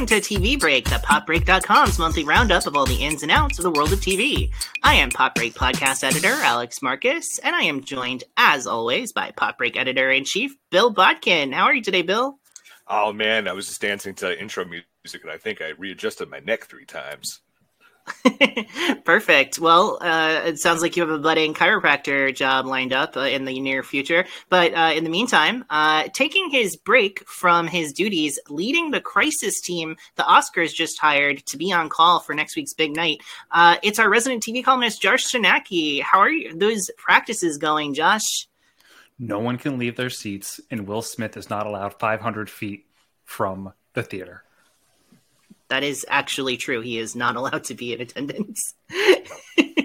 Welcome to TV Break, the PopBreak.com's monthly roundup of all the ins and outs of the world of TV. I am Pop Break podcast editor Alex Marcus, and I am joined, as always, by Pop Break editor in chief Bill Bodkin. How are you today, Bill? Oh man, I was just dancing to intro music, and I think I readjusted my neck three times. Perfect. Well, uh, it sounds like you have a budding chiropractor job lined up uh, in the near future. But uh, in the meantime, uh, taking his break from his duties, leading the crisis team the Oscars just hired to be on call for next week's big night, uh, it's our resident TV columnist, Josh Sarnecky. How are you, those practices going, Josh? No one can leave their seats, and Will Smith is not allowed 500 feet from the theater. That is actually true. He is not allowed to be in attendance.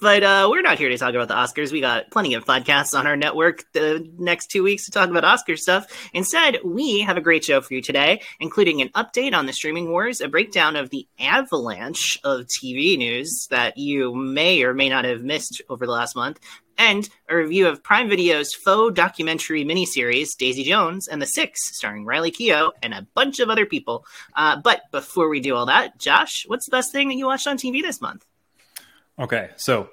but uh, we're not here to talk about the Oscars. We got plenty of podcasts on our network the next two weeks to talk about Oscar stuff. Instead, we have a great show for you today, including an update on the streaming wars, a breakdown of the avalanche of TV news that you may or may not have missed over the last month, and a review of Prime Video's faux documentary miniseries, Daisy Jones and the Six, starring Riley Keough and a bunch of other people. Uh, but before we do all that, Josh, what's the best thing that you watched on TV this month? Okay, so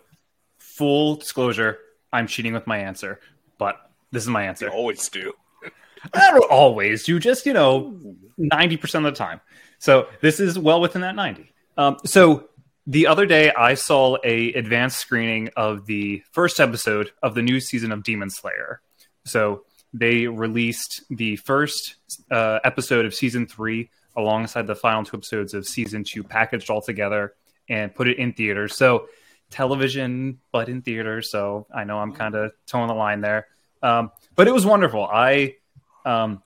full disclosure, I'm cheating with my answer, but this is my answer. You always do. I don't always do, just, you know, 90% of the time. So this is well within that 90. Um, so the other day I saw a advanced screening of the first episode of the new season of Demon Slayer. So they released the first uh, episode of season three alongside the final two episodes of season two packaged all together and put it in theaters. So television, but in theaters. So I know I'm kind of towing the line there. Um, but it was wonderful. I um,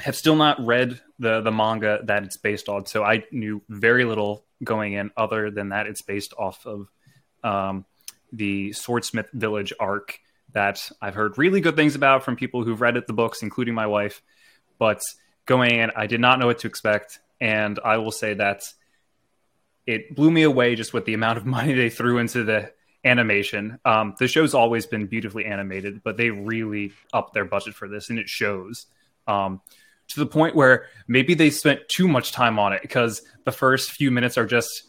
have still not read the the manga that it's based on, so I knew very little going in other than that it's based off of um, the Swordsmith Village arc that I've heard really good things about from people who've read it, the books, including my wife. But going in, I did not know what to expect, and I will say that it blew me away just with the amount of money they threw into the animation. Um, the show's always been beautifully animated, but they really upped their budget for this, and it shows. Um, to the point where maybe they spent too much time on it because the first few minutes are just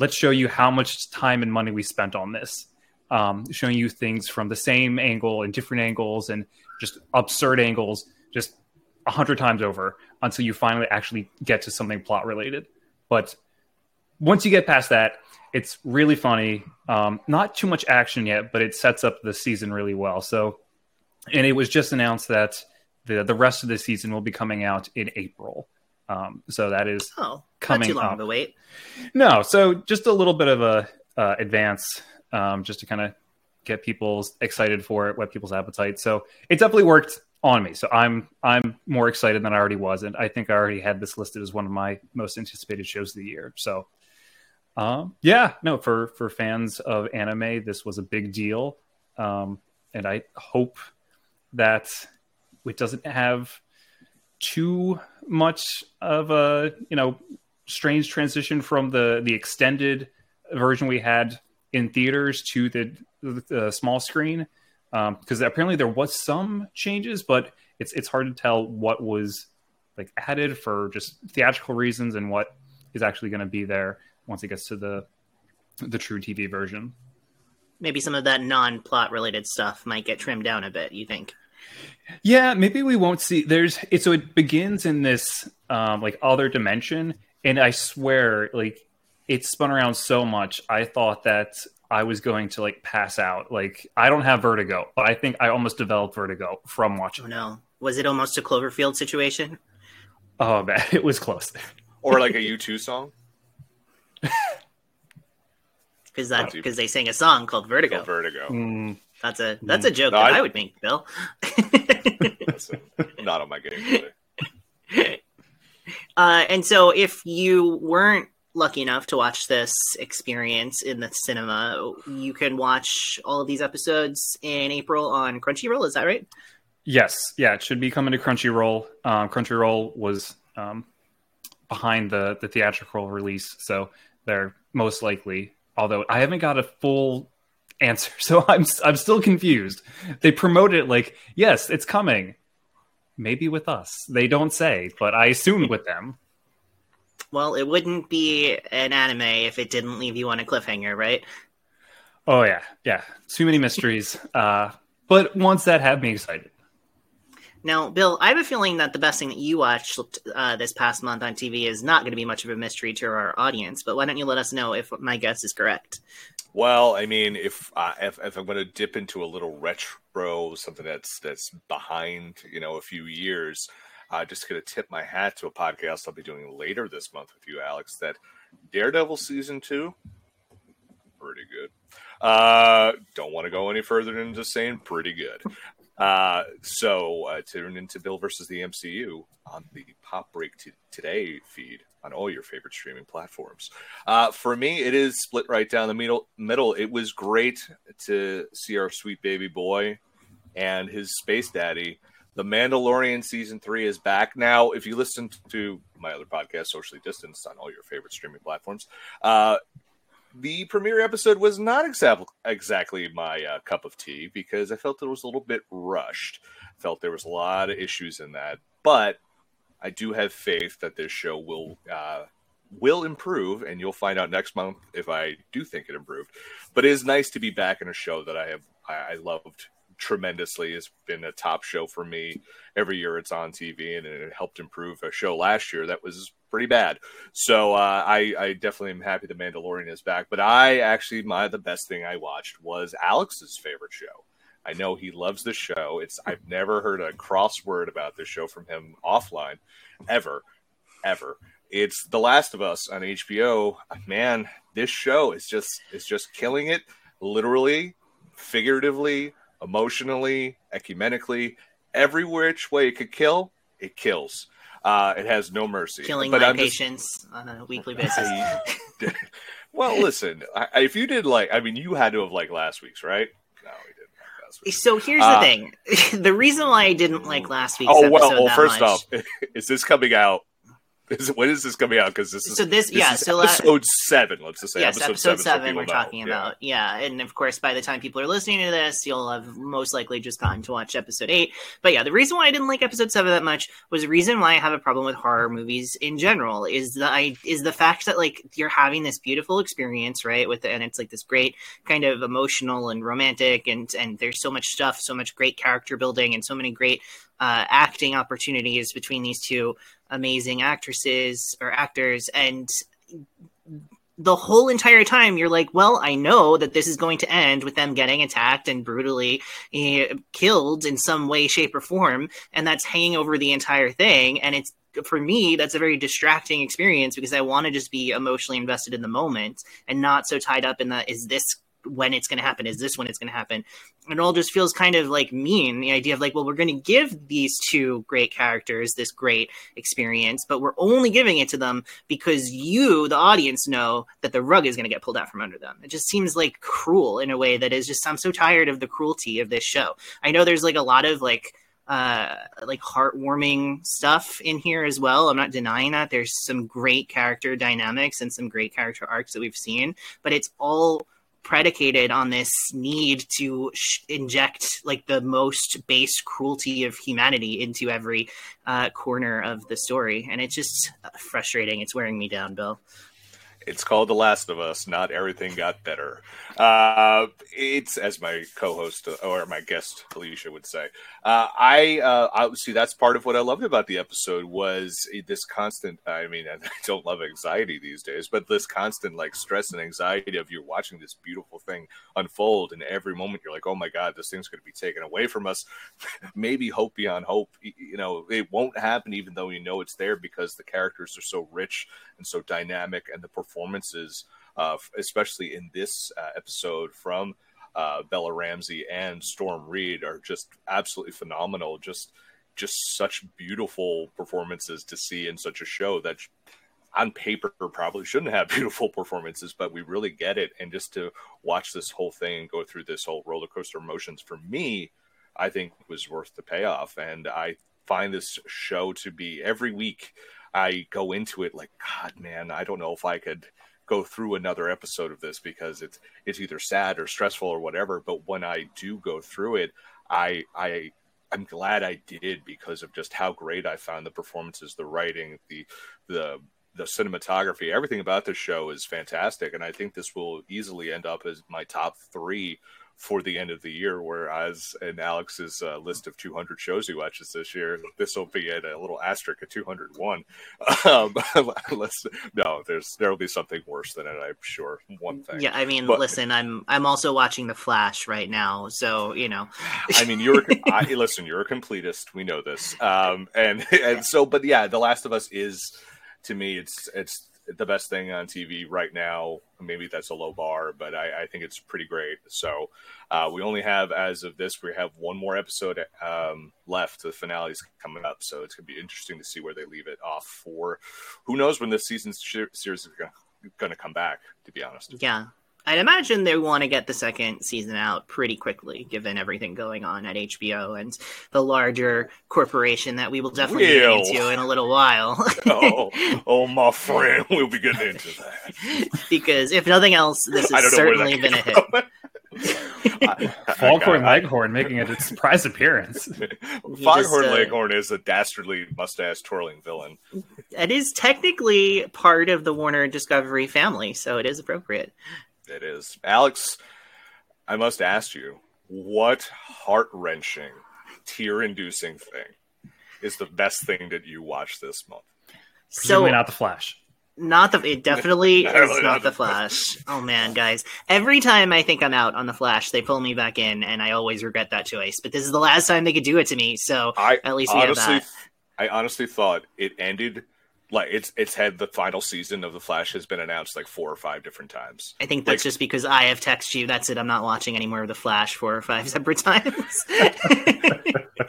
let's show you how much time and money we spent on this um, showing you things from the same angle and different angles and just absurd angles just a hundred times over until you finally actually get to something plot related but once you get past that it's really funny um, not too much action yet but it sets up the season really well so and it was just announced that the the rest of the season will be coming out in April. Um, so that is oh, coming too long up. of a wait. No, so just a little bit of a uh, advance, um, just to kind of get people excited for it, whet people's appetite. So it definitely worked on me. So I'm I'm more excited than I already was, and I think I already had this listed as one of my most anticipated shows of the year. So. Um, yeah, no, for for fans of anime, this was a big deal, um, and I hope that it doesn't have too much of a you know strange transition from the the extended version we had in theaters to the, the small screen. Because um, apparently there was some changes but it's it's hard to tell what was like added for just theatrical reasons and what is actually going to be there once it gets to the the true TV version. Maybe some of that non-plot related stuff might get trimmed down a bit. You think? Yeah, maybe we won't see. There's it, so it begins in this um, like other dimension, and I swear, like it spun around so much. I thought that I was going to like pass out. Like I don't have vertigo, but I think I almost developed vertigo from watching. Oh no, was it almost a Cloverfield situation? Oh man, it was close. Or like a U2 song. Because that because they sang a song called Vertigo. Called Vertigo. Mm, That's a that's a joke No, that I, I- would make, Bill. Listen, not on my game today. uh, and so, if you weren't lucky enough to watch this experience in the cinema, you can watch all of these episodes in April on Crunchyroll. Is that right? yes, yeah, it should be coming to Crunchyroll. Um, Crunchyroll was um, behind the the theatrical release, so they're most likely. Although I haven't got a full answer, so I'm I'm still confused. They promote it like, yes, it's coming, maybe with us. They don't say, but I assume with them. Well, it wouldn't be an anime if it didn't leave you on a cliffhanger, right? Oh yeah, yeah. Too many mysteries. Uh, but once that have me excited. Now, Bill, I have a feeling that the best thing that you watched uh, this past month on TV is not going to be much of a mystery to our audience. But why don't you let us know if my guess is correct? Well, I mean, if uh, if, if I'm going to dip into a little retro, something that's that's behind, you know, a few years, uh, just going to tip my hat to a podcast I'll be doing later this month with you, Alex. That Daredevil season two, pretty good. Uh, don't want to go any further than just saying pretty good. Uh, so uh, tune into Bill versus the MCU on the Pop Break t- Today feed on all your favorite streaming platforms. Uh, for me, it is split right down the middle. Middle. It was great to see our sweet baby boy and his space daddy. The Mandalorian season three is back now. If you listen to my other podcast, Socially Distanced, on all your favorite streaming platforms, uh, the premiere episode was not exactly exactly my uh, cup of tea because I felt it was a little bit rushed. Felt there was a lot of issues in that, but I do have faith that this show will uh, will improve, and you'll find out next month if I do think it improved. But it is nice to be back in a show that I have I, I loved tremendously. It's been a top show for me every year it's on TV, and it helped improve a show last year that was pretty bad. So uh, I, I definitely am happy the Mandalorian is back. But I actually my the best thing I watched was Alex's favorite show. I know he loves the show. It's I've never heard a crossword about this show from him offline, ever, ever. It's The Last of Us on HBO. Man, this show is just is just killing it, literally, figuratively, emotionally, ecumenically, every which way it could kill, it kills. Uh, it has no mercy. Killing but my I'm patients just... on a weekly basis. well, listen, I, if you did like, I mean, you had to have liked last week's, right? No, we didn't like last week. So here's uh, the thing: the reason why I didn't like last week's oh, well, well first much... off, is this coming out is, when is this coming out? Because this is so this, this yeah, so episode uh, seven. Let's just say yes, episode, episode seven. seven we're talking know. about, yeah. yeah. and of course, by the time people are listening to this, you'll have most likely just gotten to watch episode eight. But yeah, the reason why I didn't like episode seven that much was the reason why I have a problem with horror movies in general. Is the I is the fact that like you're having this beautiful experience, right? With it, and it's like this great kind of emotional and romantic, and and there's so much stuff, so much great character building, and so many great uh, acting opportunities between these two amazing actresses or actors and the whole entire time you're like well i know that this is going to end with them getting attacked and brutally uh, killed in some way shape or form and that's hanging over the entire thing and it's for me that's a very distracting experience because i want to just be emotionally invested in the moment and not so tied up in the is this when it's going to happen. Is this when it's going to happen? And it all just feels kind of like mean. The idea of like, well, we're going to give these two great characters this great experience, but we're only giving it to them because you, the audience, know that the rug is going to get pulled out from under them. It just seems like cruel in a way that is just, I'm so tired of the cruelty of this show. I know there's like a lot of like, uh like heartwarming stuff in here as well. I'm not denying that there's some great character dynamics and some great character arcs that we've seen, but it's all predicated on this need to sh- inject like the most base cruelty of humanity into every uh, corner of the story and it's just frustrating it's wearing me down bill it's called The Last of Us. Not everything got better. Uh, it's as my co-host or my guest Alicia would say. Uh, I, uh, I see that's part of what I loved about the episode was this constant. I mean, I don't love anxiety these days, but this constant like stress and anxiety of you're watching this beautiful thing unfold, and every moment you're like, oh my god, this thing's going to be taken away from us. Maybe hope beyond hope. You know, it won't happen, even though you know it's there because the characters are so rich and so dynamic, and the performances, uh, especially in this uh, episode from uh, Bella Ramsey and Storm Reid, are just absolutely phenomenal. Just just such beautiful performances to see in such a show that on paper probably shouldn't have beautiful performances, but we really get it. And just to watch this whole thing and go through this whole roller coaster emotions for me, I think was worth the payoff. And I find this show to be every week I go into it like, God, man, I don't know if I could go through another episode of this because it's it's either sad or stressful or whatever. But when I do go through it, I I I'm glad I did because of just how great I found the performances, the writing, the the the cinematography, everything about this show is fantastic, and I think this will easily end up as my top three for the end of the year. Whereas in Alex's uh, list of 200 shows he watches this year, this will be at a little asterisk at 201. Um, let's no, there's there will be something worse than it. I'm sure. One thing. Yeah, I mean, but, listen, I'm I'm also watching The Flash right now, so you know. I mean, you're I, listen, you're a completist. We know this, um, and and so, but yeah, The Last of Us is to me, it's it's the best thing on TV right now. Maybe that's a low bar, but I, I think it's pretty great. So uh, we only have, as of this, we have one more episode um, left. The finale's coming up, so it's going to be interesting to see where they leave it off for. Who knows when this season's series is going to come back? To be honest, yeah, I'd imagine they want to get the second season out pretty quickly, given everything going on at HBO and the larger corporation that we will definitely get into in a little while. oh, oh, my friend, we'll be getting into that. because if nothing else, this has certainly been a hit. Foghorn Leghorn making a surprise appearance. Foghorn uh, Leghorn is a dastardly mustache twirling villain. It is technically part of the Warner Discovery family, so it is appropriate. It is. Alex, I must ask you, what heart wrenching, tear inducing thing is the best thing that you watched this month? So, not the Flash. Not the. It definitely is not, not the Flash. Oh man, guys! Every time I think I'm out on the Flash, they pull me back in, and I always regret that choice. But this is the last time they could do it to me, so I at least we honestly, have that. I honestly thought it ended like it's it's had the final season of the Flash has been announced like four or five different times. I think that's like, just because I have texted you. That's it. I'm not watching any more of the Flash four or five separate times.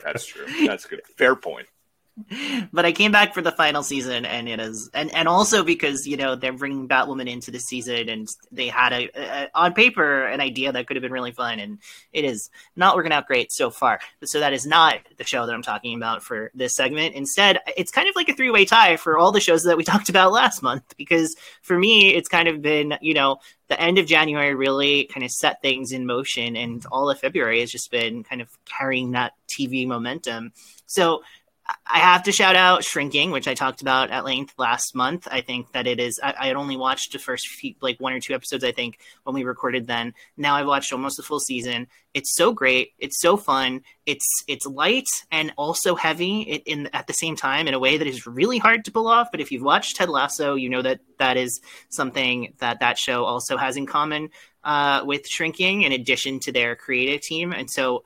that's true. That's good. Fair point but I came back for the final season, and it is, and and also because you know they're bringing Batwoman into the season, and they had a, a, on paper an idea that could have been really fun, and it is not working out great so far. So that is not the show that I'm talking about for this segment. Instead, it's kind of like a three way tie for all the shows that we talked about last month, because for me, it's kind of been you know the end of January really kind of set things in motion, and all of February has just been kind of carrying that TV momentum. So I have to shout out Shrinking, which I talked about at length last month. I think that it is. I, I, had only watched the first few, like one or two episodes. I think when we recorded then. Now I've watched almost the full season. It's so great. It's so fun. It's it's light and also heavy in, in at the same time in a way that is really hard to pull off. But if you've watched Ted Lasso, you know that that is something that that show also has in common uh, with Shrinking, in addition to their creative team. And so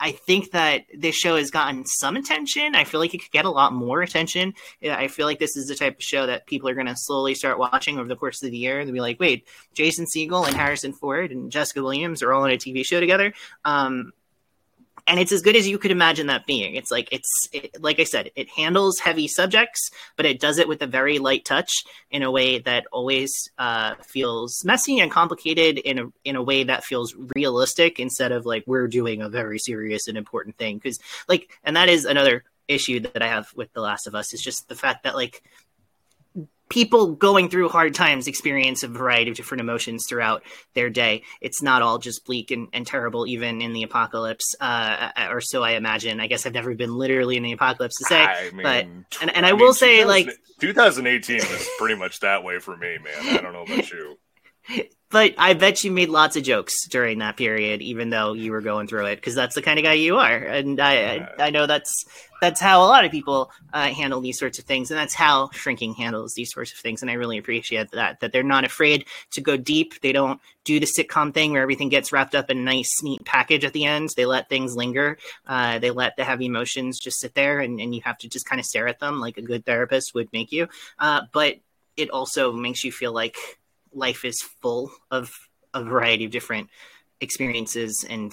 I think that this show has gotten some attention. I feel like it could get a lot more attention. I feel like this is the type of show that people are going to slowly start watching over the course of the year. They'll be like, wait, Jason Segel and Harrison Ford and Jessica Williams are all in a TV show together. Um, and it's as good as you could imagine that being. It's like it's it, like I said, it handles heavy subjects, but it does it with a very light touch in a way that always uh, feels messy and complicated in a in a way that feels realistic instead of like we're doing a very serious and important thing. Because like, and that is another issue that I have with The Last of Us is just the fact that like people going through hard times experience a variety of different emotions throughout their day. It's not all just bleak and, and terrible, even in the apocalypse, uh, or so I imagine. I guess I've never been literally in the apocalypse to say, I mean, but and, and I, I will say, like 2018 was pretty much that way for me, man. I don't know about you. but I bet you made lots of jokes during that period, even though you were going through it, because that's the kind of guy you are, and I. I, I, know that's that's how a lot of people uh, handle these sorts of things, and that's how shrinking handles these sorts of things, and I really appreciate that that they're not afraid to go deep. They don't do the sitcom thing where everything gets wrapped up in a nice, neat package at the end. They let things linger. Uh, they let the heavy emotions just sit there, and, and you have to just kind of stare at them like a good therapist would make you. Uh, but it also makes you feel like life is full of a variety of different experiences and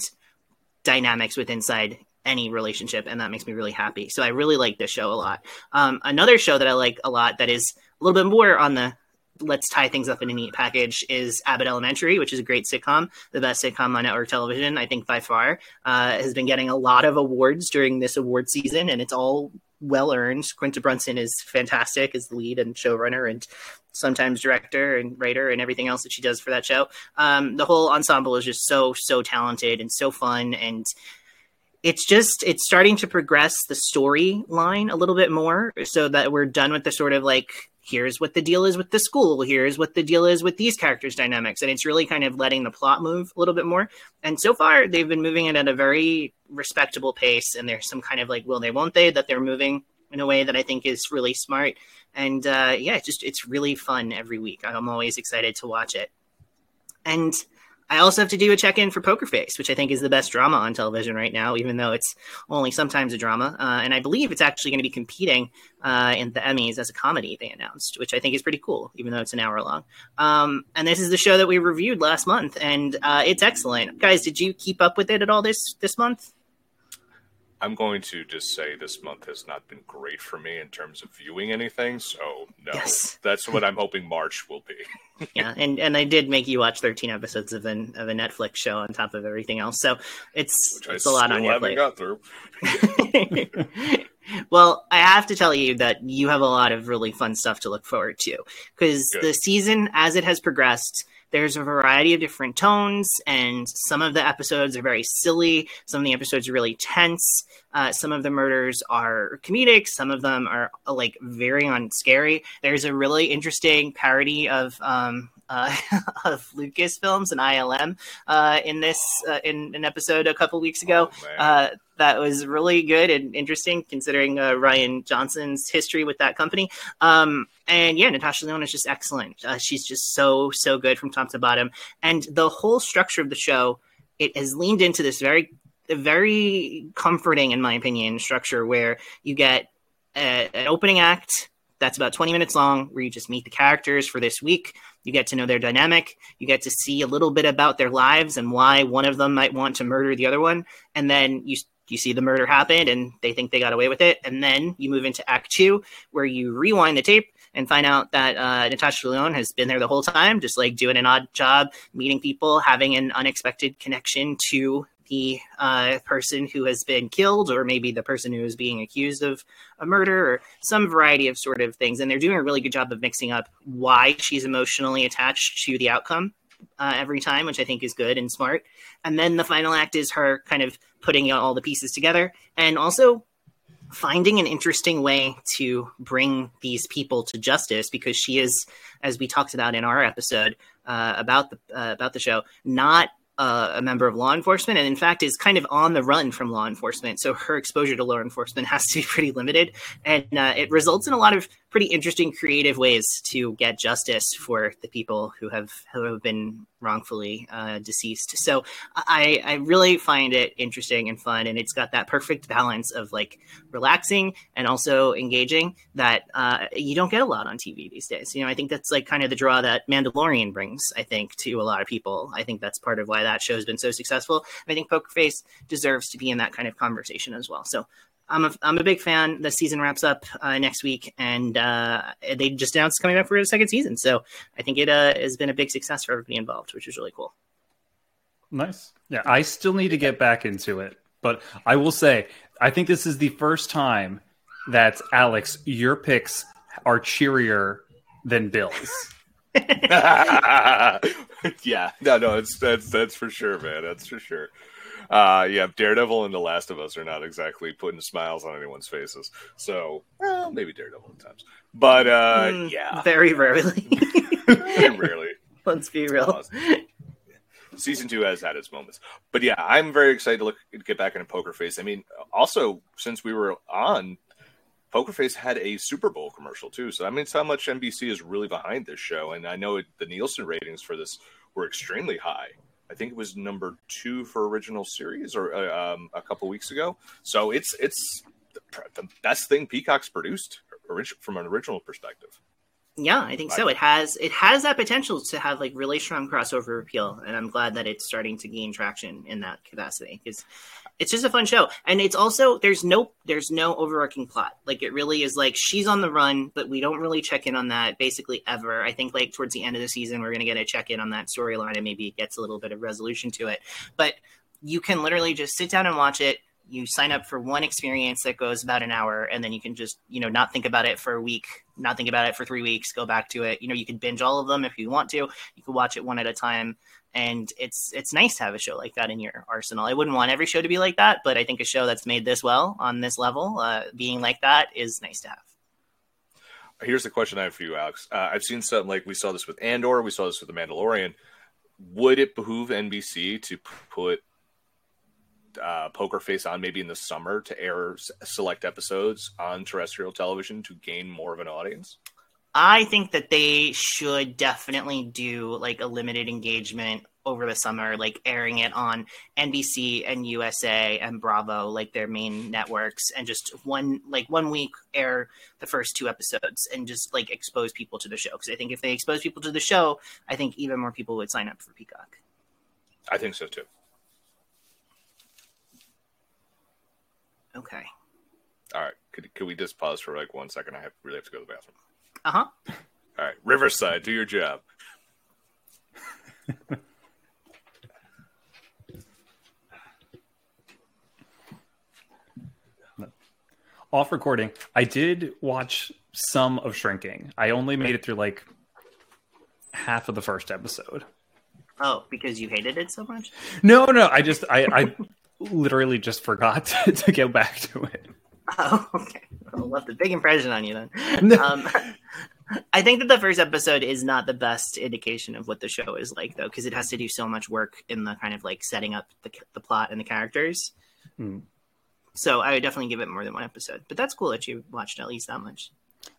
dynamics with inside any relationship and that makes me really happy so i really like this show a lot um, another show that i like a lot that is a little bit more on the let's tie things up in a neat package is Abbott Elementary, which is a great sitcom, the best sitcom on network television, I think by far. Uh, has been getting a lot of awards during this award season, and it's all well earned. Quinta Brunson is fantastic as the lead and showrunner, and sometimes director and writer and everything else that she does for that show. Um, the whole ensemble is just so so talented and so fun. And it's just it's starting to progress the storyline a little bit more so that we're done with the sort of like here's what the deal is with the school. Here's what the deal is with these characters dynamics. And it's really kind of letting the plot move a little bit more. And so far they've been moving it at a very respectable pace. And there's some kind of like will they won't they that they're moving in a way that i think is really smart and uh, yeah just it's really fun every week i'm always excited to watch it and I also have to do a check in for Poker Face, which I think is the best drama on television right now, even though it's only sometimes a drama. Uh, and I believe it's actually going to be competing uh, in the Emmys as a comedy, they announced, which I think is pretty cool, even though it's an hour long. Um, and this is the show that we reviewed last month, and uh, it's excellent. Guys, did you keep up with it at all this, this month? I'm going to just say this month has not been great for me in terms of viewing anything. So no, yes. that's what I'm hoping March will be. yeah, and and I did make you watch 13 episodes of an of a Netflix show on top of everything else. So it's it's a lot on your plate. Got through. well, I have to tell you that you have a lot of really fun stuff to look forward to because the season, as it has progressed there's a variety of different tones, and some of the episodes are very silly. Some of the episodes are really tense. Uh, some of the murders are comedic. Some of them are like very on scary. There's a really interesting parody of um, uh, of Lucasfilms and ILM uh, in this uh, in an episode a couple weeks ago. Oh, uh, that was really good and interesting, considering uh, Rian Johnson's history with that company. Um, and yeah, Natasha Lyonne is just excellent. Uh, she's just so so good from top to bottom, and the whole structure of the show it has leaned into this very very comforting, in my opinion, structure where you get a, an opening act that's about 20 minutes long where you just meet the characters for this week. You get to know their dynamic. You get to see a little bit about their lives and why one of them might want to murder the other one. And then you you see the murder happen and they think they got away with it. And then you move into act two where you rewind the tape and find out that uh, Natasha Lyonne has been there the whole time, just like doing an odd job, meeting people, having an unexpected connection to the uh, person who has been killed, or maybe the person who is being accused of a murder, or some variety of sort of things. And they're doing a really good job of mixing up why she's emotionally attached to the outcome uh, every time, which I think is good and smart. And then the final act is her kind of putting all the pieces together and also finding an interesting way to bring these people to justice because she is, as we talked about in our episode uh, about the uh, about the show, not uh, a member of law enforcement and in fact is kind of on the run from law enforcement. So her exposure to law enforcement has to be pretty limited. And uh, it results in a lot of pretty interesting creative ways to get justice for the people who have who have been wrongfully uh, deceased so I, I really find it interesting and fun and it's got that perfect balance of like relaxing and also engaging that uh, you don't get a lot on tv these days you know i think that's like kind of the draw that mandalorian brings i think to a lot of people i think that's part of why that show's been so successful. I think Poker Face deserves to be in that kind of conversation as well. So I'm a, I'm a big fan. The season wraps up uh, next week, and uh, they just announced coming back for a second season. So I think it uh, has been a big success for everybody involved, which is really cool. Nice. Yeah, I still need to get back into it, but I will say I think this is the first time that Alex, your picks are cheerier than Bill's. yeah, no, no, it's that's that's for sure, man. That's for sure. Uh, yeah, Daredevil and The Last of Us are not exactly putting smiles on anyone's faces. So, well, maybe Daredevil at times, but uh, mm, yeah, very rarely. very rarely. Let's be real. Season two has had its moments, but yeah, I'm very excited to look get back into Poker Face. I mean, also since we were on Poker Face had a Super Bowl commercial too, so that means how much NBC is really behind this show. And I know it, the Nielsen ratings for this were extremely high. I think it was number two for original series or uh, um, a couple weeks ago. So it's it's the, the best thing Peacock's produced from an original perspective. Yeah, I think so. It has it has that potential to have like really strong crossover appeal, and I'm glad that it's starting to gain traction in that capacity because it's just a fun show. And it's also there's no there's no overarching plot. Like it really is like she's on the run but we don't really check in on that basically ever. I think like towards the end of the season we're going to get a check in on that storyline and maybe it gets a little bit of resolution to it. But you can literally just sit down and watch it. You sign up for one experience that goes about an hour and then you can just you know not think about it for a week not think about it for three weeks go back to it. You know you can binge all of them if you want to. You can watch it one at a time and it's it's nice to have a show like that in your arsenal. I wouldn't want every show to be like that, but I think a show that's made this well on this level, uh, being like that, is nice to have. Here's the question I have for you, Alex. Uh, I've seen something like we saw this with Andor, we saw this with The Mandalorian. Would it behoove NBC to put uh, Poker Face on maybe in the summer to air select episodes on terrestrial television to gain more of an audience? I think that they should definitely do like a limited engagement over the summer, like airing it on NBC and USA and Bravo, like their main networks, and just one like one week air the first two episodes and just like expose people to the show. Because I think if they expose people to the show, I think even more people would sign up for Peacock. I think so too. Okay. All right. Could, could we just pause for like one second? I have, really have to go to the bathroom. Uh huh. All right, Riverside, do your job. Off recording, I did watch some of Shrinking. I only made it through like half of the first episode. Oh, because you hated it so much? No, no. I just, I, I literally just forgot to, to go back to it. Oh, okay. Left a big impression on you then. um, I think that the first episode is not the best indication of what the show is like, though, because it has to do so much work in the kind of like setting up the, the plot and the characters. Hmm. So I would definitely give it more than one episode. But that's cool that you watched at least that much.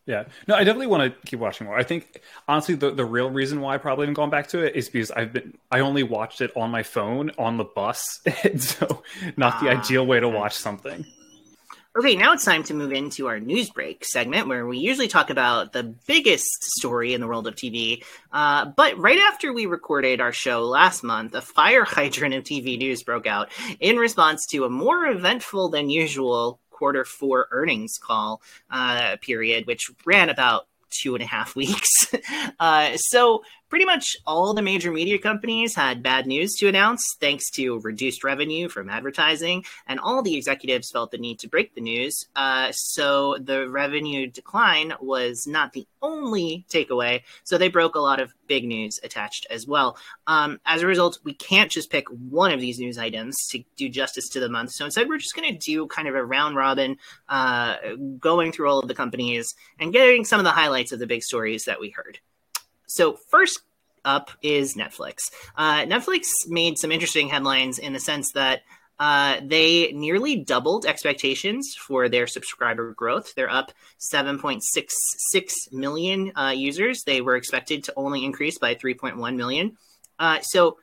Yeah, no, I definitely want to keep watching more. I think honestly, the the real reason why I probably haven't gone back to it is because I've been I only watched it on my phone on the bus, so not the Ah, ideal way to watch something. Okay, now it's time to move into our news break segment where we usually talk about the biggest story in the world of TV. Uh, but right after we recorded our show last month, a fire hydrant of TV news broke out in response to a more eventful than usual quarter four earnings call uh, period, which ran about two and a half weeks. uh, so pretty much all the major media companies had bad news to announce thanks to reduced revenue from advertising and all the executives felt the need to break the news. Uh, so the revenue decline was not the only takeaway. So they broke a lot of big news attached as well. Um, as a result, we can't just pick one of these news items to do justice to the month. So instead, we're just going to do kind of a round robin, uh, going through all of the companies and getting some of the highlights of the big stories that we heard. So first up is Netflix. Uh, Netflix made some interesting headlines in the sense that uh, they nearly doubled expectations for their subscriber growth. They're up 7.66 million uh, users. They were expected to only increase by 3.1 million. Uh, so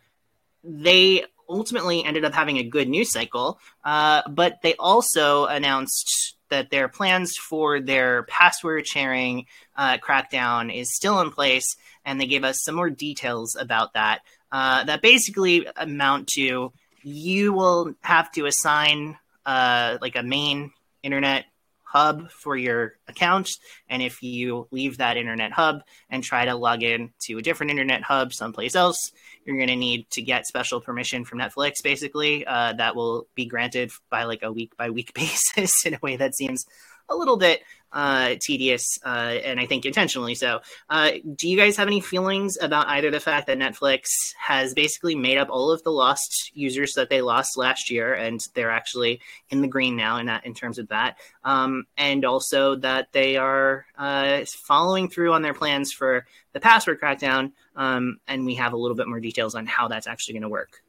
they ultimately ended up having a good news cycle, uh, but they also announced that their plans for their password sharing uh, crackdown is still in place, and they gave us some more details about that. Uh, that basically amount to you will have to assign uh, like a main internet hub for your account, and if you leave that internet hub and try to log in to a different internet hub someplace else, you're going to need to get special permission from Netflix, basically. Uh, that will be granted by like a week by week basis in a way that seems a little bit uh, tedious, uh, and I think intentionally so. Uh, do you guys have any feelings about either the fact that Netflix has basically made up all of the lost users that they lost last year, and they're actually in the green now in that in terms of that, um, and also that they are uh, following through on their plans for the password crackdown, um, and we have a little bit more details on how that's actually going to work.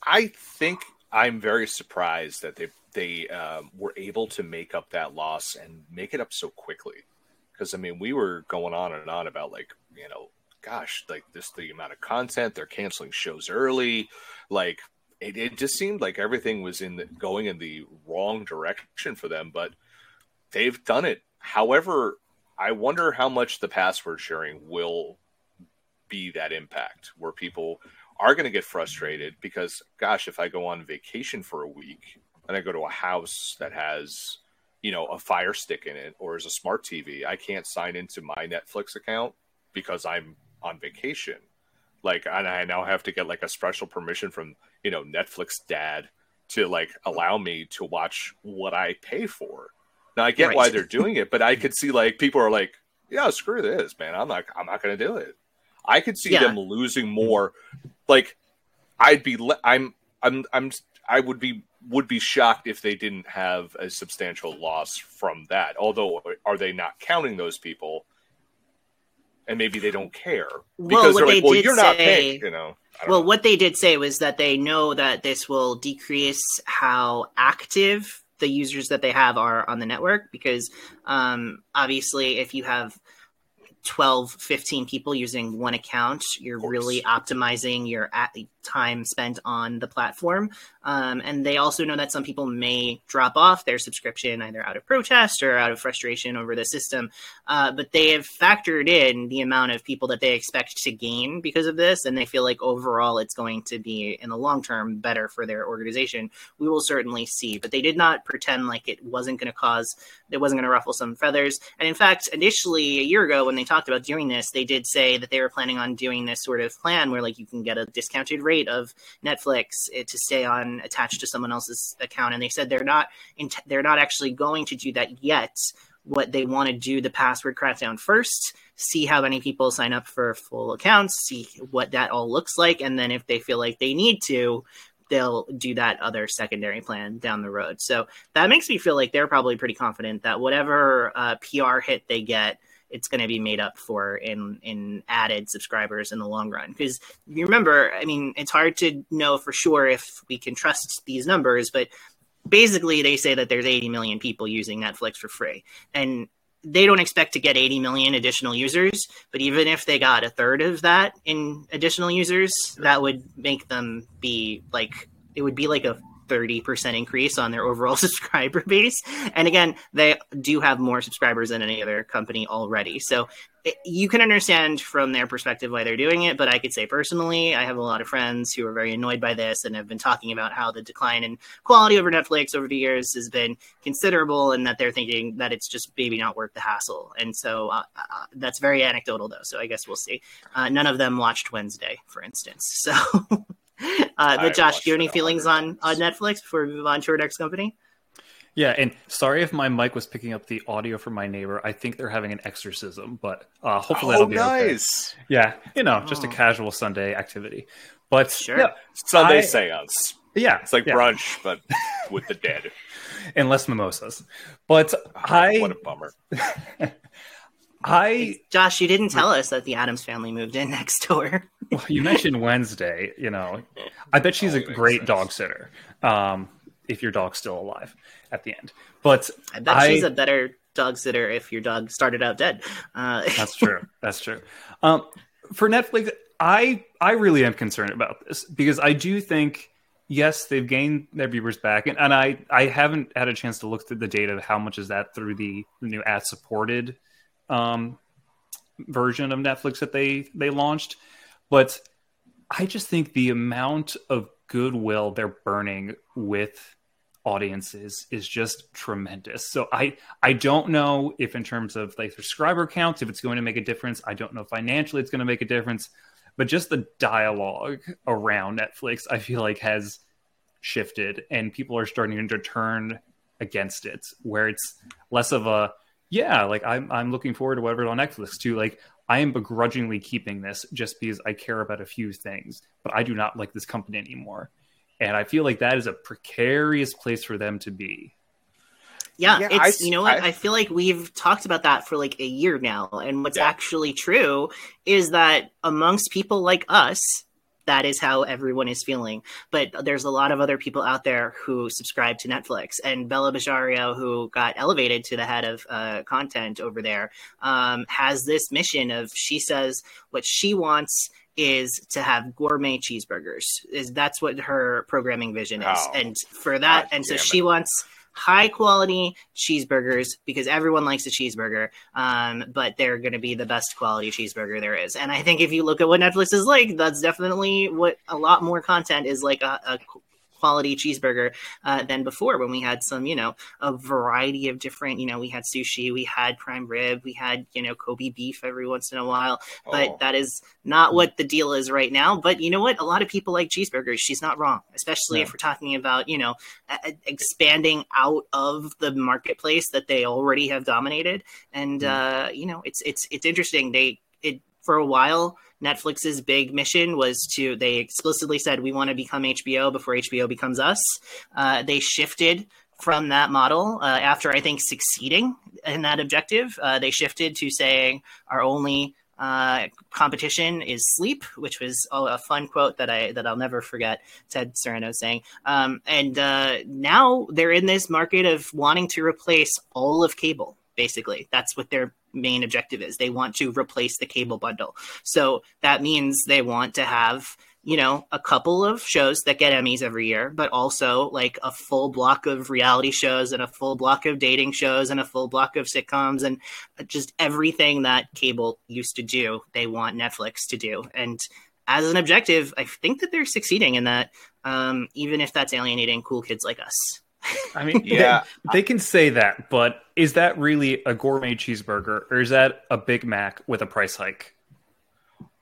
I think I'm very surprised that they they um, were able to make up that loss and make it up so quickly. Because I mean, we were going on and on about like you know, gosh, like this the amount of content they're canceling shows early, like it, it just seemed like everything was in the, going in the wrong direction for them. But they've done it. However, I wonder how much the password sharing will be that impact where people are going to get frustrated because gosh if i go on vacation for a week and i go to a house that has you know a fire stick in it or is a smart tv i can't sign into my netflix account because i'm on vacation like and i now have to get like a special permission from you know netflix dad to like allow me to watch what i pay for now i get Right. why they're doing it but i could see like people are like yeah screw this man i'm not i'm not going to do it I could see Yeah. them losing more. Like, I'd be, le- I'm, I'm, I'm, I would be would be shocked if they didn't have a substantial loss from that. Although, are they not counting those people? And maybe they don't care Well, because what they're they "Well, did you're not say- paying," you know. Well, know. what they did say was that they know that this will decrease how active the users that they have are on the network because um, obviously if you have 12 15 people using one account you're really optimizing your at- time spent on the platform um, and they also know that some people may drop off their subscription either out of protest or out of frustration over the system uh, but they have factored in the amount of people that they expect to gain because of this, and they feel like overall it's going to be in the long term better for their organization. We will certainly see, but they did not pretend like it wasn't going to cause, it wasn't going to ruffle some feathers. And in fact, initially a year ago when they talked about doing this, they did say that they were planning on doing this sort of plan where like you can get a discounted rate of Netflix eh, to stay on attached to someone else's account, and they said they're not, in they're not actually going to do that yet what they want to do the password crackdown first, see how many people sign up for full accounts, see what that all looks like, and then if they feel like they need to, they'll do that other secondary plan down the road. So that makes me feel like they're probably pretty confident that whatever uh, PR hit they get, it's going to be made up for in in added subscribers in the long run. Because you remember, I mean, it's hard to know for sure if we can trust these numbers, but basically they say that there's 80 million people using Netflix for free. And they don't expect to get 80 million additional users, but even if they got a third of that in additional users, that would make them be like it would be like a 30% increase on their overall subscriber base. And again, they do have more subscribers than any other company already. So it, you can understand from their perspective why they're doing it. But I could say personally, I have a lot of friends who are very annoyed by this and have been talking about how the decline in quality over Netflix over the years has been considerable and that they're thinking that it's just maybe not worth the hassle. And so uh, uh, that's very anecdotal, though. So I guess we'll see. Uh, none of them watched Wednesday, for instance. So. Uh, but I Josh, do you have any feelings on, on. Netflix before we move on to our next company? Yeah, and sorry if my mic was picking up the audio from my neighbor. I think they're having an exorcism, but uh, hopefully oh, that'll be okay. nice Yeah, you know, just a Oh. casual Sunday activity. But Sure. yeah, Sunday I- seance. yeah, It's like yeah, brunch, but with the dead. and less mimosas. But I, what a bummer. I, Josh, you didn't tell us that the Addams family moved in next door. well, you mentioned Wednesday. You know, I bet she's a great sense. dog sitter. Um, if your dog's still alive at the end, but I bet I- she's a better dog sitter if your dog started out dead. Uh, That's true. That's true. Um, for Netflix, I I really am concerned about this because I do think yes, they've gained their viewers back, and, and I I haven't had a chance to look through the data of how much is that through the, the new ad supported um, version of Netflix that they they launched, but I just think the amount of goodwill they're burning with audiences is just tremendous. So I I don't know if in terms of like subscriber counts if it's going to make a difference. I don't know financially it's going to make a difference, but just the dialogue around Netflix I feel like has shifted and people are starting to turn against it where it's less of a yeah, like I'm I'm looking forward to whatever's on Netflix too. like I am begrudgingly keeping this just because I care about a few things, but I do not like this company anymore. And I feel like that is a precarious place for them to be. yeah, Yeah, it's I- you know what I- I, feel like we've talked about that for like a year now, and what's Yeah. actually true is that amongst people like us, that is how everyone is feeling. But there's a lot of other people out there who subscribe to Netflix, and Bela Bajaria, who got elevated to the head of uh, content over there, um, has this mission of she says what she wants is to have gourmet cheeseburgers. Is that's what her programming vision is, Oh, and for that, God and so she wants high quality cheeseburgers because everyone likes a cheeseburger um, but they're going to be the best quality cheeseburger there is. And i think if you look at what netflix is like that's definitely what a lot more content is like a, a quality cheeseburger uh, than before when we had some you know a variety of different you know we had sushi we had prime rib we had you know kobe beef every once in a while but Oh. that is not what the deal is right now. But you know what? A lot of people like cheeseburgers. She's not wrong, especially if we're talking about you know a- expanding out of the marketplace that they already have dominated. And uh, you know, it's it's it's interesting. They it for a while, Netflix's big mission was to, they explicitly said, we want to become HBO before HBO becomes us. Uh, they shifted from that model uh, after I think succeeding in that objective. Uh, they shifted to saying our only uh, competition is sleep, which was a fun quote that I that I'll never forget. Ted Sarandos saying, um, and uh, now they're in this market of wanting to replace all of cable. Basically, that's what their main objective is. They want to replace the cable bundle. So that means they want to have you know, a couple of shows that get Emmys every year, but also like a full block of reality shows and a full block of dating shows and a full block of sitcoms and just everything that cable used to do, they want Netflix to do. And as an objective, I think that they're succeeding in that, um, even if that's alienating cool kids like us. I mean, yeah, they, they, can say that, but is that really a gourmet cheeseburger or is that a Big Mac with a price hike?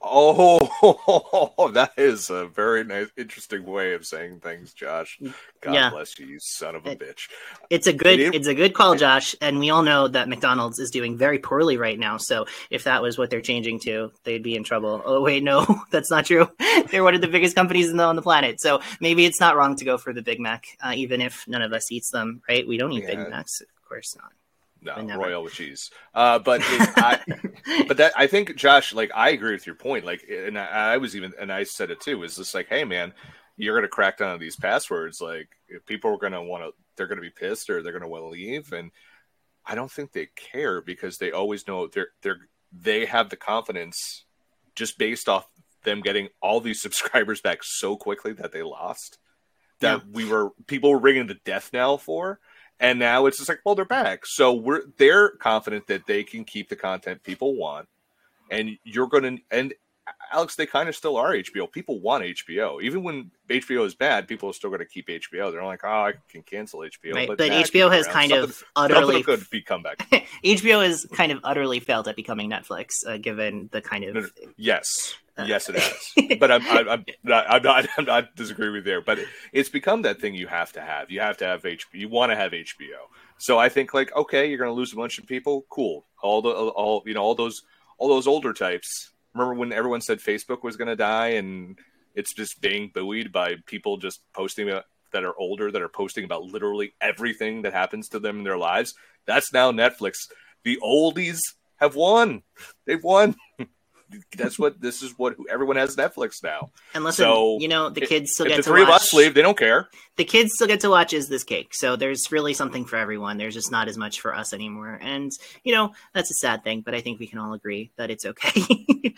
Oh, that is a very nice, interesting way of saying things, Josh. God yeah. bless you, you son of a it, bitch. It's a good, it, it's a good call, Josh. And we all know that McDonald's is doing very poorly right now. So if that was what they're changing to, they'd be in trouble. Oh wait, no, that's not true. they're one of the biggest companies the, on the planet. So maybe it's not wrong to go for the Big Mac, uh, even if none of us eats them. Right? We don't eat yeah. Big Macs, of course not. No, royal with cheese. Uh, but it, I, but that I think Josh, like I agree with your point. Like, and I, I was even, and I said it too. Is just like, hey man, you're gonna crack down on these passwords. Like, if people are gonna want to, they're gonna be pissed or they're gonna want to leave. And I don't think they care because they always know they're they're they have the confidence just based off them getting all these subscribers back so quickly that they lost that yeah. we were people were ringing the death knell for and now it's just like, well, they're back. So we're they're confident that they can keep the content people want. And you're gonna and Alex, they kind of still are HBO. People want HBO. Even when HBO is bad, people are still going to keep HBO. They're like, oh, I can cancel HBO. Right, but, but HBO has kind something, of utterly could be back. HBO has kind of utterly failed at becoming Netflix, uh, given the kind of yes, yes, it has. but I'm, I'm, I'm, not, I'm not, I'm not disagreeing with there. But it's become that thing you have to have. You have to have HBO. You want to have HBO. So I think like, okay, you're going to lose a bunch of people. Cool. All the, all you know, all those, all those older types. Remember when everyone said Facebook was going to die, and it's just being buoyed by people just posting that are older that are posting about literally everything that happens to them in their lives. That's now Netflix. The oldies have won. They've won. that's what this is what everyone has Netflix now. And listen, so, you know, the kids still get the to three watch. of us leave, they don't care. The kids still get to watch is this cake. So there's really something for everyone. There's just not as much for us anymore. And you know, that's a sad thing, but I think we can all agree that it's okay.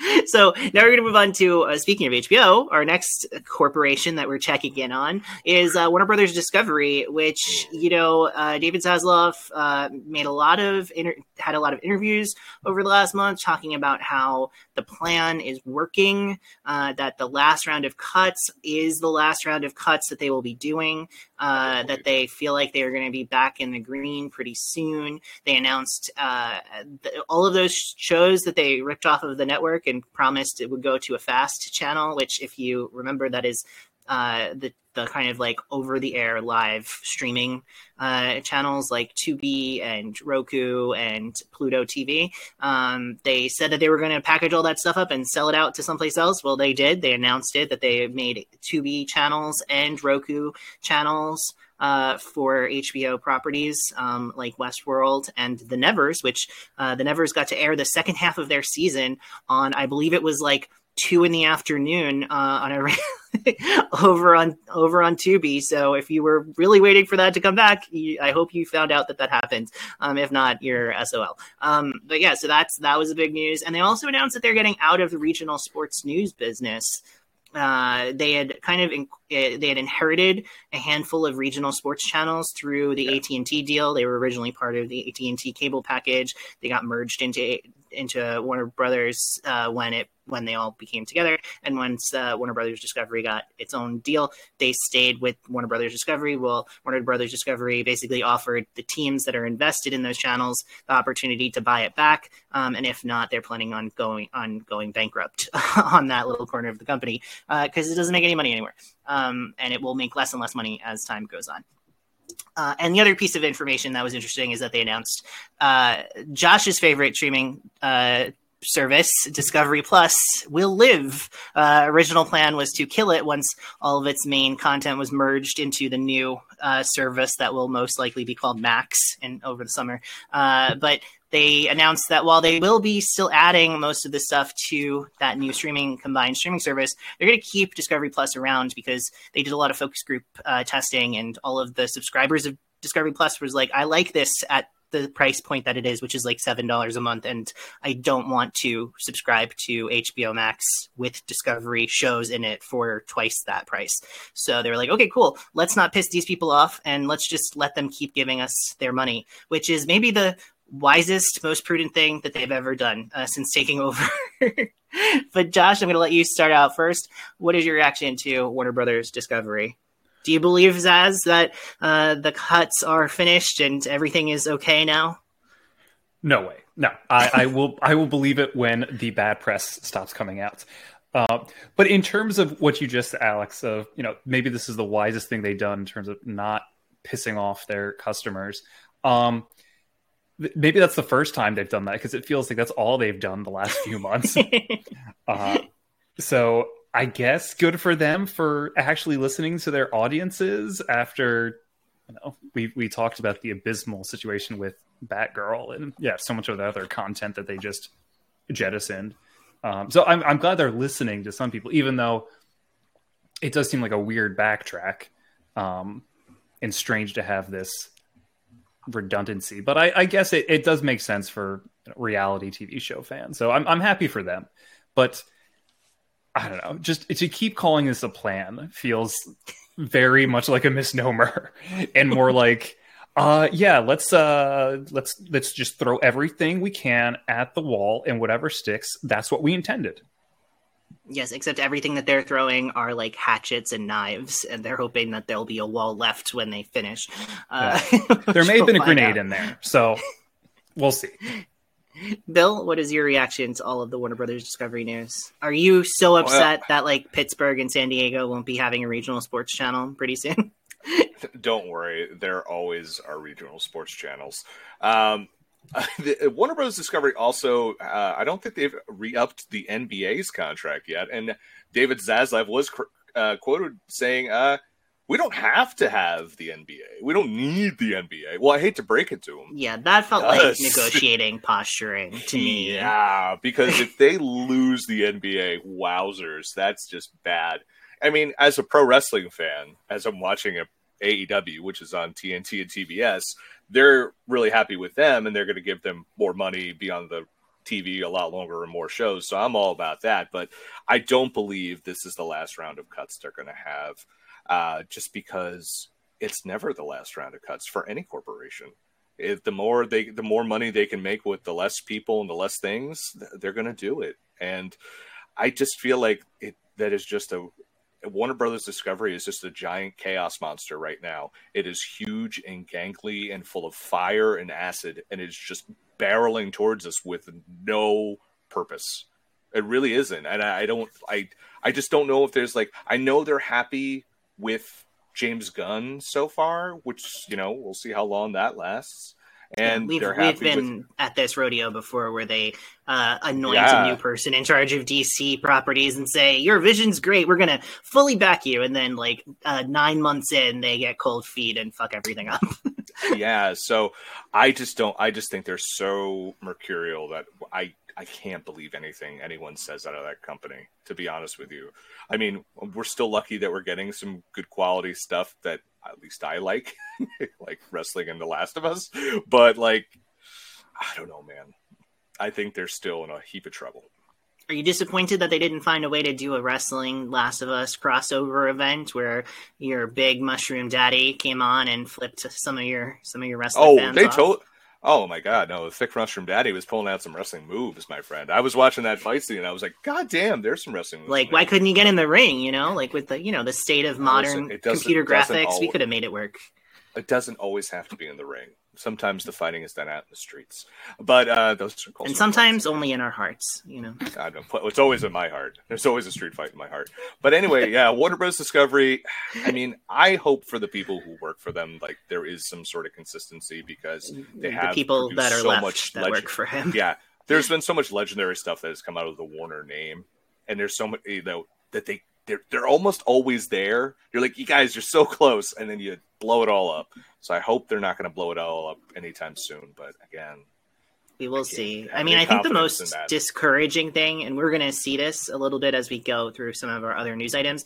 so now we're going to move on to uh, speaking of HBO, our next corporation that we're checking in on is uh, Warner Brothers Discovery, which you know, uh, David Zaslav uh, made a lot of inter- had a lot of interviews over the last month talking about how the plan is working, uh, that the last round of cuts is the last round of cuts that they will be doing, uh, that they feel like they are going to be back in the green pretty soon. They announced uh, th- all of those shows that they ripped off of the network and promised it would go to a fast channel, which, if you remember, that is uh, the the kind of like over the air live streaming uh, channels like Tubi and Roku and Pluto TV. Um, they said that they were going to package all that stuff up and sell it out to someplace else. Well, they did. They announced it that they made Tubi channels and Roku channels. Uh, for HBO properties um, like Westworld and The Nevers, which uh, The Nevers got to air the second half of their season on, I believe it was like two in the afternoon uh, on a over on over on Tubi. So if you were really waiting for that to come back, you, I hope you found out that that happened. Um, if not, you're SOL. Um, but yeah, so that's that was a big news, and they also announced that they're getting out of the regional sports news business. Uh, they had kind of in, uh, they had inherited a handful of regional sports channels through the yeah. AT&T deal. They were originally part of the AT&T cable package. They got merged into into Warner Brothers uh, when it when they all became together. And once uh, Warner Brothers Discovery got its own deal, they stayed with Warner Brothers Discovery. Well, Warner Brothers Discovery basically offered the teams that are invested in those channels the opportunity to buy it back. Um, and if not, they're planning on going on going bankrupt on that little corner of the company because uh, it doesn't make any money anymore, um, and it will make less and less money as time goes on. Uh, and the other piece of information that was interesting is that they announced uh, Josh's favorite streaming uh, service, Discovery Plus, will live. Uh, original plan was to kill it once all of its main content was merged into the new uh, service that will most likely be called Max in over the summer. Uh, but they announced that while they will be still adding most of the stuff to that new streaming combined streaming service, they're going to keep Discovery Plus around because they did a lot of focus group uh, testing, and all of the subscribers of Discovery Plus was like, I like this at the price point that it is, which is like seven dollars a month, and I don't want to subscribe to HBO Max with Discovery shows in it for twice that price. So they were like, okay, cool, let's not piss these people off, and let's just let them keep giving us their money, which is maybe the wisest, most prudent thing that they've ever done uh, since taking over. but Josh, I'm going to let you start out first. What is your reaction to Warner Brothers Discovery? Do you believe, Zaz, that uh, the cuts are finished and everything is okay now? No way. No, I, I will. I will believe it when the bad press stops coming out. Uh, but in terms of what you just, Alex, of you know, maybe this is the wisest thing they've done in terms of not pissing off their customers. Um, maybe that's the first time they've done that because it feels like that's all they've done the last few months. uh, so I guess good for them for actually listening to their audiences after you know we we talked about the abysmal situation with Batgirl and yeah so much of the other content that they just jettisoned. Um, so I'm I'm glad they're listening to some people, even though it does seem like a weird backtrack um, and strange to have this redundancy. But I, I guess it, it does make sense for reality TV show fans. So I'm I'm happy for them. But I don't know, just to keep calling this a plan feels very much like a misnomer and more like uh yeah let's uh let's let's just throw everything we can at the wall and whatever sticks that's what we intended Yes, except everything that they're throwing are like hatchets and knives, and they're hoping that there'll be a wall left when they finish. Uh, there may have been a grenade out. in there, so we'll see. Bill, what is your reaction to all of the Warner Brothers Discovery news? Are you so upset well, that like Pittsburgh and San Diego won't be having a regional sports channel pretty soon? Don't worry, there always are regional sports channels. Um, the, Warner Bros. Discovery also, uh, I don't think they've re-upped the NBA's contract yet, and David Zaslav was uh, quoted saying, uh, "We don't have to have the NBA. We don't need the NBA." Well, I hate to break it to him. Yeah, that felt like negotiating posturing to me. Yeah, because if they lose the NBA, wowzers, that's just bad. I mean, as a pro wrestling fan, as I'm watching a AEW, which is on TNT and TBS, they're really happy with them and they're going to give them more money beyond the TV a lot longer and more shows. So I'm all about that. But I don't believe this is the last round of cuts they're going to have uh, just because it's never the last round of cuts for any corporation. If the more they, the more money they can make with the less people and the less things, they're going to do it. And I just feel like it, that is just a, Warner Brothers Discovery is just a giant chaos monster right now. It is huge and gangly and full of fire and acid, and it's just barreling towards us with no purpose. It really isn't, and I, I don't. I I just don't know if there's like. I know they're happy with James Gunn so far, which you know we'll see how long that lasts and we've, we've been with... at this rodeo before where they uh, anoint yeah. a new person in charge of DC properties and say your vision's great, we're gonna fully back you, and then like uh, nine months in, they get cold feet and fuck everything up. yeah, so I just don't. I just think they're so mercurial that I I can't believe anything anyone says out of that company. To be honest with you, I mean we're still lucky that we're getting some good quality stuff that at least I like, like wrestling and The Last of Us. But like, I don't know, man. I think they're still in a heap of trouble. Are you disappointed that they didn't find a way to do a wrestling Last of Us crossover event where your big mushroom daddy came on and flipped some of your some of your wrestling? Oh, they told Oh my god, no! The thick Mushroom Daddy was pulling out some wrestling moves, my friend. I was watching that fight scene, and I was like, "God damn, there's some wrestling." moves Like, why couldn't you get in the ring? You know, like with the you know the state of modern computer graphics, always, we could have made it work. It doesn't always have to be in the ring sometimes the fighting is done out in the streets. But uh, those are and sometimes only in our hearts. You know, I don't. It's always in my heart. There's always a street fight in my heart. But anyway, yeah, Warner Bros. Discovery. I mean, I hope for the people who work for them, like there is some sort of consistency because they have the people that are so left much that legend. work for him. Yeah, there's been so much legendary stuff that has come out of the Warner name, and there's so much you know that they they're they're almost always there. You're like, you guys, you're so close, and then you blow it all up. So I hope they're not going to blow it all up anytime soon. But again, we will see. I mean, I think the most discouraging thing, and we're going to see this a little bit as we go through some of our other news items,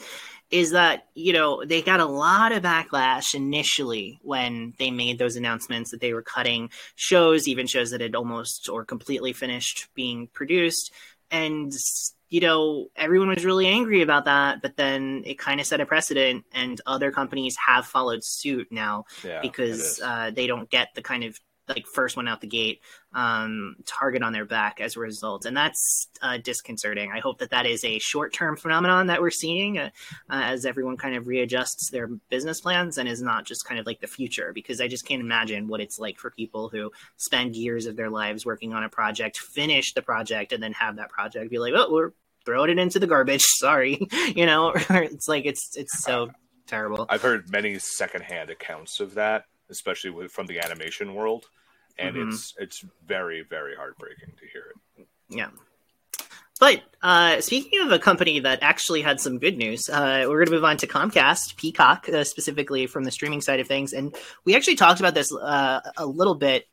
is that, you know, they got a lot of backlash initially when they made those announcements that they were cutting shows, even shows that had almost or completely finished being produced. And, you know, everyone was really angry about that, but then it kind of set a precedent, and other companies have followed suit now yeah, because uh, they don't get the kind of like first one out the gate um, target on their back as a result, and that's uh, disconcerting. I hope that that is a short term phenomenon that we're seeing uh, uh, as everyone kind of readjusts their business plans and is not just kind of like the future. Because I just can't imagine what it's like for people who spend years of their lives working on a project, finish the project, and then have that project be like, "Oh, we're throwing it into the garbage." Sorry, you know, it's like it's it's so terrible. I've heard many secondhand accounts of that especially with, from the animation world, and mm-hmm. it's it's very very heartbreaking to hear it. Yeah. But uh, speaking of a company that actually had some good news, uh, we're going to move on to Comcast, Peacock, uh, specifically from the streaming side of things. And we actually talked about this uh, a little bit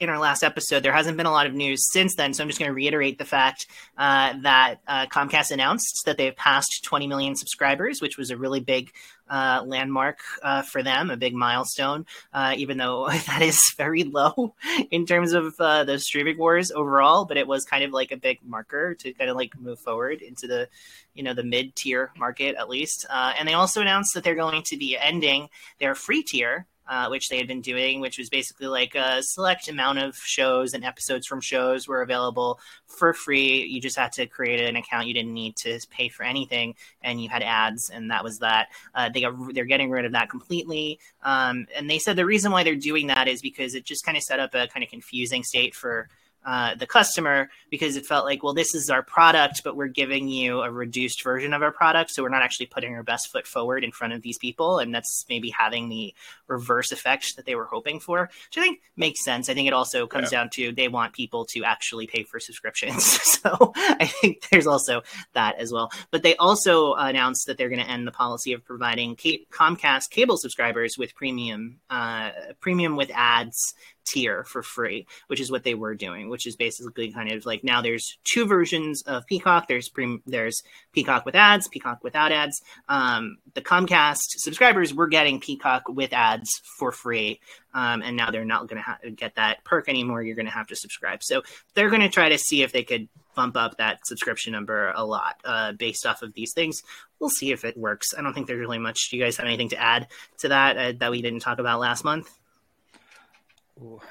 in our last episode. There hasn't been a lot of news since then, so I'm just going to reiterate the fact uh, that uh, Comcast announced that they've passed 20 million subscribers, which was a really big uh, landmark uh, for them, a big milestone, uh, even though that is very low in terms of uh, the streaming wars overall. But it was kind of like a big marker to kind of like move forward into the, you know, the mid tier market at least. and they also announced that they're going to be ending their free tier uh, which they had been doing, which was basically like a select amount of shows and episodes from shows were available for free. You just had to create an account. You didn't need to pay for anything, and you had ads, and that was that. Uh, they got, they're getting rid of that completely, um, and they said the reason why they're doing that is because it just kind of set up a kind of confusing state for uh, the customer because it felt like, well, this is our product, but we're giving you a reduced version of our product. So we're not actually putting our best foot forward in front of these people. And that's maybe having the reverse effect that they were hoping for, which I think makes sense. I think it also comes yeah. down to they want people to actually pay for subscriptions. so I think there's also that as well. But they also announced that they're going to end the policy of providing Comcast cable subscribers with premium, uh, premium with ads tier for free, which is what they were doing, which is basically kind of like now there's two versions of Peacock. There's pre- there's Peacock with ads, Peacock without ads. Um, the Comcast subscribers were getting Peacock with ads for free, um, and now they're not going to ha- get that perk anymore. You're going to have to subscribe. So they're going to try to see if they could bump up that subscription number a lot uh, based off of these things. We'll see if it works. I don't think there's really much. Do you guys have anything to add to that uh, that we didn't talk about last month?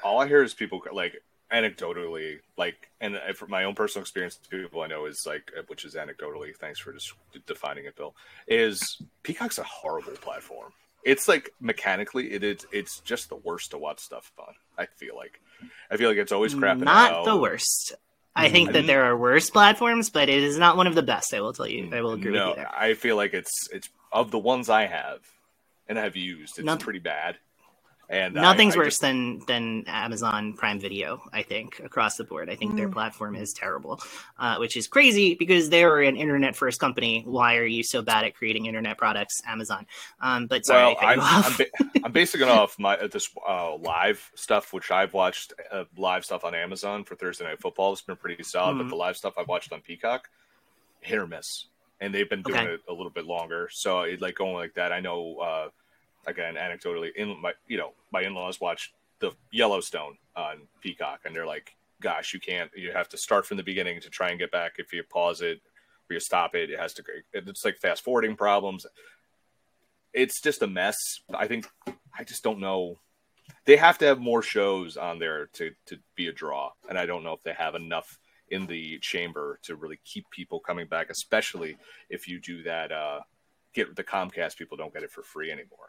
All I hear is people like anecdotally, like, and from my own personal experience, people I know is like, uh, which is anecdotally. Thanks for just defining it, Bill. Is Peacock's a horrible platform. It's like mechanically, it is. It's just the worst to watch stuff on. I feel like, I feel like it's always crap. Not the worst. I mm-hmm. think that there are worse platforms, but it is not one of the best. I will tell you. I will agree no, with you. There. I feel like it's it's of the ones I have and have used. It's Not, pretty bad. And nothing's I, I worse just... than than Amazon Prime Video. I think across the board, I think mm. their platform is terrible, uh, which is crazy because they're an internet first company. Why are you so bad at creating internet products, Amazon? Um, but sorry, well, I'm, I'm, ba- I'm, basing it off my this uh, live stuff, which I've watched uh, live stuff on Amazon for Thursday Night Football. It's been pretty solid, mm. but the live stuff I've watched on Peacock, hit or miss, and they've been doing okay. it a little bit longer. So it like going like that. I know uh, again anecdotally in my you know my in-laws watch the Yellowstone on Peacock and they're like gosh you can't you have to start from the beginning to try and get back. If you pause it or you stop it it has to it's like fast forwarding problems. It's just a mess. I think I just don't know. They have to have more shows on there to to be a draw and I don't know if they have enough in the chamber to really keep people coming back especially if you do that uh get the Comcast people don't get it for free anymore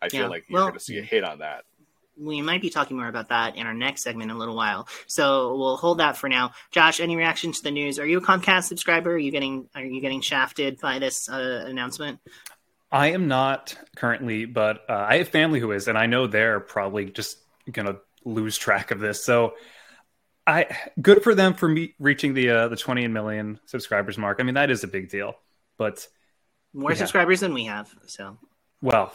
I feel yeah. like you're well, going to see a hit on that. We might be talking more about that in our next segment in a little while. So we'll hold that for now. Josh, any reaction to the news? Are you a Comcast subscriber? Are you getting are you getting shafted by this uh, announcement? I am not currently, but uh, I have family who is, and I know they're probably just going to lose track of this. So I good for them for me reaching the uh, the 20 million subscribers mark. I mean, that is a big deal. But More Yeah. subscribers than we have. So well,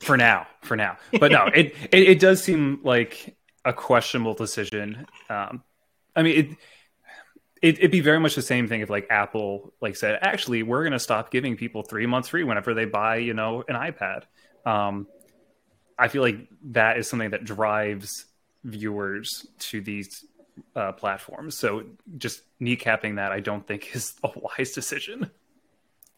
for now, for now. But no, it, it it does seem like a questionable decision. Um, I mean, it, it it'd be very much the same thing if like Apple like said, actually, we're going to stop giving people three months free whenever they buy, you know, an iPad. Um, I feel like that is something that drives viewers to these uh, platforms. So just kneecapping that, I don't think is a wise decision.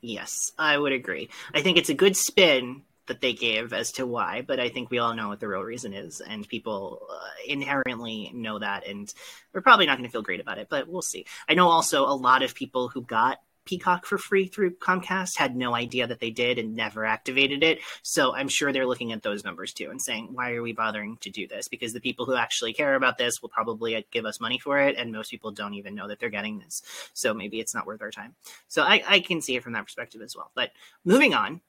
yes, I would agree. I think it's a good spin that they gave as to why, but I think we all know what the real reason is, and people uh, inherently know that, and we're probably not going to feel great about it, but we'll see. I know also a lot of people who got Peacock for free through Comcast had no idea that they did and never activated it. So I'm sure they're looking at those numbers too and saying, why are we bothering to do this? Because the people who actually care about this will probably give us money for it, and most people don't even know that they're getting this. So maybe it's not worth our time. So I, I can see it from that perspective as well. But moving on,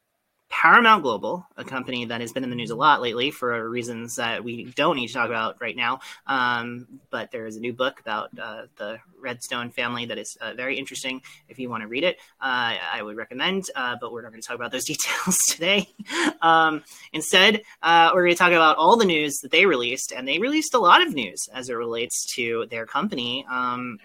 Paramount Global, a company that has been in the news a lot lately for reasons that we don't need to talk about right now. Um, but there is a new book about uh, the Redstone family that is uh, very interesting. If you want to read it, uh, I would recommend. Uh, but we're not going to talk about those details today. Um, instead, uh, we're going to talk about all the news that they released, and they released a lot of news as it relates to their company. Um,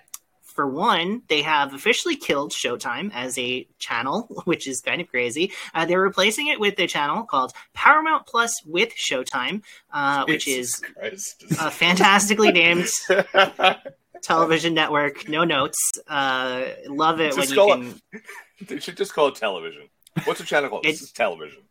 for one, they have officially killed Showtime as a channel, which is kind of crazy. Uh, they're replacing it with a channel called Paramount Plus with Showtime, uh, which is Christ. a fantastically named television network. No notes. Uh, love it Just when you call can. they should just call it television. What's the channel called? It- This is television.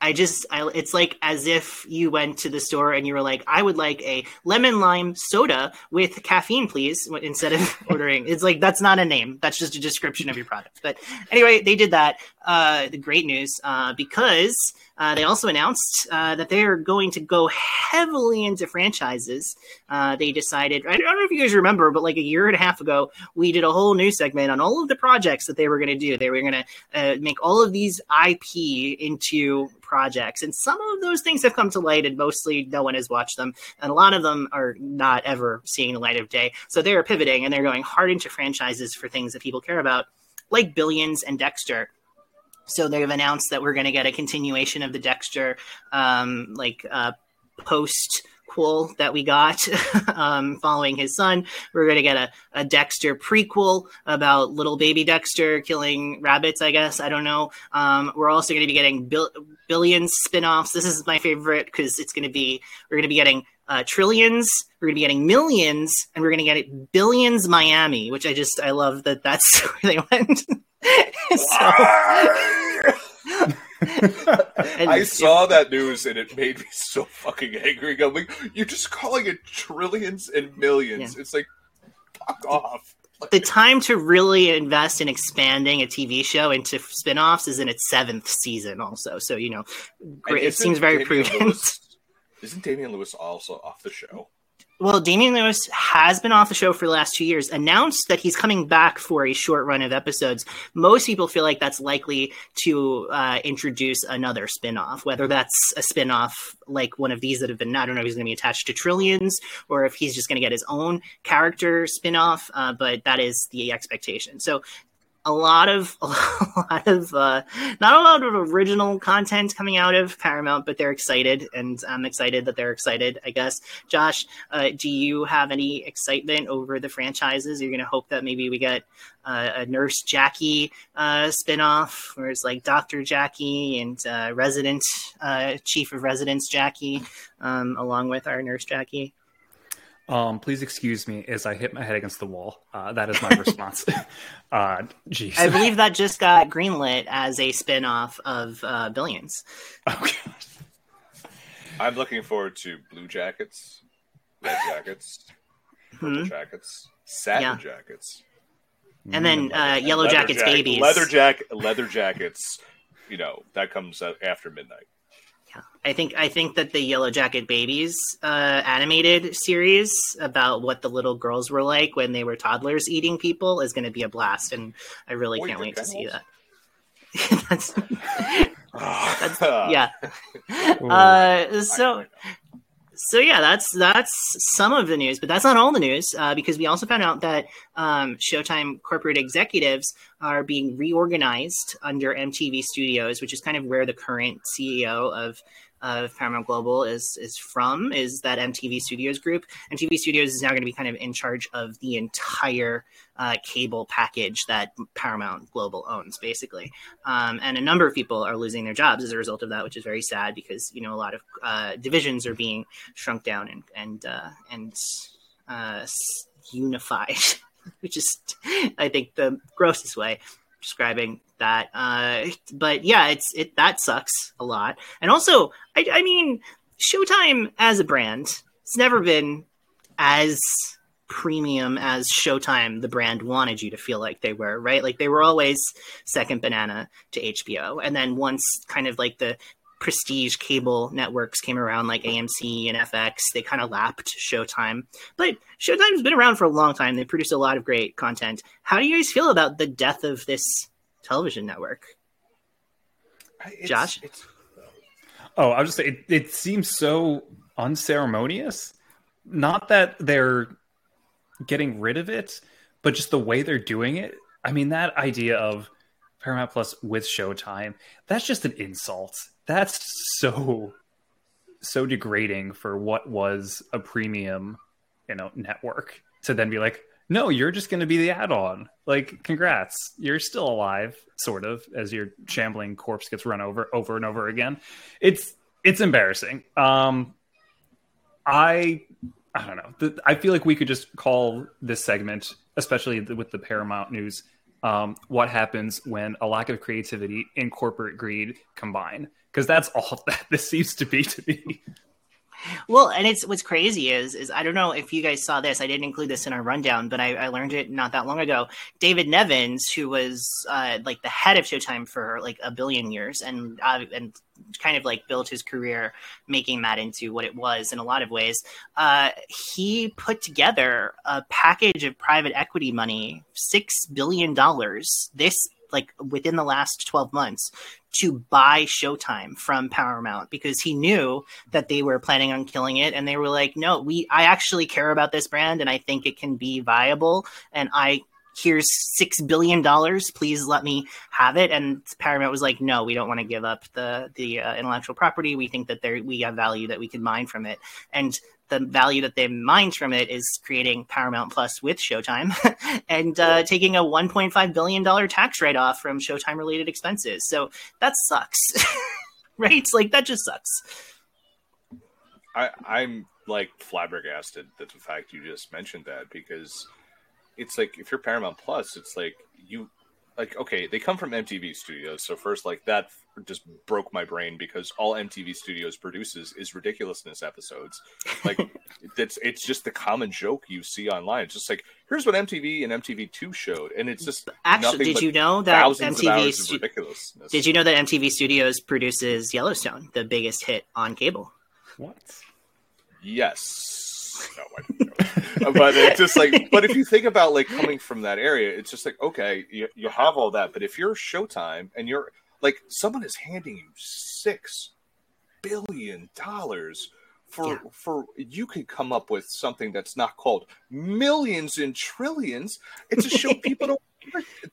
I just, I, it's like as if you went to the store and you were like, I would like a lemon lime soda with caffeine, please, instead of ordering. It's like, that's not a name. That's just a description of your product. But anyway, they did that. Uh, the great news, uh, because uh, they also announced uh, that they are going to go heavily into franchises. Uh, they decided, I don't know if you guys remember, but like a year and a half ago, we did a whole new segment on all of the projects that they were going to do. They were going to uh, make all of these IP into projects. And some of those things have come to light, and mostly no one has watched them. And a lot of them are not ever seeing the light of day. So they are pivoting and they're going hard into franchises for things that people care about, like Billions and Dexter. So they've announced that we're going to get a continuation of the Dexter, um, like uh, post quel that we got um, following his son. We're going to get a, a Dexter prequel about little baby Dexter killing rabbits, I guess. I don't know. Um, we're also going to be getting bil- billions spin-offs. This is my favorite because it's going to be, we're going to be getting uh, trillions, we're going to be getting millions, and we're going to get it billions Miami, which I just, I love that that's where they went. so, I saw that news and it made me so fucking angry. I'm like, you're just calling it trillions and millions. It's like, fuck off. the time to really invest in expanding a TV show into spin-offs is in its seventh season, also. So you know, great, And seems very Damian prudent. Lewis- isn't Damian Lewis also off the show? Well, Damian Lewis has been off the show for the last two years. Announced that he's coming back for a short run of episodes. Most people feel like that's likely to uh, introduce another spin-off, whether that's a spin-off like one of these that have been. I don't know if he's going to be attached to Trillions or if he's just going to get his own character spin-off. Uh, but that is the expectation. So a lot of a lot of uh, not a lot of original content coming out of Paramount, but they're excited, and I'm excited that they're excited. I guess, Josh, uh, do you have any excitement over the franchises? You're going to hope that maybe we get uh, a Nurse Jackie uh, spinoff, where it's like Doctor Jackie and uh, Resident uh, Chief of Residence Jackie, um, along with our Nurse Jackie. Um, please excuse me as I hit my head against the wall. Uh, that is my response. uh, jeez. I believe that just got greenlit as a spin-off of uh, Billions. Okay. I'm looking forward to Blue Jackets, Red Jackets, Purple Hmm. Jackets, Satin Yeah. Jackets, And then uh, and Yellow Leather Jackets Jack- Babies. Leather jack, leather jackets. You know that comes after midnight. I think I think that the Yellow Jacket Babies uh, animated series about what the little girls were like when they were toddlers eating people is going to be a blast, and I really Wait, can't the wait to see that. That's, that's yeah. Uh, so so yeah, that's that's some of the news, but that's not all the news uh, because we also found out that um, Showtime corporate executives are being reorganized under MTV Studios, which is kind of where the current CEO of of Paramount Global is is from is that MTV Studios group. MTV Studios is now going to be kind of in charge of the entire uh, cable package that Paramount Global owns, basically. Um, and a number of people are losing their jobs as a result of that, which is very sad because you know a lot of uh, divisions are being shrunk down and and uh, and uh, unified, which is I think the grossest way describing that. Uh, but yeah, it's it that sucks a lot. And also, I, I mean, Showtime as a brand, it's never been as premium as Showtime, the brand wanted you to feel like they were, right? Like they were always second banana to HBO. And then once kind of like the prestige cable networks came around like AMC and FX, they kind of lapped Showtime. But Showtime's been around for a long time. They produced a lot of great content. How do you guys feel about the death of this television network? It's, Josh? it's, Oh, I was just say it, it seems so unceremonious. Not that they're getting rid of it, but just the way they're doing it. I mean, that idea of Paramount Plus with Showtime, that's just an insult. That's so so degrading for what was a premium, you know, network to then be like, no, you're just going to be the add-on. Like, congrats, you're still alive, sort of, as your shambling corpse gets run over over and over again. It's it's embarrassing. Um, I I don't know. I feel like we could just call this segment, especially with the Paramount news, um, what happens when a lack of creativity and corporate greed combine. Because that's all that this seems to be to me. Well, and it's what's crazy is is I don't know if you guys saw this. I didn't include this in our rundown, but I, I learned it not that long ago. David Nevins, who was uh, like the head of Showtime for like a billion years, and uh, and kind of like built his career making that into what it was in a lot of ways. Uh, he put together a package of private equity money, six billion dollars. This like within the last 12 months to buy Showtime from Paramount because he knew that they were planning on killing it and they were like no we I actually care about this brand and I think it can be viable and I here's 6 billion dollars please let me have it. And Paramount was like no we don't want to give up the the uh, intellectual property. We think that there we have value that we can mine from it. And the value that they mined from it is creating Paramount Plus with Showtime and uh, taking a 1.5 billion dollar tax write off from Showtime related expenses. So that sucks, right? It's like that just sucks. I, I'm like flabbergasted that the fact you just mentioned that because it's like if you're Paramount Plus, it's like you like okay, they come from MTV Studios, so first like that just broke my brain because all MTV Studios produces is ridiculousness episodes. Like it's it's just the common joke you see online. It's just like here's what MTV and MTV Two showed, and it's just Actually, did but you know that MTV hours stu- ridiculousness. did you know that MTV Studios produces Yellowstone, the biggest hit on cable? What? Yes. No, know. Uh, but it's just like, but if you think about like coming from that area, it's just like, okay, you, you have all that, but if you're Showtime and you're like, someone is handing you six billion dollars for Yeah. for you could come up with something that's not called millions and trillions. It's a show people don't.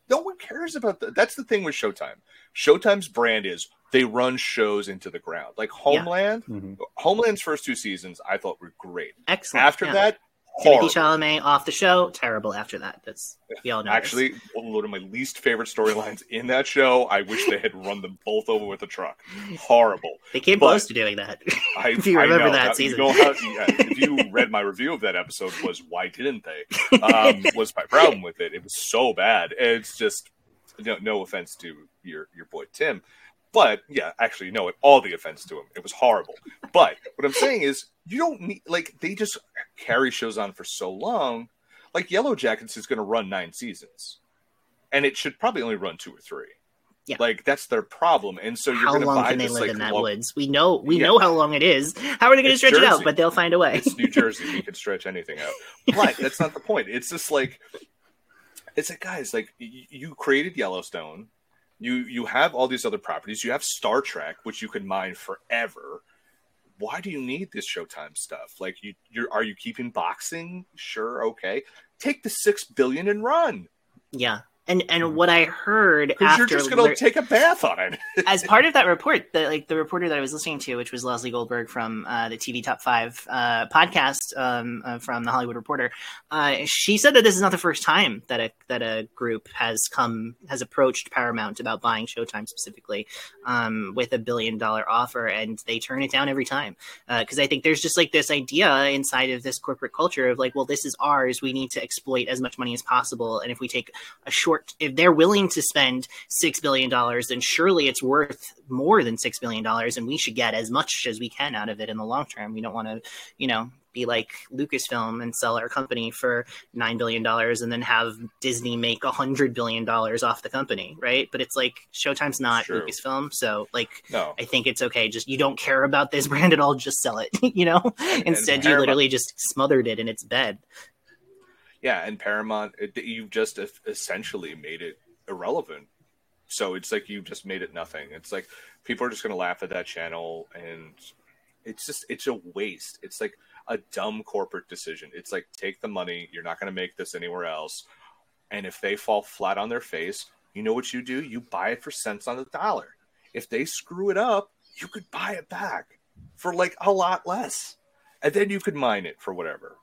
No one cares about that. That's the thing with Showtime. Showtime's brand is they run shows into the ground. Like Homeland, Mhm. Homeland's first two seasons I thought were great. Excellent. After yeah. that, Timothy horrible. Chalamet off the show, terrible. After that, that's we all know. this. Actually, one of my least favorite storylines in that show. I wish they had run them both over with a truck. Horrible. they came but- close to doing that. I, If you I remember know. that Now, season. You know how, yeah, if you read my review of that episode, was why didn't they? Um, was my problem with it. It was so bad. It's just no, no offense to your your boy Tim, but yeah, actually, no, all the offense to him. It was horrible. But what I'm saying is, you don't need like they just carry shows on for so long. Like Yellow Jackets is going to run nine seasons, and it should probably only run two or three. Yeah. Like that's their problem, and so you're how going to long buy can they this live like in that lo- woods? We know we Yeah. know how long it is. How are they going to stretch it out? But they'll find a way. it's New Jersey. We could stretch anything out. But that's not the point. It's just like it's like guys, like you created Yellowstone. You you have all these other properties. You have Star Trek, which you can mine forever. why do you need this Showtime stuff? Like, you, you're are you keeping boxing? Sure, okay. Take the six billion and run. Yeah, and and what I heard after you're just gonna lear- take a bath on it. as part of that report, the like the reporter that I was listening to, which was Lesley Goldberg from uh, the TV Top Five uh, podcast um, uh, from the Hollywood Reporter, uh, she said that this is not the first time that a that a group has come has approached Paramount about buying Showtime specifically um, with a billion dollar offer, and they turn it down every time. Because I think there's just like this idea inside of this corporate culture of like, well, this is ours, we need to exploit as much money as possible, and if we take a short, if they're willing to spend six billion dollars, then surely it's worth more than six billion dollars, and we should get as much as we can out of it in the long term. We don't want to, you know, be like Lucasfilm and sell our company for nine billion dollars and then have Disney make a hundred billion dollars off the company, right? But it's like Showtime's not True. Lucasfilm, so like No, I think it's okay. Just you don't care about this brand at all, just sell it. you know. Instead, you literally just smothered it in its bed. Yeah, and Paramount, it, you just essentially made it irrelevant. So it's like you've just made it nothing. It's like people are just gonna laugh at that channel, and it's just it's a waste. It's like a dumb corporate decision. It's like take the money. You're not gonna make this anywhere else. And if they fall flat on their face, you know what you do? You buy it for cents on the dollar. If they screw it up, you could buy it back for like a lot less, and then you could mine it for whatever.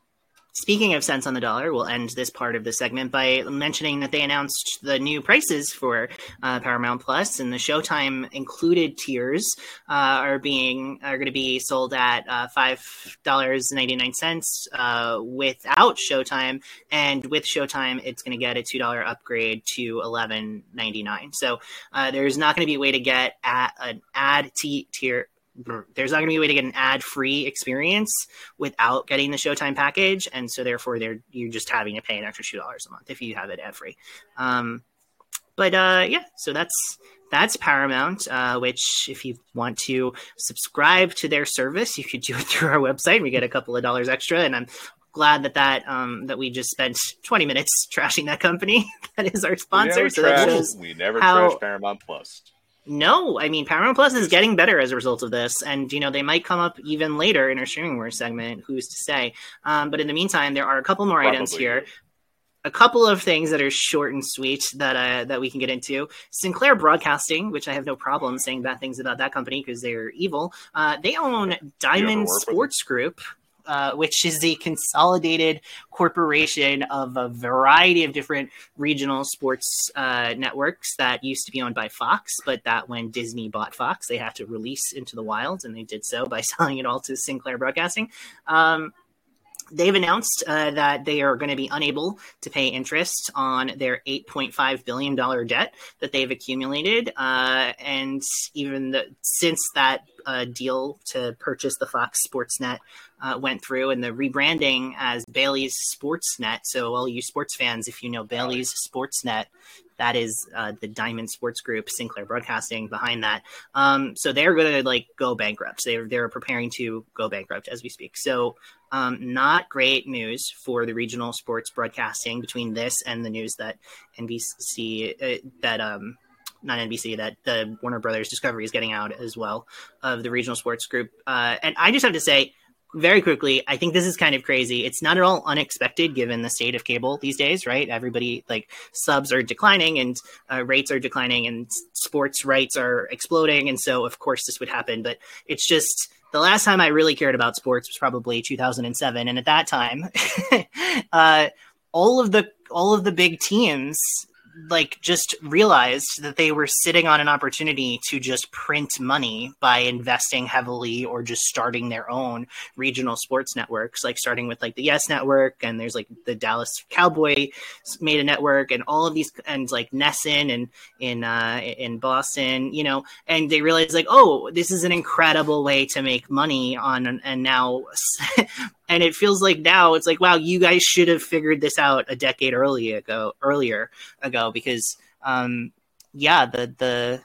Speaking of cents on the dollar, we'll end this part of the segment by mentioning that they announced the new prices for uh, Paramount Plus, and the Showtime included tiers uh, are being are going to be sold at uh, five dollars ninety nine cents uh, without Showtime, and with Showtime, it's going to get a two dollar upgrade to eleven ninety nine. So uh, there's not going to be a way to get at an ad t- tier. There's not going to be a way to get an ad-free experience without getting the Showtime package, and so therefore, they're you're just having to pay an extra two dollars a month if you have it ad-free. Um, but uh, yeah, so that's that's Paramount. Uh, which, if you want to subscribe to their service, you could do it through our website. We get a couple of dollars extra, and I'm glad that that um, that we just spent 20 minutes trashing that company. that is our We sponsor. never, So that trash, shows we never how- trash Paramount Plus. No, I mean Paramount Plus is getting better as a result of this, and you know they might come up even later in our streaming wars segment. Who's to say? Um, but in the meantime, there are a couple more items here. A couple of things that are short and sweet that uh, that we can get into. Sinclair Broadcasting, which I have no problem saying bad things about that company because they're evil. Uh, they own Diamond work with them? Sports Group, uh, which is the consolidated corporation of a variety of different regional sports uh, networks that used to be owned by Fox, but that when Disney bought Fox, they had to release into the wild, and they did so by selling it all to Sinclair Broadcasting. Um, they've announced uh, that they are going to be unable to pay interest on their $8.5 billion debt that they've accumulated. Uh, and even the, since that uh, deal to purchase the Fox Sportsnet uh, went through and the rebranding as Bally's Sportsnet. So, all you sports fans, if you know Bally's Sportsnet, that is uh, the Diamond Sports Group, Sinclair Broadcasting behind that. Um, so they're going to like go bankrupt. They're they're preparing to go bankrupt as we speak. So um, not great news for the regional sports broadcasting between this and the news that NBC uh, that um, not NBC that the Warner Brothers Discovery is getting out as well of the regional sports group. Uh, and I just have to say very quickly, I think this is kind of crazy. It's not at all unexpected given the state of cable these days, right? Everybody like subs are declining and uh, rates are declining and sports rights are exploding. And so, of course, this would happen. But it's just the last time I really cared about sports was probably 2007. And at that time, uh, all of the all of the big teams like just realized that they were sitting on an opportunity to just print money by investing heavily or just starting their own regional sports networks like starting with like the yes network and there's like the dallas cowboy made a network and all of these and like NESN and in uh in boston you know? And they realized like oh this is an incredible way to make money on and now and it feels like now it's like wow you guys should have figured this out a decade early ago earlier ago because um yeah the the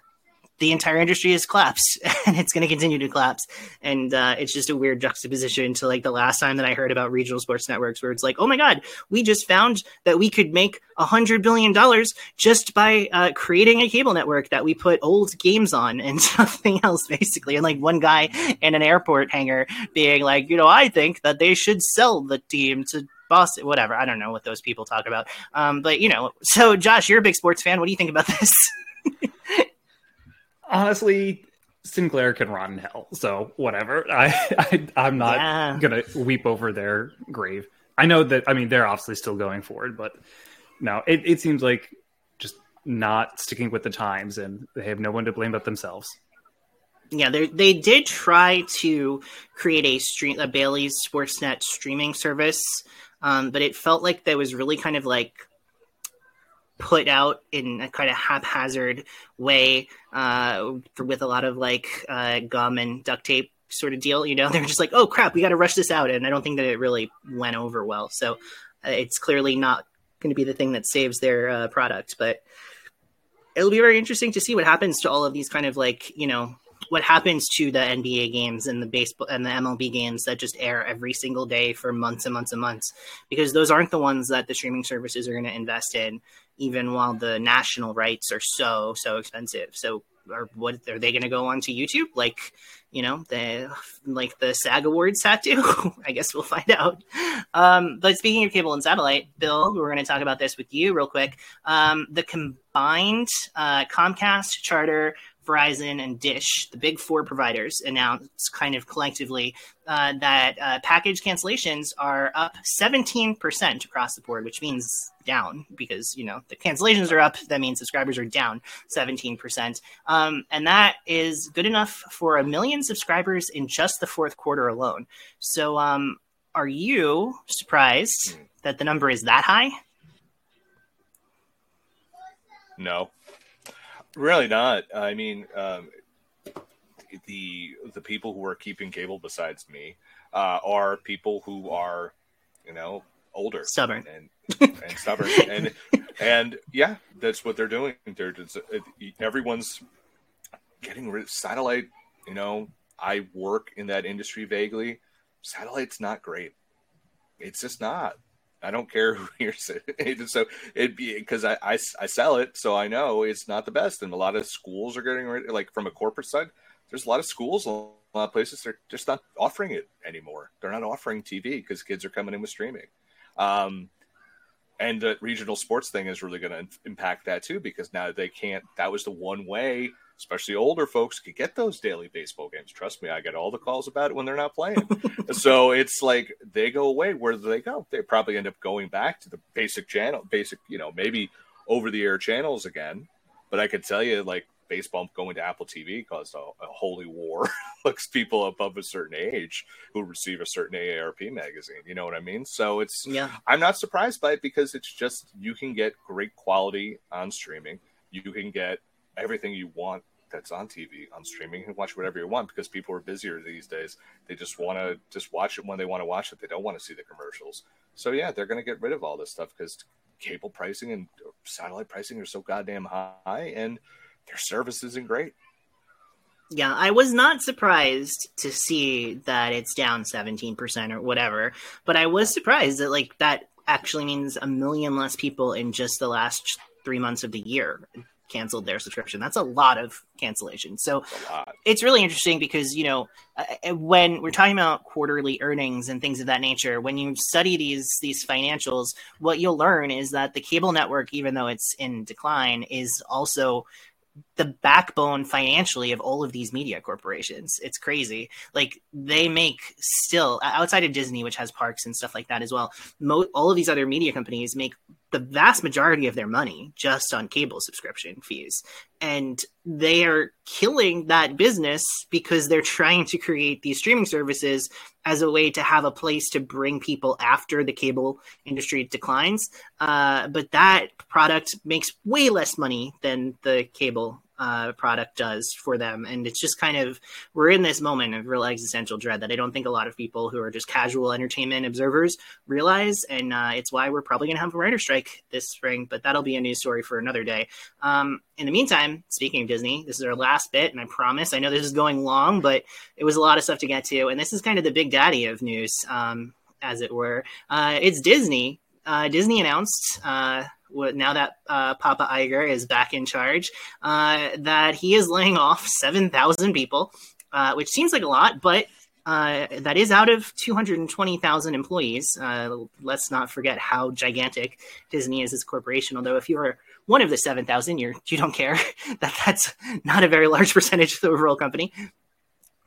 the entire industry has collapsed and it's going to continue to collapse. And uh, it's just a weird juxtaposition to like the last time that I heard about regional sports networks, where it's like, oh my God, we just found that we could make a hundred billion dollars just by uh, creating a cable network that we put old games on and something else, basically. And like one guy in an airport hangar being like, you know, I think that they should sell the team to Boston, whatever. I don't know what those people talk about. Um, but you know, so Josh, you're a big sports fan. What do you think about this? honestly, Sinclair can rot in hell. So whatever. I, I am not yeah. gonna weep over their grave. I know that. I mean, they're obviously still going forward, but no, it, it seems like just not sticking with the times, and they have no one to blame but themselves. Yeah, they they did try to create a stream a Bally's Sportsnet streaming service, um, but it felt like that was really kind of like put out in a kind of haphazard way uh, with a lot of like uh, gum and duct tape sort of deal. You know, they're just like, oh crap, we got to rush this out, and I don't think that it really went over well. So uh, it's clearly not going to be the thing that saves their uh, product, but it'll be very interesting to see what happens to all of these kind of like you know what happens to the NBA games and the baseball and the MLB games that just air every single day for months and months and months because those aren't the ones that the streaming services are going to invest in even while the national rights are so so expensive. So are what are they going to go on to YouTube? Like you know the like the SAG awards had to I guess we'll find out. Um, but speaking of cable and satellite Bill we're going to talk about this with you real quick. Um, the combined uh, Comcast Charter Verizon, and Dish, the big four providers, announced kind of collectively uh, that uh, package cancellations are up 17% across the board, which means down because, you know, the cancellations are up. That means subscribers are down 17%. Um, and that is good enough for a million subscribers in just the fourth quarter alone. So, um, are you surprised that the number is that high? No. Really not. I mean, um, the the people who are keeping cable besides me uh, are people who are, you know, older, stubborn, and, and stubborn, and and yeah, that's what they're doing. They're just, everyone's getting rid of satellite. You know, I work in that industry vaguely. Satellite's not great. It's just not. I don't care who hears it. so it'd be because I, I, I, sell it, so I know it's not the best. And a lot of schools are getting rid, like from a corporate side, there's a lot of schools, a lot of places they're just not offering it anymore. They're not offering TV because kids are coming in with streaming. Um, and the regional sports thing is really going to impact that too because now they can't. That was the one way especially older folks could get those daily baseball games. Trust me, I get all the calls about it when they're not playing. so it's like they go away. Where do they go? They probably end up going back to the basic channel, basic, you know, maybe over the air channels again. But I could tell you, like baseball going to Apple TV caused a, a holy war amongst people above a certain age who receive a certain AARP magazine. You know what I mean? So it's yeah. I'm not surprised by it because it's just you can get great quality on streaming. You can get everything you want that's on TV on streaming and watch whatever you want because people are busier these days. They just want to just watch it when they want to watch it. They don't want to see the commercials. So yeah, they're going to get rid of all this stuff because cable pricing and satellite pricing are so goddamn high, and their service isn't great. Yeah, I was not surprised to see that it's down 17% or whatever, but I was surprised that like that actually means a million less people in just the last 3 months of the year canceled their subscription. That's a lot of cancellations. So it's really interesting because, you know, uh, uh, when we're talking about quarterly earnings and things of that nature, when you study these these financials, what you'll learn is that the cable network, even though it's in decline, is also the backbone financially of all of these media corporations. It's crazy. Like they make still outside of Disney, which has parks and stuff like that as well. Mo- all of these other media companies make the vast majority of their money just on cable subscription fees. And they are killing that business because they're trying to create these streaming services as a way to have a place to bring people after the cable industry declines. Uh, but that product makes way less money than the cable uh, product does for them. And it's just kind of, we're in this moment of real existential dread that I don't think a lot of people who are just casual entertainment observers realize. And uh, it's why we're probably going to have a writer strike this spring, but that'll be a news story for another day. Um, in the meantime, speaking of Disney, this is our last bit, and I promise, I know this is going long, but it was a lot of stuff to get to. And this is kind of the big daddy of news, um, as it were. Uh, it's Disney. Uh, Disney announced uh, now that uh, Papa Iger is back in charge, uh, that he is laying off 7,000 people, uh, which seems like a lot, but uh, that is out of 220,000 employees. Let's not forget how gigantic Disney is as a corporation. Although, if you're one of the 7,000, you're you don't care that that's not a very large percentage of the overall company.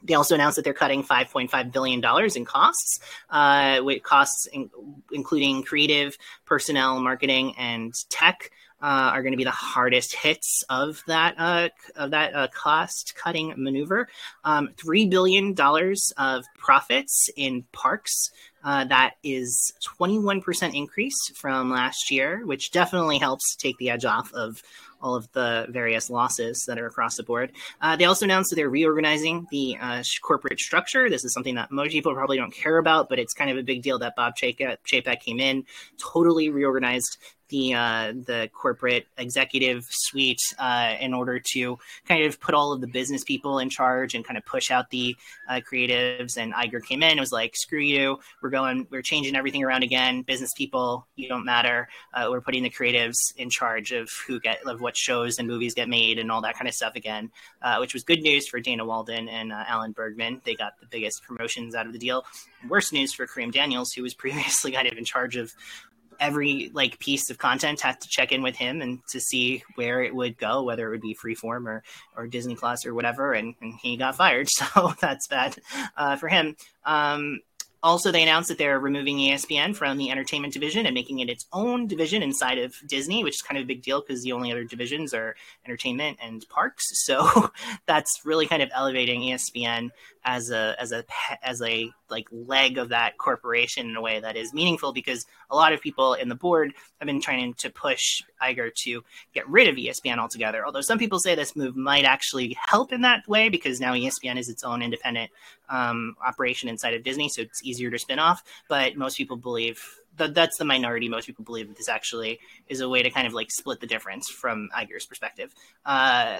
They also announced that they're cutting $5.5 billion in costs, uh, with costs in, including creative, personnel, marketing, and tech. Uh, are going to be the hardest hits of that uh, of that uh, cost cutting maneuver. Um, Three billion dollars of profits in parks. Uh, that is 21% increase from last year, which definitely helps take the edge off of all of the various losses that are across the board. Uh, they also announced that they're reorganizing the uh, corporate structure. This is something that most people probably don't care about, but it's kind of a big deal that Bob Chapek came in, totally reorganized the uh, the corporate executive suite uh, in order to kind of put all of the business people in charge and kind of push out the uh, creatives. And Iger came in and was like, "Screw you! We're going. We're changing everything around again. Business people, you don't matter. Uh, we're putting the creatives in charge of who get of what shows and movies get made and all that kind of stuff again." Uh, which was good news for Dana Walden and uh, Alan Bergman. They got the biggest promotions out of the deal. Worse news for Kareem Daniels, who was previously kind of in charge of every like piece of content had to check in with him and to see where it would go, whether it would be Freeform or or Disney Plus or whatever. And, and he got fired, so that's bad uh, for him. Um, also, they announced that they're removing ESPN from the entertainment division and making it its own division inside of Disney, which is kind of a big deal because the only other divisions are entertainment and parks. So that's really kind of elevating ESPN as a as a as a like leg of that corporation in a way that is meaningful because a lot of people in the board have been trying to push Iger to get rid of ESPN altogether. Although some people say this move might actually help in that way because now ESPN is its own independent um, operation inside of Disney, so it's easier to spin off. But most people believe that that's the minority. Most people believe that this actually is a way to kind of like split the difference from Iger's perspective. Uh,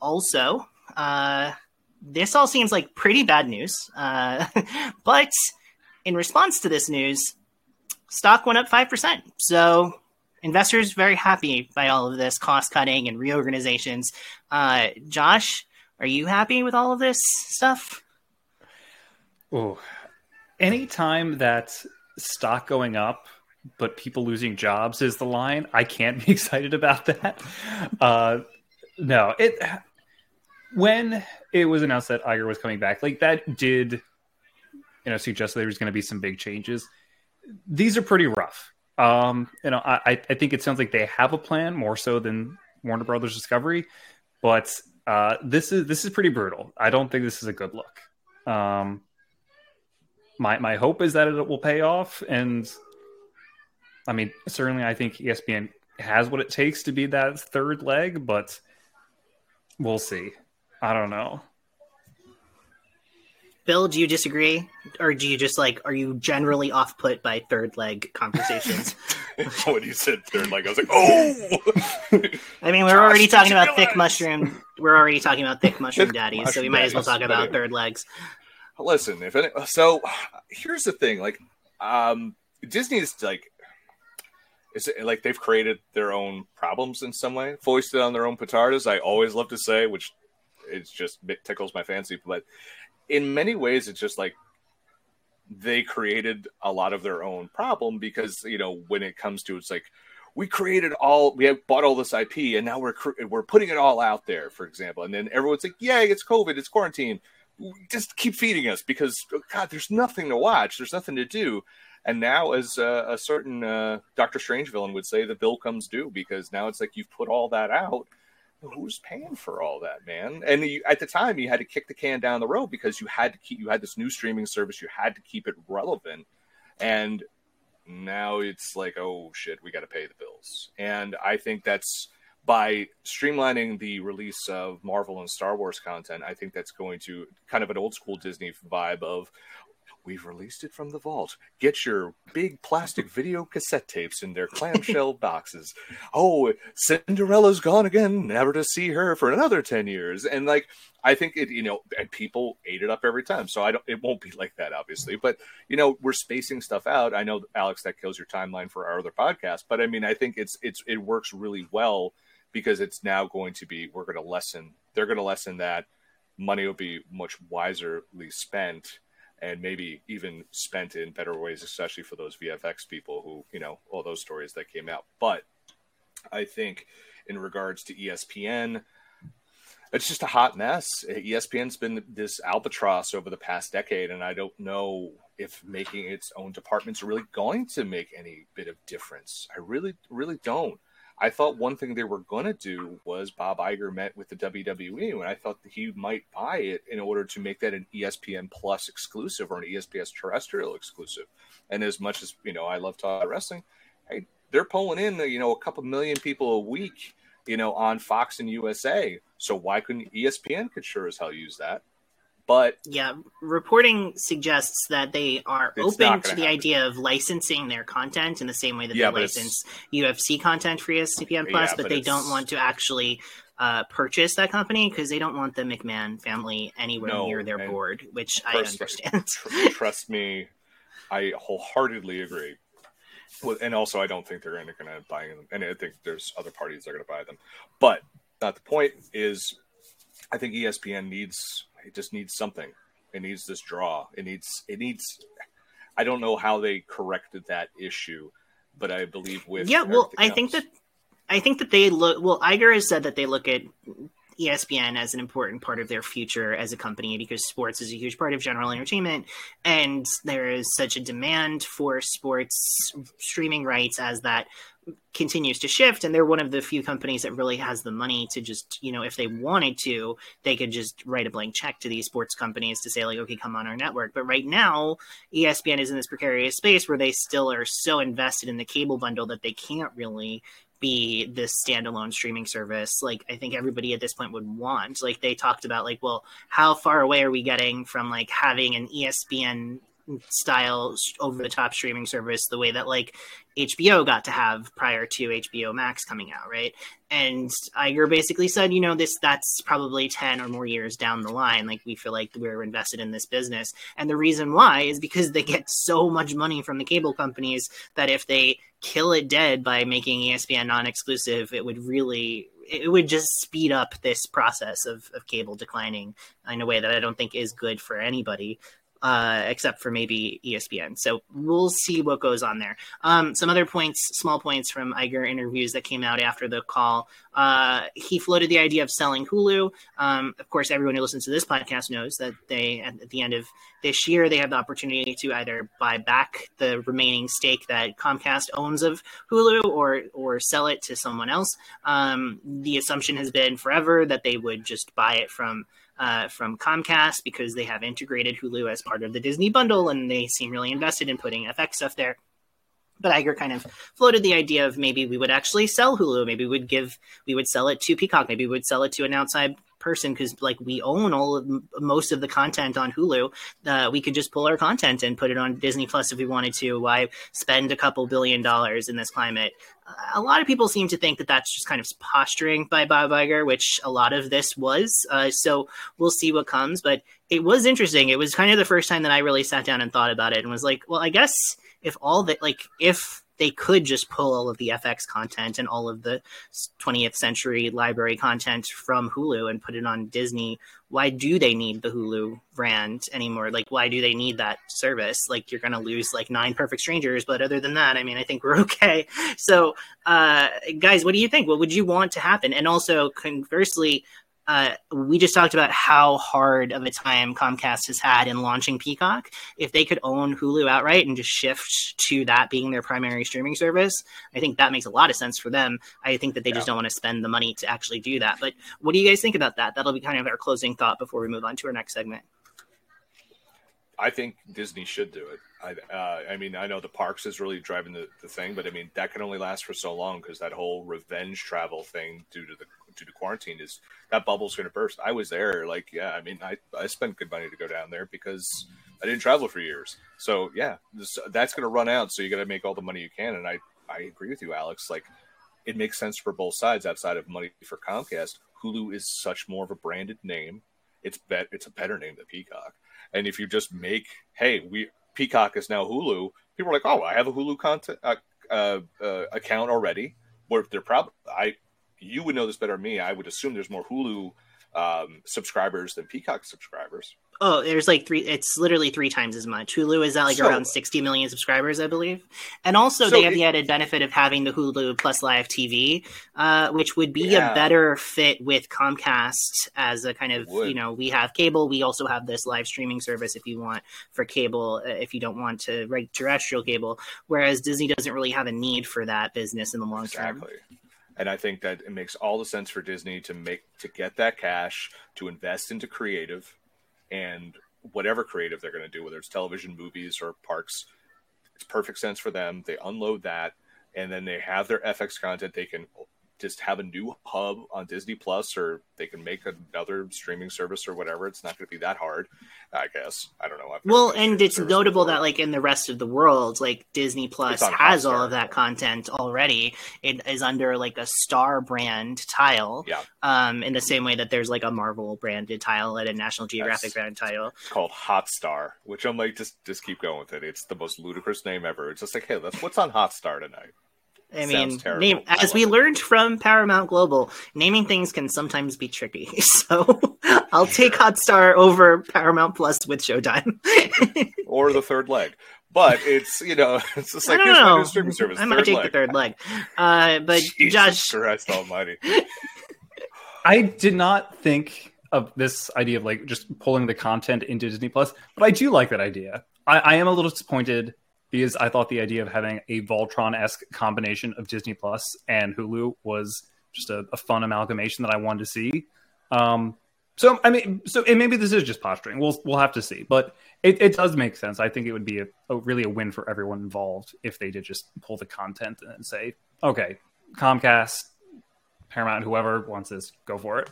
also. Uh, this all seems like pretty bad news. Uh, but in response to this news, stock went up 5%. So investors very happy by all of this cost cutting and reorganizations. Uh, Josh, are you happy with all of this stuff? Oh, anytime that stock going up, but people losing jobs is the line, I can't be excited about that. Uh, no, it when it was announced that Iger was coming back, like that did, you know, suggest that there was going to be some big changes. These are pretty rough. Um, you know, I, I think it sounds like they have a plan more so than Warner Brothers Discovery, but uh, this is this is pretty brutal. I don't think this is a good look. Um, my my hope is that it will pay off, and I mean, certainly, I think ESPN has what it takes to be that third leg, but we'll see. I don't know. Bill, do you disagree, or do you just like? Are you generally off put by third leg conversations? when you said third leg, I was like, oh. I mean, we're Josh, already talking about thick mushroom. We're already talking about thick mushroom daddies, mushroom so we might as well talk about third legs. Listen, if any, so, here's the thing: like, um, Disney is like is it like they've created their own problems in some way, foisted on their own petardas. I always love to say, which it's just it tickles my fancy. But in many ways, it's just like they created a lot of their own problem because you know when it comes to it's like we created all we have bought all this IP and now we're we're putting it all out there, for example, and then everyone's like, "Yeah, it's COVID, it's quarantine." Just keep feeding us because God, there's nothing to watch, there's nothing to do. And now, as uh, a certain uh, Doctor Strange villain would say, the bill comes due because now it's like you've put all that out who's paying for all that, man? And you, at the time, you had to kick the can down the road because you had to keep you had this new streaming service. You had to keep it relevant, and now it's like, oh shit, we got to pay the bills. And I think that's by streamlining the release of Marvel and Star Wars content, I think that's going to kind of an old school Disney vibe of we've released it from the vault. Get your big plastic video cassette tapes in their clamshell boxes. Oh, Cinderella's gone again, never to see her for another 10 years. And like I think it, you know, and people ate it up every time. So I don't it won't be like that obviously, but you know, we're spacing stuff out. I know Alex that kills your timeline for our other podcast, but I mean, I think it's it's it works really well because it's now going to be we're going to lessen they're going to lessen that money will be much wiserly spent and maybe even spent in better ways especially for those vfx people who you know all those stories that came out. But i think in regards to espn it's just a hot mess. Espn's been this albatross over the past decade and i don't know if making its own departments really going to make any bit of difference. I really really don't I thought one thing they were going to do was Bob Iger met with the WWE, and I thought that he might buy it in order to make that an ESPN Plus exclusive or an ESPN terrestrial exclusive. And as much as you know, I love talking wrestling. Hey, they're pulling in you know a couple million people a week, you know, on Fox and USA. So why couldn't ESPN could sure as hell use that? But yeah, reporting suggests that they are open to the happen. idea of licensing their content in the same way that yeah, they license UFC content for ESPN Plus, yeah, but, but they don't want to actually uh, purchase that company because they don't want the McMahon family anywhere no, near their board, which I understand. trust me, I wholeheartedly agree. Well, and also, I don't think they're going to buy them, and I think there's other parties that are going to buy them. But not the point is, I think ESPN needs it just needs something. It needs this draw. It needs it needs. I don't know how they corrected that issue, but I believe with yeah. Well, I else, think that I think that they look. Well, Iger has said that they look at ESPN as an important part of their future as a company because sports is a huge part of general entertainment, and there is such a demand for sports streaming rights as that continues to shift and they're one of the few companies that really has the money to just you know if they wanted to they could just write a blank check to these sports companies to say like okay come on our network. But right now espn is in this precarious space where they still are so invested in the cable bundle that they can't really be this standalone streaming service like i think everybody at this point would want. Like they talked about like well how far away are we getting from like having an espn style over the top streaming service the way that like HBO got to have prior to HBO Max coming out, right? And Iger basically said, you know, this that's probably 10 or more years down the line. Like we feel like we're invested in this business. And the reason why is because they get so much money from the cable companies that if they kill it dead by making ESPN non-exclusive, it would really it would just speed up this process of, of cable declining in a way that I don't think is good for anybody uh, except for maybe ESPN. So we'll see what goes on there. Um, some other points, small points from Iger interviews that came out after the call. Uh, he floated the idea of selling Hulu. Um, of course, everyone who listens to this podcast knows that they, at the end of this year, they have the opportunity to either buy back the remaining stake that Comcast owns of Hulu or or sell it to someone else. Um, the assumption has been forever that they would just buy it from uh, from Comcast because they have integrated Hulu as part of the Disney bundle and they seem really invested in putting FX stuff there. But Iger kind of floated the idea of maybe we would actually sell Hulu. Maybe we'd give, we would sell it to Peacock. Maybe we would sell it to an outside person because like we own all of most of the content on Hulu. Uh, we could just pull our content and put it on Disney Plus if we wanted to. Why spend a couple billion dollars in this climate? a lot of people seem to think that that's just kind of posturing by Bob Iger, which a lot of this was. Uh, so we'll see what comes. But it was interesting. It was kind of the first time that I really sat down and thought about it and was like, well, I guess if all that, like, if they could just pull all of the FX content and all of the 20th century library content from Hulu and put it on Disney. Why do they need the Hulu brand anymore? Like, why do they need that service? Like, you're going to lose like nine perfect strangers, but other than that, I mean, I think we're okay. So, uh, guys, what do you think? What would you want to happen? And also, conversely, uh, we just talked about how hard of a time Comcast has had in launching Peacock. If they could own Hulu outright and just shift to that being their primary streaming service, I think that makes a lot of sense for them. I think that they yeah. just don't want to spend the money to actually do that. But what do you guys think about that? That'll be kind of our closing thought before we move on to our next segment. I think Disney should do it. I, uh, I mean, I know the parks is really driving the, the thing, but I mean that can only last for so long because that whole revenge travel thing due to the due to quarantine is that bubble's going to burst. I was there, like, yeah, I mean, I I spent good money to go down there because I didn't travel for years. So yeah, this, that's going to run out. So you got to make all the money you can, and I I agree with you, Alex. Like, it makes sense for both sides outside of money for Comcast. Hulu is such more of a branded name. It's bet it's a better name than Peacock. And if you just make, hey, we Peacock is now Hulu. People are like, oh, I have a Hulu content uh, uh, uh, account already. Where they're probably, I, you would know this better than me. I would assume there's more Hulu um, subscribers than Peacock subscribers. Oh, there's like three. It's literally three times as much. Hulu is at like So- around 60 million subscribers, I believe. And also, So they have it- the added benefit of having the Hulu Plus Live TV, uh, which would be Yeah. a better fit with Comcast as a kind of, you know, we have cable. We also have this live streaming service if you want for cable, uh, if you don't want to reg terrestrial cable. Whereas Disney doesn't really have a need for that business in the long term. And I think that it makes all the sense for Disney to make to get that cash to invest into creative and whatever creative they're going to do, whether it's television, movies, or parks. It's perfect sense for them. They unload that, and then they have their FX content. They can just have a new hub on Disney Plus, or they can make another streaming service or whatever. It's not going to be that hard, I guess. I don't know. Well, and it's notable before. that like in the rest of the world, like Disney Plus has all of that content already. It is under like a Star brand tile. Yeah. Um, in the same way that there's like a Marvel branded tile and a National Geographic That's- branded tile. It's called Hotstar, which I'm like, just just keep going with it. It's the most ludicrous name ever. It's just like, hey, let's what's on Hotstar tonight? I mean, name, as love we learned from Paramount Global, naming things can sometimes be tricky. So I'll take Hotstar over Paramount Plus with Showtime. or the third leg. But it's you know, it's just like I here's don't my new streaming service. I might third take leg. the third leg. Uh, but Jesus Josh, Christ Almighty! I did not think of this idea of like just pulling the content into Disney Plus, but I do like that idea. I, I am a little disappointed because I thought the idea of having a Voltron esque combination of Disney Plus and Hulu was just a, a fun amalgamation that I wanted to see. Um, so I mean, so and maybe this is just posturing. We'll we'll have to see, but it, it does make sense. I think it would be a, a really a win for everyone involved if they did just pull the content and say, okay, Comcast, Paramount, whoever wants this, go for it.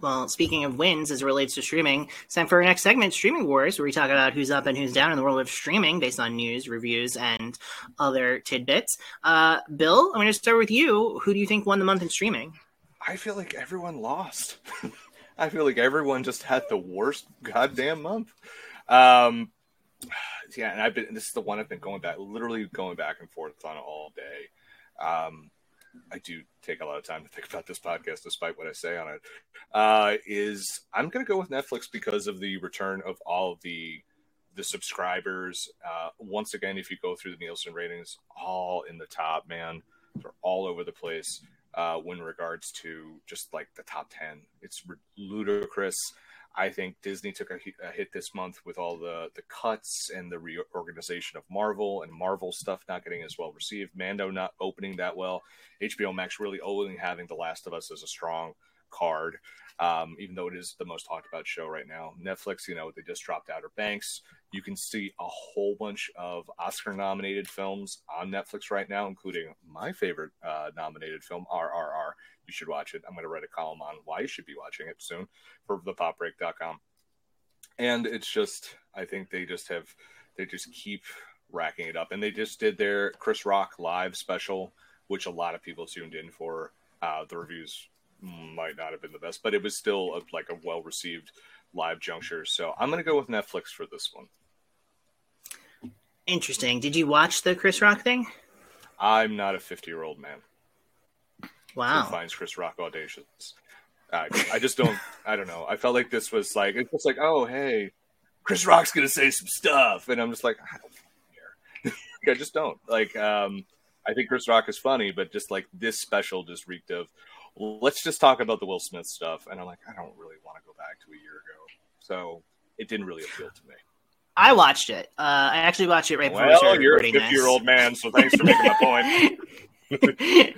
Well, speaking of wins as it relates to streaming, it's time for our next segment, Streaming Wars, where we talk about who's up and who's down in the world of streaming based on news, reviews, and other tidbits. Uh, Bill, I'm going to start with you. Who do you think won the month in streaming? I feel like everyone lost. I feel like everyone just had the worst goddamn month. Um, yeah, and I've been. This is the one I've been going back, literally going back and forth on all day. Um, I do take a lot of time to think about this podcast, despite what I say on it. Uh, is I'm going to go with Netflix because of the return of all the the subscribers. Uh, once again, if you go through the Nielsen ratings, all in the top, man. They're all over the place uh, when regards to just like the top 10. It's ludicrous. I think Disney took a, hit- this month with all the, the cuts and the reorganization of Marvel and Marvel stuff not getting as well received. Mando not opening that well. HBO Max really only having The Last of Us as a strong card, um, even though it is the most talked about show right now. Netflix, you know, they just dropped Outer Banks. You can see a whole bunch of Oscar nominated films on Netflix right now, including my favorite uh, nominated film, RRR. You should watch it. I'm going to write a column on why you should be watching it soon for thepopbreak.com. And it's just, I think they just have, they just keep racking it up. And they just did their Chris Rock live special, which a lot of people tuned in for. Uh, the reviews might not have been the best, but it was still a, like a well received live juncture. So I'm going to go with Netflix for this one. Interesting. Did you watch the Chris Rock thing? I'm not a 50 year old man Wow. finds Chris Rock audacious. I, I just don't. I don't know. I felt like this was like it's just like, oh hey, Chris Rock's gonna say some stuff, and I'm just like, I don't care. Like, I just don't like. Um, I think Chris Rock is funny, but just like this special just reeked of. Let's just talk about the Will Smith stuff, and I'm like, I don't really want to go back to a year ago, so it didn't really appeal to me. I watched it. Uh, I actually watched it right before we Well, started you're a 50 year old man, so thanks for making my point.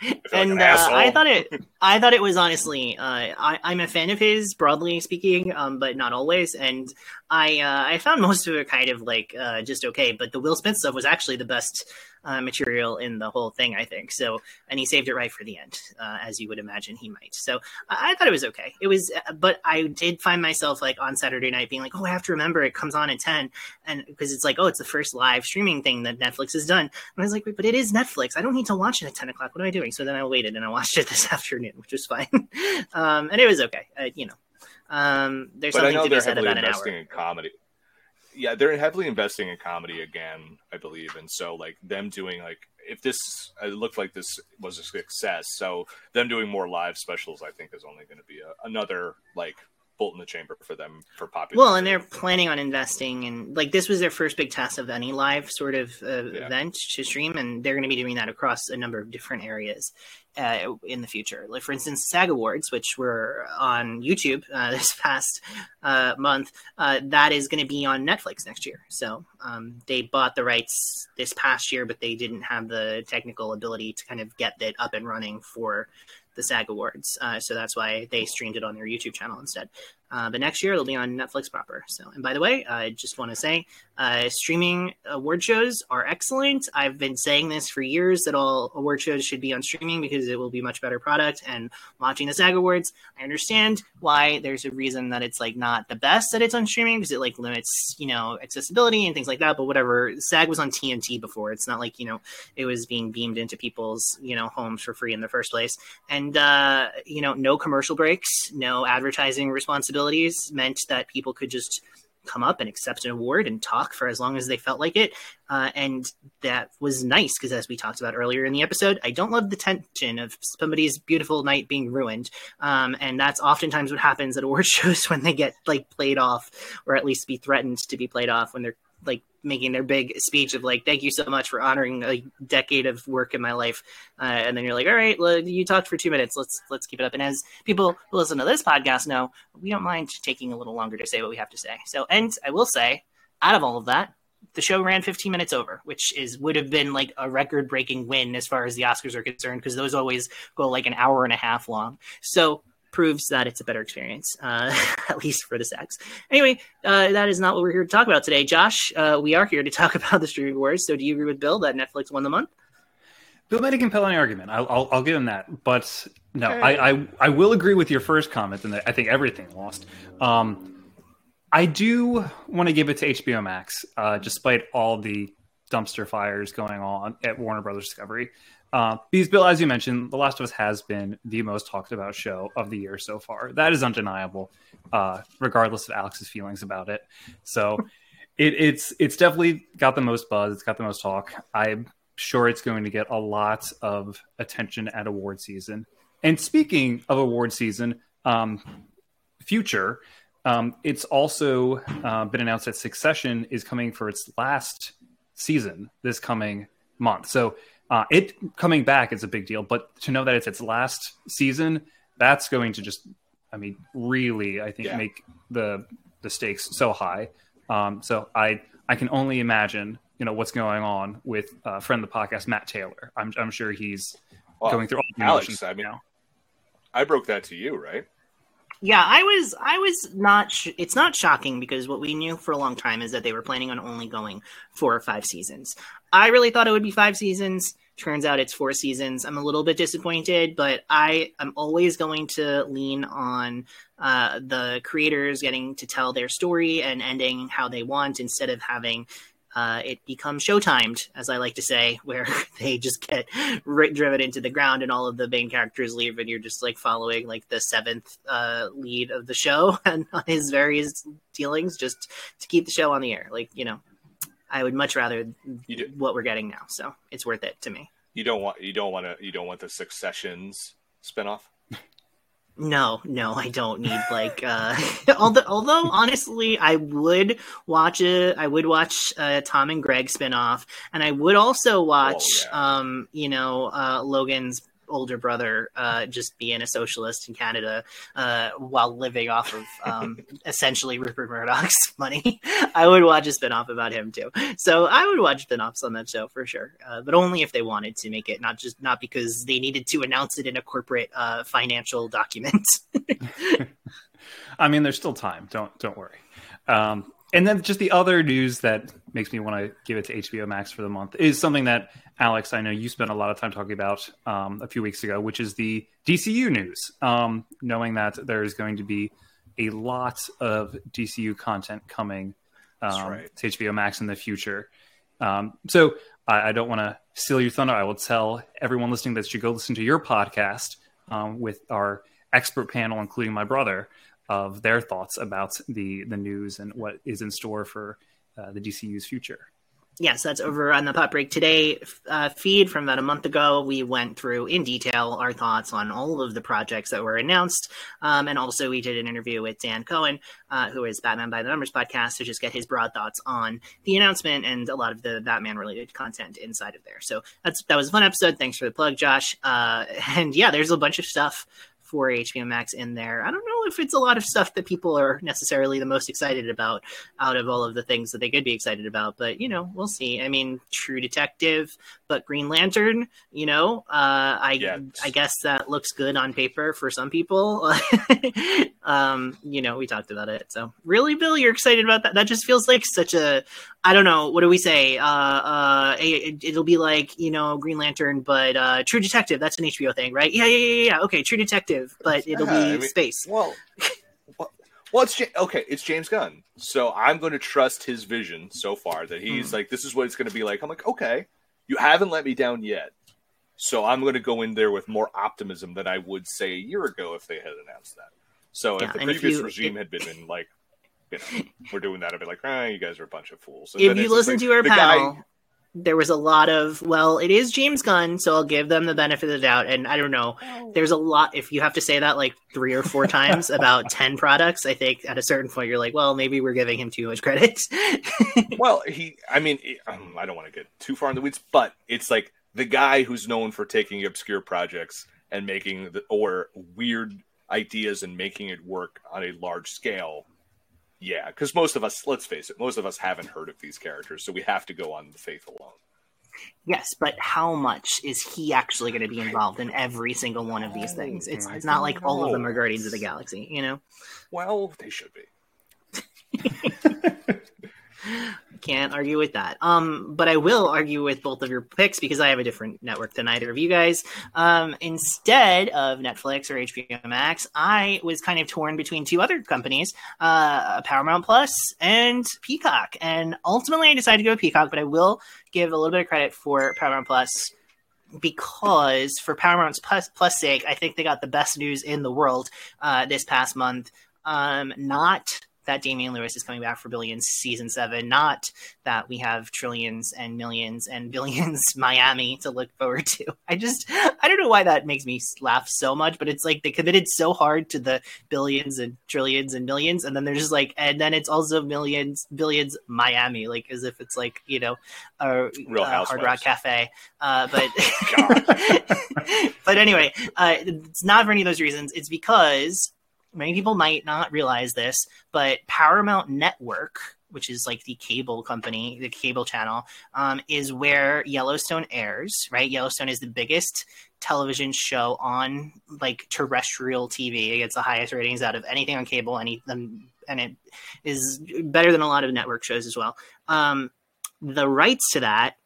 feel like and an uh. I thought it. I thought it was honestly. Uh, I, I'm a fan of his, broadly speaking, um, but not always. And I uh, I found most of it kind of like uh, just okay, but the Will Smith stuff was actually the best uh, material in the whole thing, I think. So, and he saved it right for the end, uh, as you would imagine he might. So, I, I, thought it was okay. It was, uh, but I did find myself like on Saturday night being like, oh, I have to remember it comes on at ten, and because it's like, oh, it's the first live streaming thing that Netflix has done. And I was like, but it is Netflix. I don't need to watch it at ten o'clock. What am I doing? So then I waited and I watched it this afternoon, which was fine, um, and it was okay. Uh, you know. Um, there's but something to be said about an hour. In comedy yeah, they're heavily investing in comedy again, I believe, and so like them doing like if this it looked like this was a success, so them doing more live specials, I think, is only going to be a, another like bolt in the chamber for them for popular. Well, and they're planning on investing and like this was their first big test of any live sort of uh, yeah. event to stream, and they're going to be doing that across a number of different areas uh, in the future. Like for instance, SAG Awards, which were on YouTube uh, this past uh, month, uh, that is going to be on Netflix next year. So um, they bought the rights this past year, but they didn't have the technical ability to kind of get it up and running for the SAG Awards. Uh, so that's why they streamed it on their YouTube channel instead. Uh, but next year it'll be on Netflix proper. So, and by the way, I just want to say, uh, streaming award shows are excellent. I've been saying this for years that all award shows should be on streaming because it will be much better product. And watching the SAG Awards, I understand why there's a reason that it's like not the best that it's on streaming because it like limits, you know, accessibility and things like that. But whatever, SAG was on TNT before. It's not like you know it was being beamed into people's you know homes for free in the first place. And uh, you know, no commercial breaks, no advertising responsibility meant that people could just come up and accept an award and talk for as long as they felt like it. Uh, and that was nice because, as we talked about earlier in the episode, I don't love the tension of somebody's beautiful night being ruined. Um, and that's oftentimes what happens at award shows when they get like played off, or at least be threatened to be played off when they're like making their big speech of like thank you so much for honoring a decade of work in my life. Uh, and then you're like all right well, you talked for two minutes. Let's let's keep it up. And as people who listen to this podcast know we don't mind taking a little longer to say what we have to say. So and i will say out of all of that the show ran 15 minutes over, which is would have been like a record breaking win as far as the Oscars are concerned, because those always go like an hour and a half long. So proves that it's a better experience, uh, at least for the sex. Anyway, uh, that is not what we're here to talk about today. Josh, uh, we are here to talk about the streaming wars. So do you agree with Bill that Netflix won the month? Bill made a compelling argument. I'll, I'll, I'll give him that. But no, I, I, I, will agree with your first comment and I think everything lost. Um, I do want to give it to HBO Max, uh, despite all the dumpster fires going on at Warner Brothers Discovery. Uh, because Bill, as you mentioned, The Last of Us has been the most talked about show of the year so far. That is undeniable, uh, regardless of Alex's feelings about it. So it, it's it's definitely got the most buzz. It's got the most talk. I'm sure it's going to get a lot of attention at award season. And speaking of award season, um, future, um, it's also uh, been announced that Succession is coming for its last season this coming month. So uh, it coming back is a big deal, but to know that it's its last season, that's going to just, I mean, really, I think yeah. make the the stakes so high. Um, so I I can only imagine, you know, what's going on with uh, friend of the podcast Matt Taylor. I'm I'm sure he's well, going through all the Alex, I mean, now. I broke that to you, right? Yeah, I was I was not sh- it's not shocking because what we knew for a long time is that they were planning on only going four or five seasons. I really thought it would be five seasons. Turns out it's four seasons. I'm a little bit disappointed, but I am always going to lean on uh, the creators getting to tell their story and ending how they want instead of having uh, it becomes showtimed, as I like to say, where they just get driven into the ground and all of the main characters leave, and you're just like following like the seventh uh, lead of the show and his various dealings just to keep the show on the air. Like you know, I would much rather what we're getting now. So it's worth it to me. You don't want you don't want to you don't want the Successions spinoff. No, no, I don't need like. uh although, although honestly, I would watch it. I would watch uh, Tom and Greg spinoff, and I would also watch, oh, yeah. um, you know, uh, Logan's older brother uh, just being a socialist in Canada uh, while living off of um, essentially Rupert Murdoch's money. I would watch a spinoff about him too. So I would watch spinoffs on that show for sure, uh, but only if they wanted to make it, not just not because they needed to announce it in a corporate uh, financial document. I mean, there's still time. Don't don't worry. Um, and then just the other news that makes me want to give it to HBO Max for the month is something that Alex, I know you spent a lot of time talking about um, a few weeks ago, which is the DCU news. Um, knowing that there is going to be a lot of DCU content coming um, right. to HBO Max in the future. Um, so I, I don't want to steal your thunder. I will tell everyone listening that you go listen to your podcast um, with our expert panel, including my brother, of their thoughts about the the news and what is in store for uh, the DCU's future. Yes, that's over on the Pop Break Today uh, feed from about a month ago. We went through in detail our thoughts on all of the projects that were announced. Um, and also, we did an interview with Dan Cohen, uh, who is Batman by the Numbers podcast, to just get his broad thoughts on the announcement and a lot of the Batman related content inside of there. So that's that was a fun episode. Thanks for the plug, Josh. Uh, and yeah, there's a bunch of stuff for HBO Max in there. I don't know if it's a lot of stuff that people are necessarily the most excited about out of all of the things that they could be excited about, but you know, we'll see. I mean, True Detective, but Green Lantern, you know, uh, I yeah. I guess that looks good on paper for some people. um, you know, we talked about it. So really, Bill, you're excited about that? That just feels like such a I don't know. What do we say? Uh, uh, it, will be like you know Green Lantern, but uh, True Detective. That's an HBO thing, right? Yeah, yeah, yeah, yeah. Okay, True Detective, but it'll yeah, be I mean, space. Well, well, well, it's okay. It's James Gunn, so I'm going to trust his vision so far that he's mm. like, this is what it's going to be like. I'm like, okay, you haven't let me down yet, so I'm going to go in there with more optimism than I would say a year ago if they had announced that. So yeah, if the previous if you, regime had been like you know, we're doing that. I'd be like, ah, you guys are a bunch of fools. And if you listen like, to our panel, guy... there was a lot of, well, it is James Gunn, so I'll give them the benefit of the doubt. And I don't know, oh. there's a lot. If you have to say that like three or four times about 10 products, I think at a certain point you're like, well, maybe we're giving him too much credit. well, he, I mean, um, I don't want to get too far in the weeds, but it's like the guy who's known for taking obscure projects and making the, or weird ideas and making it work on a large scale yeah, because most of us, let's face it, most of us haven't heard of these characters, so we have to go on the faith alone. Yes, but how much is he actually going to be involved in every single one of these things? It's, it's not like all of them are Guardians of the Galaxy, you know? Well, they should be. Can't argue with that. Um, but I will argue with both of your picks because I have a different network than either of you guys. Um, instead of Netflix or HBO Max, I was kind of torn between two other companies, uh, Paramount Plus and Peacock. And ultimately, I decided to go Peacock, but I will give a little bit of credit for Paramount Plus because for Paramount's plus, plus sake, I think they got the best news in the world uh, this past month. Um, not that Damian Lewis is coming back for Billions season seven, not that we have trillions and millions and billions Miami to look forward to. I just I don't know why that makes me laugh so much, but it's like they committed so hard to the billions and trillions and millions, and then they're just like, and then it's also millions, billions Miami, like as if it's like you know a, a Hard Rock Cafe. Uh, but but anyway, uh, it's not for any of those reasons. It's because many people might not realize this, but Paramount Network, which is like the cable company, the cable channel, um, is where Yellowstone airs. Right, Yellowstone is the biggest television show on like terrestrial TV. It gets the highest ratings out of anything on cable, any um, and it is better than a lot of network shows as well. Um, the rights to that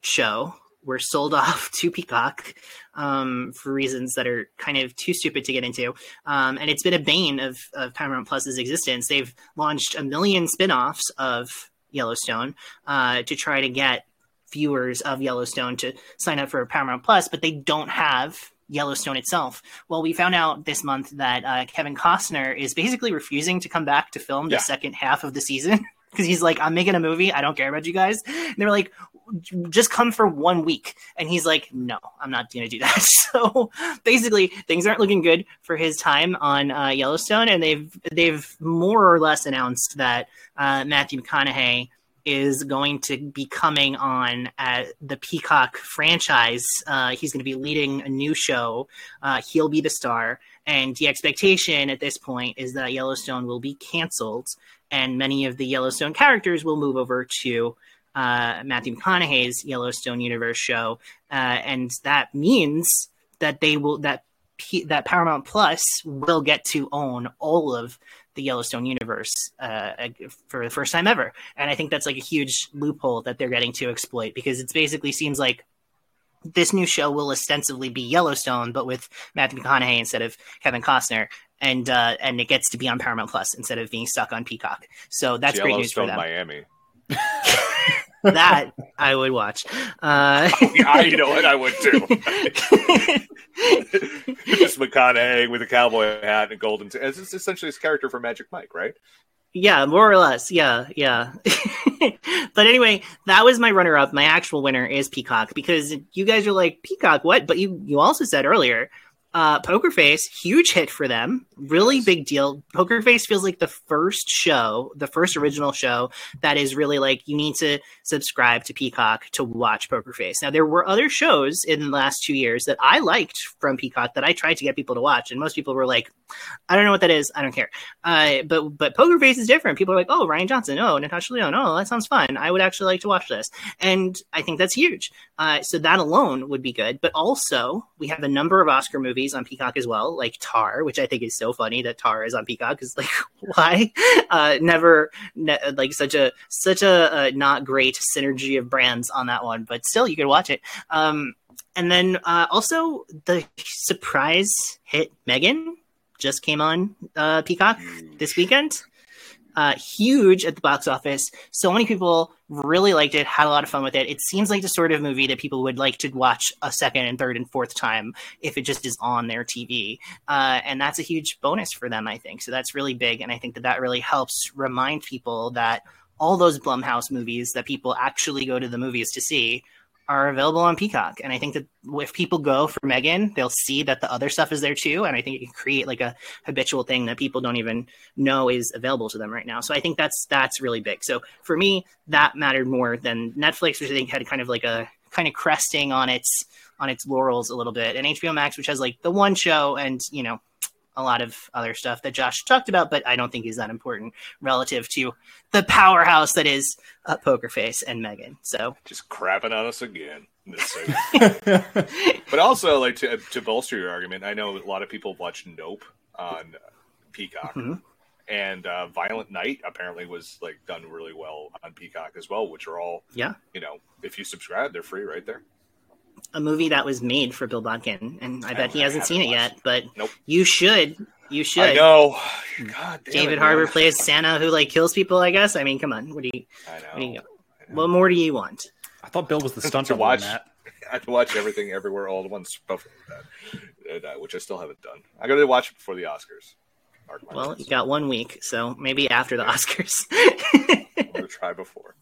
show were sold off to Peacock um, for reasons that are kind of too stupid to get into. Um, and it's been a bane of, of Paramount Plus's existence. They've launched a million spin offs of Yellowstone uh, to try to get viewers of Yellowstone to sign up for Paramount Plus, but they don't have Yellowstone itself. Well, we found out this month that uh, Kevin Costner is basically refusing to come back to film yeah. the second half of the season because he's like, I'm making a movie. I don't care about you guys. And they were like, just come for one week. And he's like, no, I'm not going to do that. So basically, things aren't looking good for his time on uh, Yellowstone, and they've they've more or less announced that uh, Matthew McConaughey is going to be coming on at the Peacock franchise. Uh, he's going to be leading a new show. Uh, he'll be the star, and the expectation at this point is that Yellowstone will be canceled, and many of the Yellowstone characters will move over to uh, Matthew McConaughey's Yellowstone universe show, uh, and that means that they will that P- that Paramount Plus will get to own all of the Yellowstone universe uh, for the first time ever. And I think that's like a huge loophole that they're getting to exploit because it basically seems like this new show will ostensibly be Yellowstone, but with Matthew McConaughey instead of Kevin Costner, and uh, and it gets to be on Paramount Plus instead of being stuck on Peacock. So that's great news for them. Miami. that I would watch. Uh, yeah, you know what? I would too. Just McConaughey with a cowboy hat and a golden. T- it's essentially his character from Magic Mike, right? Yeah, more or less. Yeah, yeah. but anyway, that was my runner up. My actual winner is Peacock because you guys are like, Peacock, what? But you, you also said earlier uh, Poker Face, huge hit for them. Really big deal. Poker Face feels like the first show, the first original show that is really like you need to subscribe to Peacock to watch Poker Face. Now, there were other shows in the last two years that I liked from Peacock that I tried to get people to watch, and most people were like, I don't know what that is. I don't care. Uh, but but Poker Face is different. People are like, oh, Rian Johnson. Oh, Natasha Lyonne. Oh, that sounds fun. I would actually like to watch this. And I think that's huge. Uh, so that alone would be good. But also, we have a number of Oscar movies on Peacock as well, like Tar, which I think is so funny that Tar is on Peacock. Is like, why? Uh, never ne- like such a such a, a, not great synergy of brands on that one. But still, you could watch it. Um, and then uh, also the surprise hit Megan just came on uh, Peacock this weekend. Uh, huge at the box office. So many people really liked it, had a lot of fun with it. It seems like the sort of movie that people would like to watch a second and third and fourth time if it just is on their TV. Uh, and that's a huge bonus for them, I think. So that's really big. And I think that that really helps remind people that all those Blumhouse movies that people actually go to the movies to see are available on Peacock. And I think that if people go for Megan, they'll see that the other stuff is there too. And I think it can create like a habitual thing that people don't even know is available to them right now. So I think that's that's really big. So for me, that mattered more than Netflix, which I think had kind of like a kind of cresting on its on its laurels a little bit, and HBO Max, which has like the one show and you know a lot of other stuff that Josh talked about, but I don't think is that important relative to the powerhouse that is uh, Poker Face and Megan. So just crapping on us again. but also, like to to bolster your argument, I know a lot of people watch Nope on Peacock. Mm-hmm. And uh, Violent Night apparently was like done really well on Peacock as well, which are all yeah. You know, if you subscribe, they're free right there a movie that was made for Bill Bodkin, and I, I bet he hasn't seen it yet. But nope. you should. You should. I know. God David it, Harbour plays Santa who like kills people. I guess. I mean, come on. What do you? I know. What, do you, what more do you want? I thought Bill was the stunt to watch. I had to watch everything everywhere all at once before that, uh, which I still haven't done. I got to watch it before the Oscars. Well, you got one week, so maybe after the Oscars. I'm gonna try before.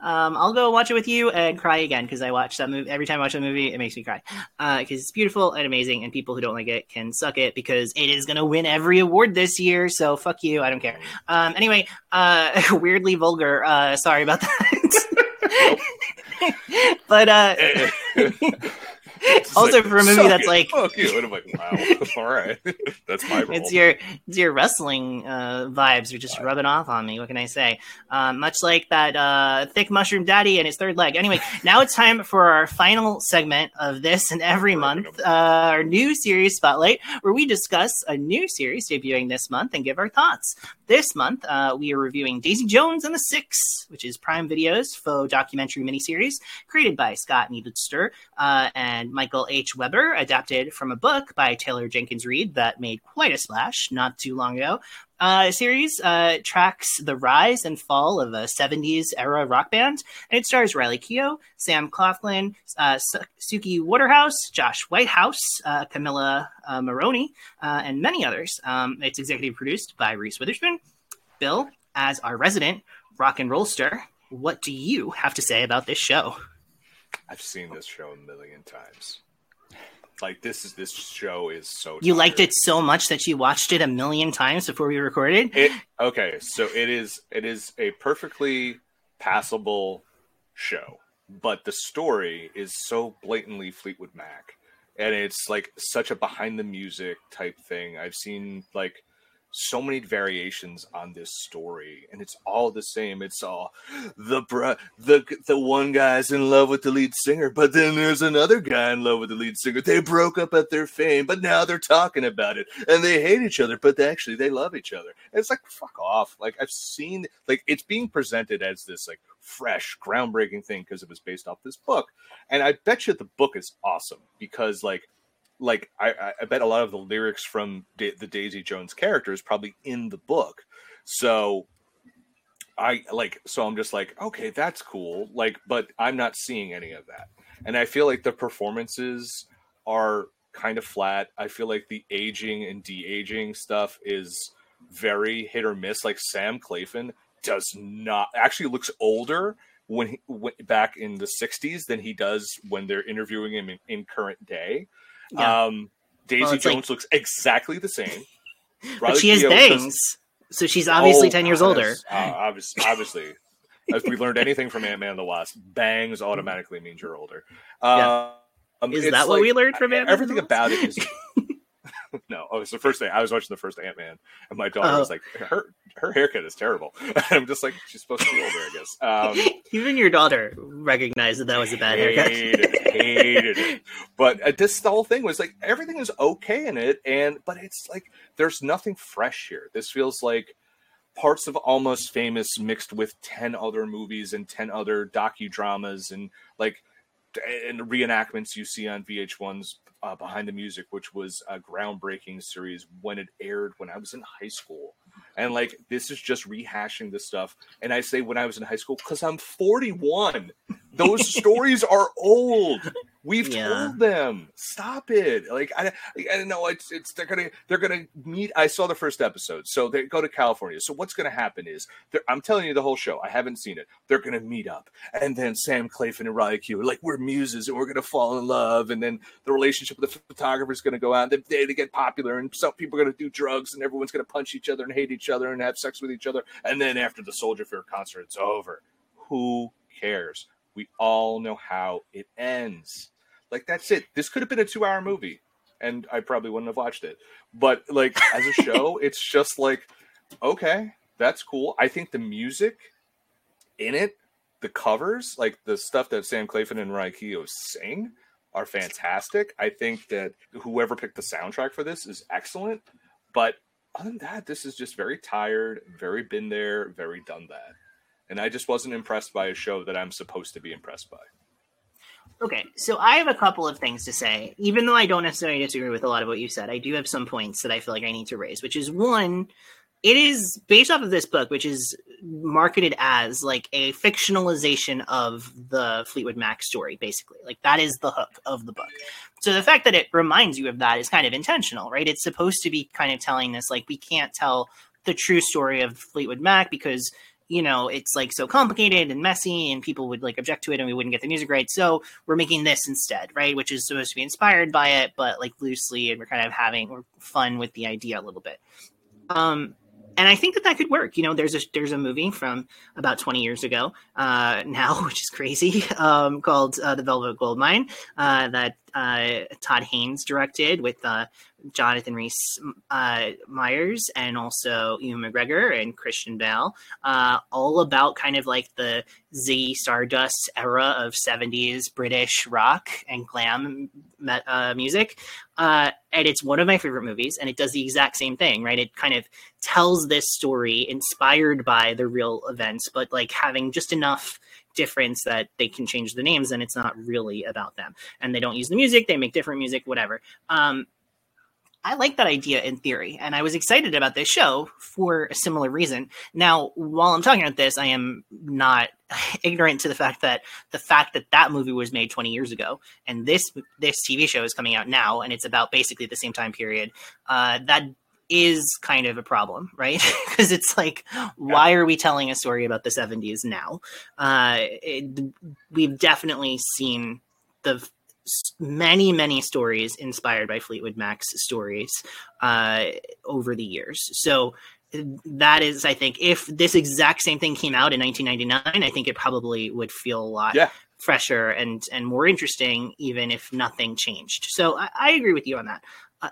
Um, I'll go watch it with you and cry again because I watch that movie every time I watch that movie. It makes me cry because uh, it's beautiful and amazing, and people who don't like it can suck it because it is going to win every award this year. So fuck you, I don't care. Um, anyway, uh, weirdly vulgar. Uh, sorry about that. but uh, also like, for a movie that's like fuck you, and I'm like, wow, all right, that's my. Role. It's your it's your wrestling uh, vibes are just rubbing off on me. What can I say? Uh, much like that uh, thick mushroom daddy and his third leg. Anyway, now it's time for our final segment of this and every month, uh, our new series spotlight, where we discuss a new series debuting this month and give our thoughts. This month, uh, we are reviewing Daisy Jones and the Six, which is Prime Video's faux documentary miniseries created by Scott Neustadter uh, and Michael H. Weber, adapted from a book by Taylor Jenkins Reid that made quite a splash not too long ago. Uh, series uh, tracks the rise and fall of a 70s era rock band, and it stars Riley Keough, Sam Claflin, uh, Suki Waterhouse, Josh Whitehouse, uh, Camilla uh, Morrone, uh, and many others. Um, it's executive produced by Reese Witherspoon. Bill, as our resident rock and roll star, what do you have to say about this show? I've seen this show a million times. Like this is this show is so. You tired. liked it so much that you watched it a million times before we recorded. It okay, so it is it is a perfectly passable show, but the story is so blatantly Fleetwood Mac, and it's like such a behind the music type thing. I've seen like so many variations on this story and it's all the same. It's all the br- the the one guy's in love with the lead singer but then there's another guy in love with the lead singer. They broke up at their fame but now they're talking about it and they hate each other but they actually they love each other. And it's like fuck off. Like i've seen like it's being presented as this like fresh groundbreaking thing because it was based off this book. And i bet you the book is awesome because like like I, I bet a lot of the lyrics from da- the Daisy Jones character is probably in the book. So I like so I'm just like, okay, that's cool. Like, but I'm not seeing any of that. And I feel like the performances are kind of flat. I feel like the aging and de-aging stuff is very hit or miss. Like Sam Claflin does not actually looks older when he went back in the 60s than he does when they're interviewing him in, in current day. Yeah. Um, Daisy Well, Jones like- looks exactly the same. but she has bangs, so she's obviously Oh, ten years older. Uh, obviously, obviously, if we learned anything from Ant Man the Wasp, bangs automatically means you're older. Uh, um, Is that what like- we learned from Ant-Man Everything about it is. no, oh, it's the first day I was watching the first Ant Man, and my daughter Oh. was like, "Her her haircut is terrible." I'm just like, "She's supposed to be older, I guess." Um, Even your daughter recognized that that was a bad haircut. hated it, hated it. But uh, this the whole thing was like everything is okay in it, and but it's like there's nothing fresh here. This feels like parts of Almost Famous mixed with ten other movies and ten other docudramas and like and reenactments you see on VH1's uh, Behind the Music, which was a groundbreaking series when it aired when I was in high school. And like this is just rehashing this stuff. And I say when I was in high school because I'm 41. Those stories are old. We've Yeah. told them. Stop it. Like I, I don't know. It's it's they're gonna they're gonna meet. I saw the first episode, so they go to California. So what's gonna happen is I'm telling you the whole show. I haven't seen it. They're gonna meet up, and then Sam Claflin and Riley Keough are like we're muses, and we're gonna fall in love, and then the relationship with the photographer is gonna go. They, they, they get popular, and some people are gonna do drugs, and everyone's gonna punch each other and hate each other and have sex with each other, and then after the Soldier Field concert, it's over. Who cares? We all know how it ends. Like that's it. This could have been a two-hour movie, and I probably wouldn't have watched it. But like as a show, it's just like, okay, that's cool. I think the music in it, the covers, like the stuff that Sam Claflin and Rai Keough sing, are fantastic. I think that whoever picked the soundtrack for this is excellent. But other than that, this is just very tired, very been there, very done that. And I just wasn't impressed by a show that I'm supposed to be impressed by. Okay, so I have a couple of things to say. Even though I don't necessarily disagree with a lot of what you said, I do have some points that I feel like I need to raise, which is one, it is based off of this book, which is marketed as like a fictionalization of the Fleetwood Mac story, basically. Like that is the hook of the book. So the fact that it reminds you of that is kind of intentional, right? It's supposed to be kind of telling this, like, we can't tell the true story of Fleetwood Mac because you know it's like so complicated and messy and people would like object to it and we wouldn't get the music right so we're making this instead right which is supposed to be inspired by it but like loosely and we're kind of having fun with the idea a little bit um and I think that that could work. You know, there's a there's a movie from about 20 years ago uh, now, which is crazy, um, called uh, The Velvet Goldmine uh, that uh, Todd Haynes directed with uh, Jonathan Rhys uh, Myers and also Ewan McGregor and Christian Bale, uh, all about kind of like the Ziggy Stardust era of 70s British rock and glam me- uh, music. Uh, and it's one of my favorite movies, and it does the exact same thing, right? It kind of tells this story inspired by the real events, but like having just enough difference that they can change the names and it's not really about them. And they don't use the music, they make different music, whatever. Um, I like that idea in theory, and I was excited about this show for a similar reason. Now, while I'm talking about this, I am not ignorant to the fact that the fact that that movie was made 20 years ago, and this this TV show is coming out now, and it's about basically the same time period. Uh, that is kind of a problem, right? Because it's like, why are we telling a story about the 70s now? Uh, it, we've definitely seen the many many stories inspired by fleetwood mac's stories uh, over the years so that is i think if this exact same thing came out in 1999 i think it probably would feel a lot Yeah. fresher and and more interesting even if nothing changed so i, I agree with you on that uh,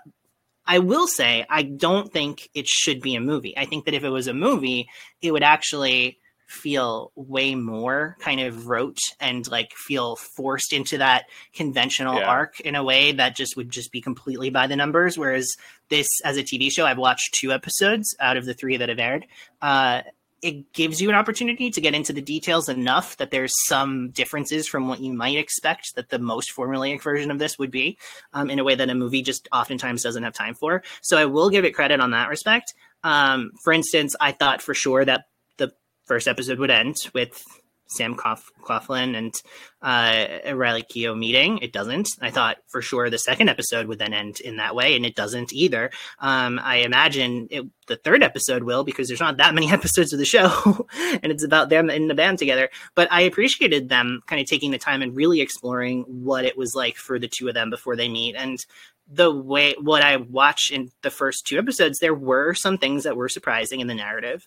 I will say I don't think it should be a movie. I think that if it was a movie, it would actually feel way more kind of rote and like feel forced into that conventional Yeah. arc in a way that just would just be completely by the numbers. Whereas this, as a TV show, I've watched two episodes out of the three that have aired. Uh, it gives you an opportunity to get into the details enough that there's some differences from what you might expect that the most formulaic version of this would be um, in a way that a movie just oftentimes doesn't have time for. So I will give it credit on that respect. Um, for instance, I thought for sure that the first episode would end with Sam Cough- Coughlin and uh, Riley Keough meeting. It doesn't. I thought for sure the second episode would then end in that way, and it doesn't either. Um, I imagine it, the third episode will because there's not that many episodes of the show, and it's about them in the band together. But I appreciated them kind of taking the time and really exploring what it was like for the two of them before they meet, and the way what I watched in the first two episodes, there were some things that were surprising in the narrative.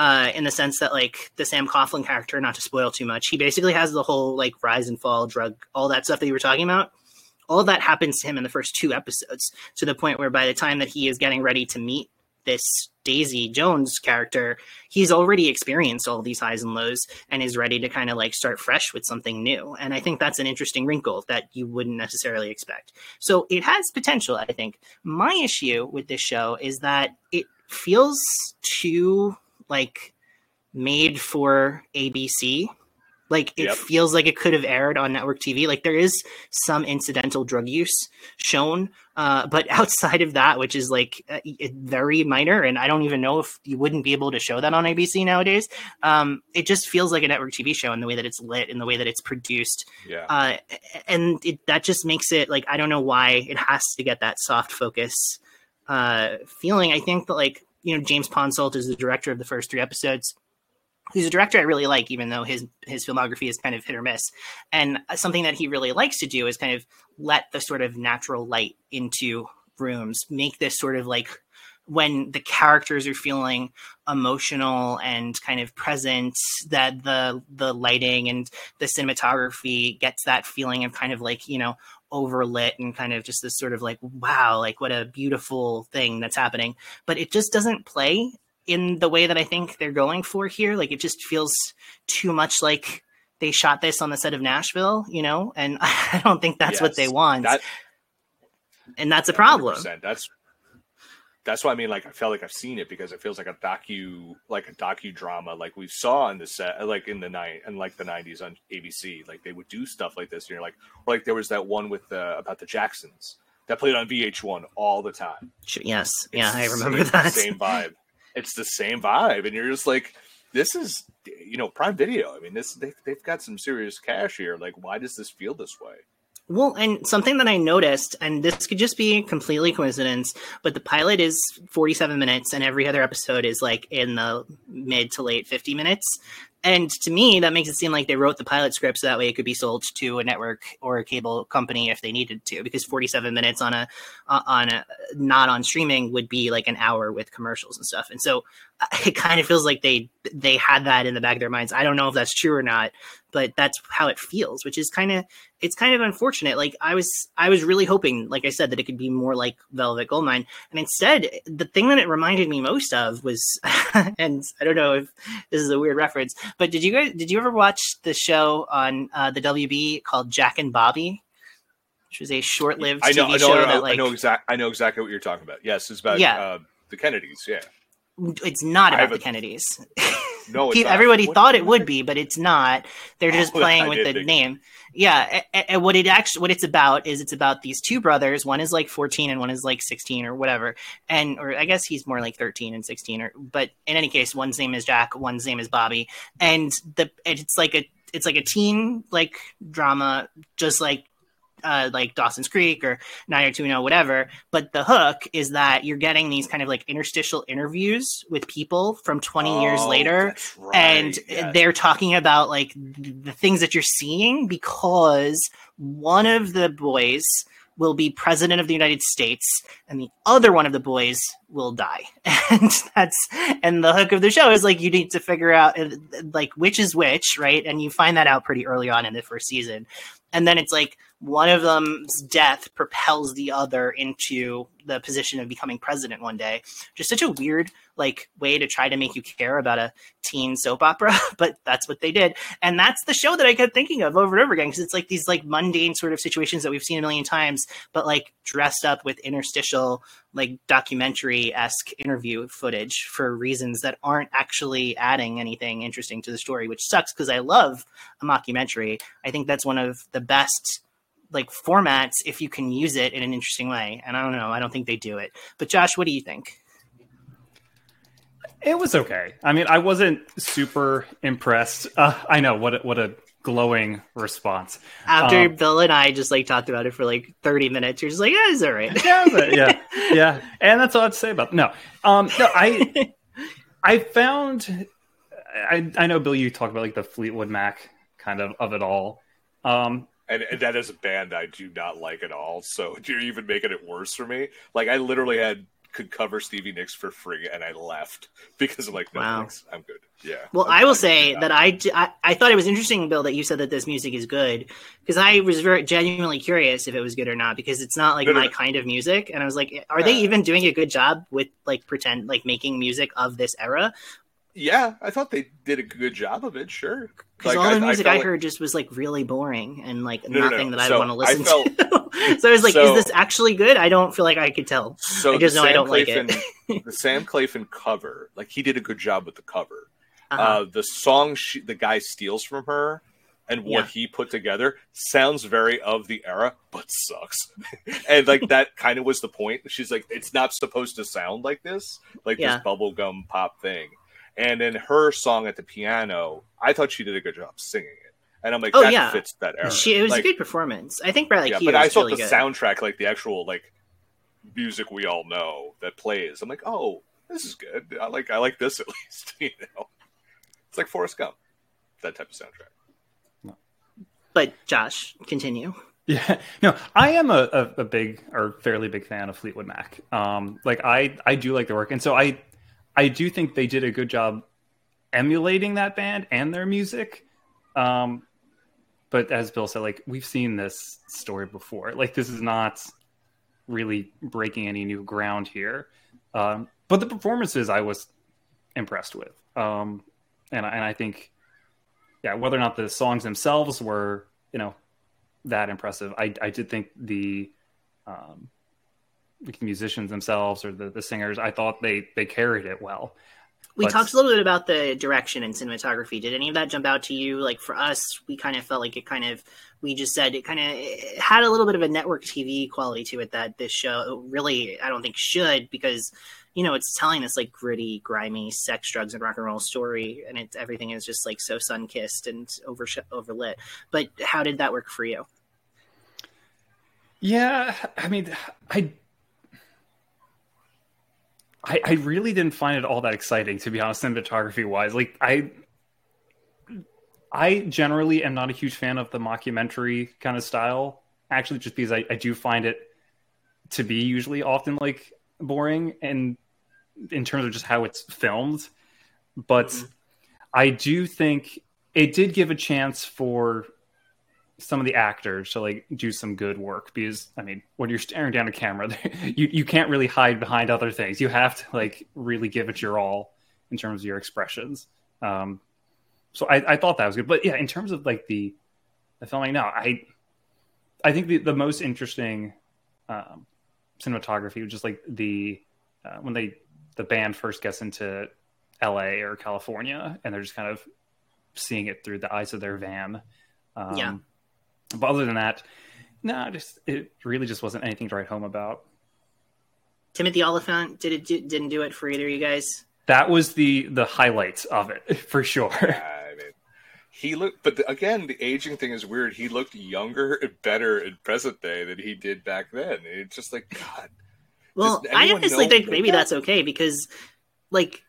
Uh, in the sense that like the Sam Coughlin character, not to spoil too much, he basically has the whole like rise and fall drug, all that stuff that you were talking about. All that happens to him in the first two episodes, to the point where by the time that he is getting ready to meet this Daisy Jones character, he's already experienced all these highs and lows and is ready to kind of like start fresh with something new. And I think that's an interesting wrinkle that you wouldn't necessarily expect. So it has potential, I think. My issue with this show is that it feels too like made for ABC. Like it Yep. feels like it could have aired on network TV. Like there is some incidental drug use shown, uh, but outside of that, which is like uh, very minor, and I don't even know if you wouldn't be able to show that on ABC nowadays. Um, it just feels like a network TV show in the way that it's lit, in the way that it's produced, Yeah. uh, and it, that just makes it like I don't know why it has to get that soft focus uh, feeling. I think that like you know James Ponsoldt is the director of the first three episodes. He's a director I really like, even though his his filmography is kind of hit or miss. And uh, something that he really likes to do is kind of let the sort of natural light into rooms, make this sort of like when the characters are feeling emotional and kind of present that the the lighting and the cinematography gets that feeling of kind of like you know overlit and kind of just this sort of like wow like what a beautiful thing that's happening. But it just doesn't play in the way that i think they're going for here. Like it just feels too much like they shot this on the set of nashville you know? And i don't think that's what they want. That- and that's a problem. 100%. That's that's why I mean, like, I felt like I've seen it because it feels like a docu, like a docudrama, like we saw in the set, like in the night and like the '90s on ABC. Like they would do stuff like this, and you're like, or like there was that one with the about the Jacksons that played on VH1 all the time. Yes It's yeah i remember same, that same vibe. It's the same vibe, and you're just like, this is, you know, Prime Video. I mean, this they, they've got some serious cash here. Like, why does this feel this way? Well, and something that I noticed, and this could just be completely coincidence, but the pilot is 47 minutes, and every other episode is like in the mid to late 50 minutes. And to me, that makes it seem like they wrote the pilot script so that way it could be sold to a network or a cable company if they needed to. Because 47 minutes on a uh, on a not on streaming would be like an hour with commercials and stuff. And so it kind of feels like they they had that in the back of their minds. I don't know if that's true or not, but that's how it feels, which is kind of it's kind of unfortunate. Like I was I was really hoping, like I said, that it could be more like Velvet Goldmine, and instead, the thing that it reminded me most of was, and I don't know if this is a weird reference, but did you guys did you ever watch the show on uh, the WB called Jack and Bobby? Which was a short-lived I know, TV I know, show I know, that like I know exact, I know exactly what you're talking about. Yes, it's about Yeah. uh, the Kennedys. Yeah, it's not about the Kennedys. no, it's not. everybody What- thought it would be, but it's not. They're oh, just Oh, playing with the name. Yeah, a- and what it actually what it's about is it's about these two brothers. One is like 14 and one is like 16 or whatever. And or I guess he's more like 13 and 16 or but in any case, one's name is Jack, one's name is Bobby. And the and it's like a it's like a teen like drama just like uh, like Dawson's Creek or 90210, whatever. But the hook is that you're getting these kind of like interstitial interviews with people from 20 years Oh, later right, and yes. they're talking about like the things that you're seeing because one of the boys will be president of the United States and the other one of the boys will die. And that's and the hook of the show is like you need to figure out uh, like which is which, right? And you find that out pretty early on in the first season. And then it's like one of them's death propels the other into the position of becoming president one day. Just such a weird like way to try to make you care about a teen soap opera, but that's what they did. And that's the show that I kept thinking of over and over again because it's like these like mundane sort of situations that we've seen a million times, but like dressed up with interstitial like documentary esque interview footage for reasons that aren't actually adding anything interesting to the story, which sucks because I love a mockumentary. I think that's one of the best like formats if you can use it in an interesting way. And I don't know, I don't think they do it. But Josh, what do you think? It was okay. I mean, I wasn't super impressed. Uh, I know what a, what a glowing response. After um, Bill and I just like talked about it for like 30 minutes, you're just like, yeah, it's all right. yeah, yeah, yeah. And that's all I have to say about it. No, um, no, I, I found, I, I know Bill, you talk about like the Fleetwood Mac kind of of it all. Um, and, and, that is a band I do not like at all. So you're even making it worse for me. Like I literally had could cover Stevie Nicks for free, and I left because I'm like, no, wow. thanks, I'm good. Yeah. Well, I'm, i will say that I, I, I thought it was interesting, Bill, that you said that this music is good because I was very genuinely curious if it was good or not because it's not like no, my no. kind of music, and I was like, are they even doing a good job with like pretend like making music of this era? Yeah, I thought they did a good job of it. Sure, because like, all the music I, I heard like... just was like really boring and like no, nothing that I so want to listen felt... to. so I was like, so, is this actually good? I don't feel like I could tell. So I just know Sam I don't Claflin, like it. the Sam Claflin cover, like he did a good job with the cover. Uh-huh. Uh, the song she, the guy steals from her and what yeah. he put together sounds very of the era, but sucks. and like that kind of was the point. She's like, it's not supposed to sound like this, like yeah. this bubblegum pop thing. And then her song at the piano, I thought she did a good job singing it. And I'm like, oh, that yeah. fits that era. She, it was like, a good performance. I think Bradley yeah, Key but I thought really the good. soundtrack, like the actual like music we all know that plays, I'm like, oh, this is good. I like I like this at least. You know, it's like Forrest Gump, that type of soundtrack. But Josh, continue. Yeah, no, I am a, a, a, big or fairly big fan of Fleetwood Mac. Um, like I I do like the work, and so I I do think they did a good job emulating that band and their music. Um, but as Bill said, like we've seen this story before. Like this is not really breaking any new ground here. Um, but the performances I was impressed with, um, and and I think, yeah, whether or not the songs themselves were you know that impressive, I I did think the um, musicians themselves or the, the singers, I thought they they carried it well. We but... talked a little bit about the direction and cinematography. Did any of that jump out to you? Like for us, we kind of felt like it kind of we just said it kind of had a little bit of a network TV quality to it that this show really I don't think should because you know it's telling this like gritty, grimy sex, drugs, and rock and roll story, and it's everything is just like so sun kissed and over overlit. But how did that work for you? Yeah, I mean, I I, I really didn't find it all that exciting to be honest, cinematography wise. Like I I generally am not a huge fan of the mockumentary kind of style, actually, just because I, I do find it to be usually often like boring and in terms of just how it's filmed. But mm-hmm. I do think it did give a chance for some of the actors to like do some good work because I mean when you're staring down a camera you you can't really hide behind other things. You have to like really give it your all in terms of your expressions. Um so I, I thought that was good. But yeah in terms of like the the filming now I I think the, the most interesting um, cinematography was just like the uh, when they the band first gets into LA or California and they're just kind of seeing it through the eyes of their van. Um, yeah but other than that, no, just it really just wasn't anything to write home about. Timothy Olyphant did it do, didn't do it for either of you guys. That was the the highlights of it for sure. Yeah, I mean, he looked, but the, again, the aging thing is weird. He looked younger and better in present day than he did back then. It's just like God. Well, I honestly think maybe that? that's okay because, like,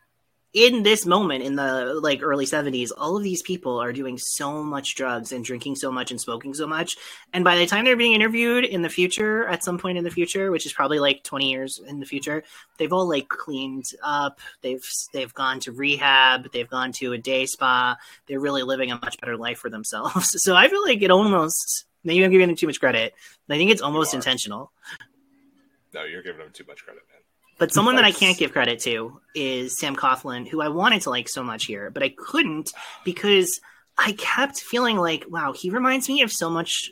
in this moment in the like early 70s all of these people are doing so much drugs and drinking so much and smoking so much and by the time they're being interviewed in the future at some point in the future which is probably like 20 years in the future they've all like cleaned up they've they've gone to rehab they've gone to a day spa they're really living a much better life for themselves so i feel like it almost maybe I'm giving them too much credit. I think it's almost intentional. No, you're giving them too much credit, man. But someone that I can't give credit to is Sam Coughlin, who I wanted to like so much here, but I couldn't because I kept feeling like, wow, he reminds me of so much.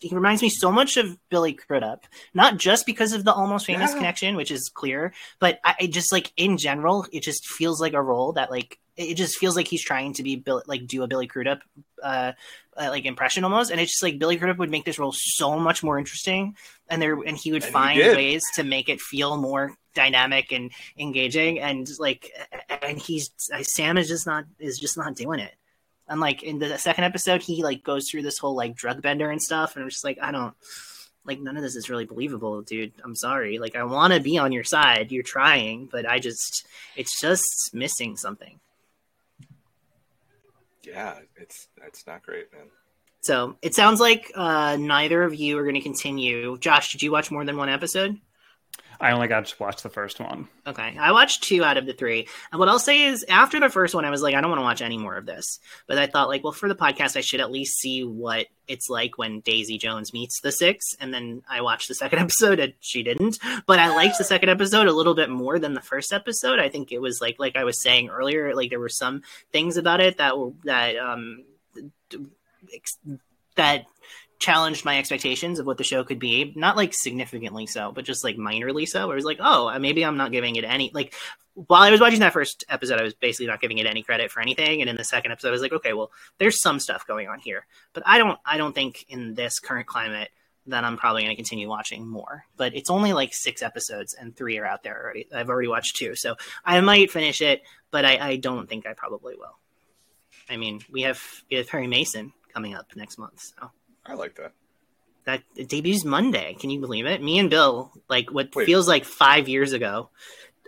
He reminds me so much of Billy Crudup, not just because of the almost famous Yeah. connection, which is clear, but I, I just like in general, it just feels like a role that like it just feels like he's trying to be Bill, like do a Billy Crudup uh, uh, like impression almost, and it's just like Billy Crudup would make this role so much more interesting, and there and he would And find did. ways to make it feel more dynamic and engaging, and like and he's Sam is just not is just not doing it. And like in the second episode, he like goes through this whole like drug bender and stuff, and I'm just like, I don't like none of this is really believable, dude. I'm sorry. Like I want to be on your side. You're trying, but I just it's just missing something. Yeah, it's it's not great, man. So it sounds like uh, neither of you are going to continue. Josh, did you watch more than one episode? I only got to watch the first one. Okay, I watched two out of the three. And what I'll say is, after the first one, I was like, I don't want to watch any more of this. But I thought, like, well, for the podcast, I should at least see what it's like when Daisy Jones meets the six. And then I watched the second episode, and she didn't. But I liked the second episode a little bit more than the first episode. I think it was like, like I was saying earlier, like there were some things about it that were that um that challenged my expectations of what the show could be. Not like significantly so, but just like minorly so. It was like, oh, maybe I'm not giving it any like. While I was watching that first episode, I was basically not giving it any credit for anything, and in the second episode, I was like, okay, well, there's some stuff going on here, but I don't, I don't think in this current climate that I'm probably going to continue watching more. But it's only like six episodes, and three are out there already. I've already watched two, so I might finish it, but I, I don't think I probably will. I mean, we have we have Perry Mason coming up next month, so I like that. that it debuts Monday. Can you believe it? Me and Bill, like what Wait. feels like five years ago,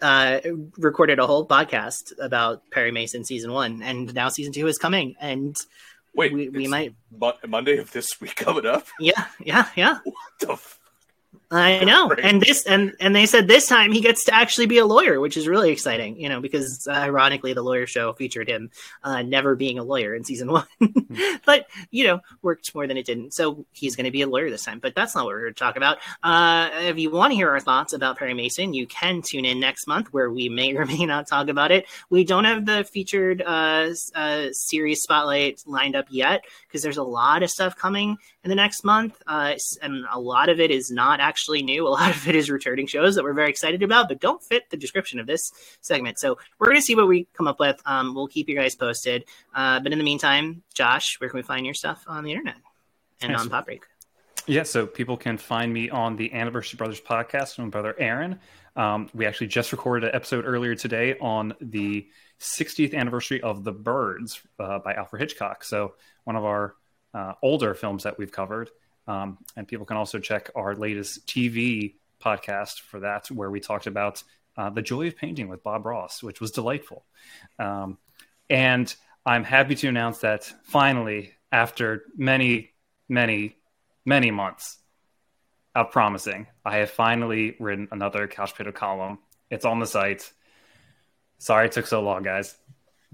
uh, recorded a whole podcast about Perry Mason season one, and now season two is coming, and Wait, we, we might, Mo- Monday of this week coming up. yeah, yeah, yeah. What the? F- I know, Great. and this, and and they said this time he gets to actually be a lawyer, which is really exciting, you know, because uh, ironically the lawyer show featured him uh, never being a lawyer in season one, but you know worked more than it didn't. So he's going to be a lawyer this time, but that's not what we're here to talk about. Uh, if you want to hear our thoughts about Perry Mason, you can tune in next month where we may or may not talk about it. We don't have the featured uh, uh, series spotlight lined up yet because there's a lot of stuff coming in the next month, uh, and a lot of it is not actually new. A lot of it is returning shows that we're very excited about, but don't fit the description of this segment. So we're going to see what we come up with. Um, we'll keep you guys posted. Uh, but in the meantime, Josh, where can we find your stuff on the internet and Yes. on Pop Break? Yeah, so people can find me on the Anniversary Brothers podcast with my brother Aaron. Um, we actually just recorded an episode earlier today on the 60th anniversary of The Birds uh, by Alfred Hitchcock. So, one of our uh, older films that we've covered. Um, and people can also check our latest TV podcast for that, where we talked about uh, The Joy of Painting with Bob Ross, which was delightful. Um, and I'm happy to announce that finally, after many, many, many months of promising, I have finally written another Couch Potato column. It's on the site. Sorry it took so long, guys,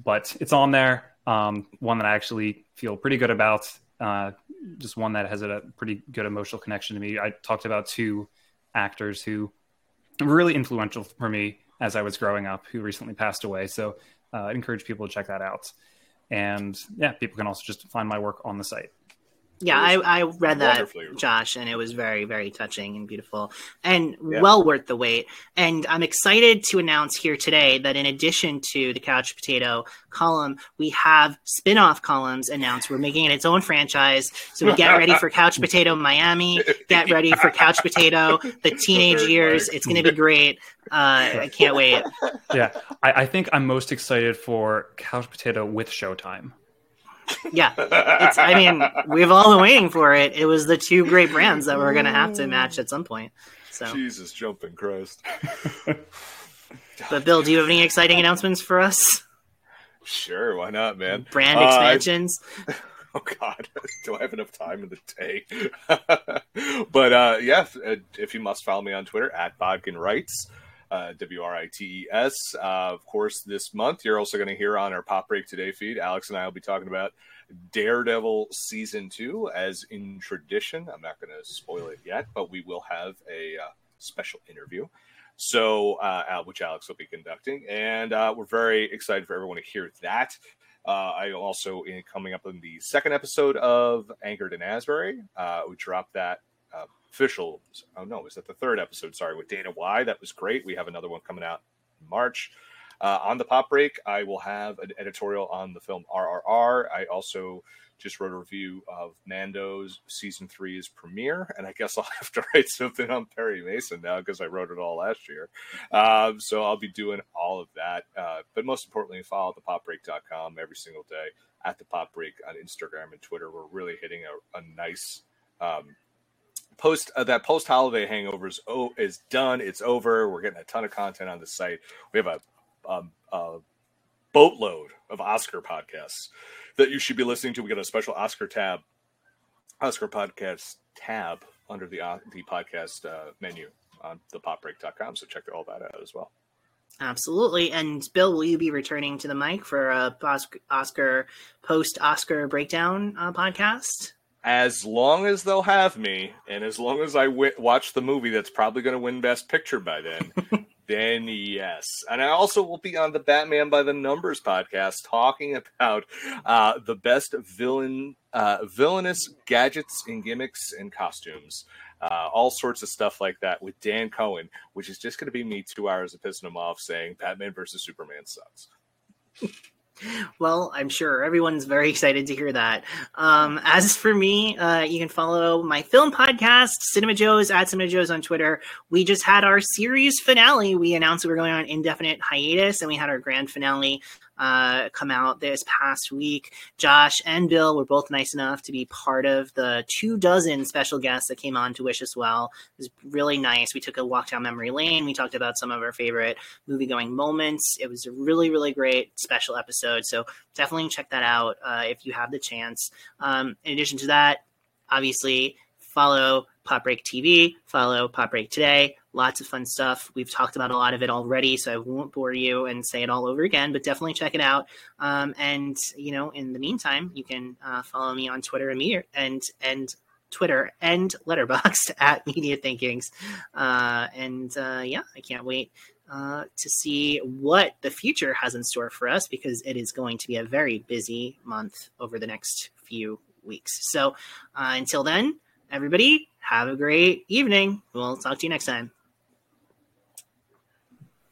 but it's on there. Um, one that I actually feel pretty good about. Uh, just one that has a pretty good emotional connection to me. I talked about two actors who were really influential for me as I was growing up, who recently passed away. So uh, I encourage people to check that out. And yeah, people can also just find my work on the site. Yeah, I, I read that. Josh, and it was very, very touching and beautiful and Yeah. well worth the wait. And I'm excited to announce here today that in addition to the Couch Potato column, we have spin off columns announced. We're making it its own franchise. So we get ready for Couch Potato Miami. Get ready for Couch Potato, the teenage years. It's going to be great. Uh, I can't wait. yeah, I, I think I'm most excited for Couch Potato with Showtime. Yeah. It's, I mean, we've all been waiting for it. It was the two great brands that we're going to have to match at some point. So. Jesus, jumping Christ. But Bill, do you have any exciting announcements for us? Sure, why not, man? Brand Uh, expansions? Oh God, do I have enough time in the day? but uh, yeah, if, uh, if you must follow me on Twitter at Bodkin Writes, uh, W R I T E S. Uh, of course, this month you're also going to hear on our Pop Break Today feed. Alex and I will be talking about Daredevil season two, as in tradition. I'm not going to spoil it yet, but we will have a uh, special interview. So, uh, which Alex will be conducting, and uh, we're very excited for everyone to hear that. Uh, I also in coming up in the second episode of Anchored in Asbury. Uh, we dropped that official. Oh no, is that the third episode? Sorry, with Dana Y. That was great. We have another one coming out in March. Uh, on the pop break, I will have an editorial on the film RRR. I also just wrote a review of Mando's season three's premiere, and I guess I'll have to write something on Perry Mason now because I wrote it all last year. Um, so I'll be doing all of that. Uh, but most importantly, follow thepopbreak.com every single day at the Pop Break on Instagram and Twitter. We're really hitting a, a nice um, post uh, that post holiday hangover is, oh, is done. It's over. We're getting a ton of content on the site. We have a um, a boatload of Oscar podcasts that you should be listening to. We got a special Oscar tab, Oscar podcast tab under the uh, the podcast uh, menu on thepopbreak.com. So check all that out as well. Absolutely. And Bill, will you be returning to the mic for a Oscar post Oscar breakdown uh, podcast? As long as they'll have me, and as long as I w- watch the movie that's probably going to win Best Picture by then, then yes. And I also will be on the Batman by the Numbers podcast talking about uh, the best villain, uh, villainous gadgets and gimmicks and costumes. Uh, all sorts of stuff like that with Dan Cohen, which is just going to be me two hours of pissing him off saying Batman versus Superman sucks. Well, I'm sure everyone's very excited to hear that. Um, as for me, uh, you can follow my film podcast, Cinema Joes, at Cinema Joes on Twitter. We just had our series finale. We announced we were going on indefinite hiatus, and we had our grand finale uh, come out this past week. Josh and Bill were both nice enough to be part of the two dozen special guests that came on to wish us well. It was really nice. We took a walk down memory lane. We talked about some of our favorite movie going moments. It was a really, really great special episode. So definitely check that out uh, if you have the chance. Um, in addition to that, obviously follow Pop Break TV, follow Pop Break Today. Lots of fun stuff. We've talked about a lot of it already, so I won't bore you and say it all over again, but definitely check it out. Um, and, you know, in the meantime, you can uh, follow me on Twitter and, me- and, and Twitter and Letterboxd at Media Thinkings. Uh, and uh, yeah, I can't wait uh, to see what the future has in store for us because it is going to be a very busy month over the next few weeks. So uh, until then, everybody, have a great evening. We'll talk to you next time.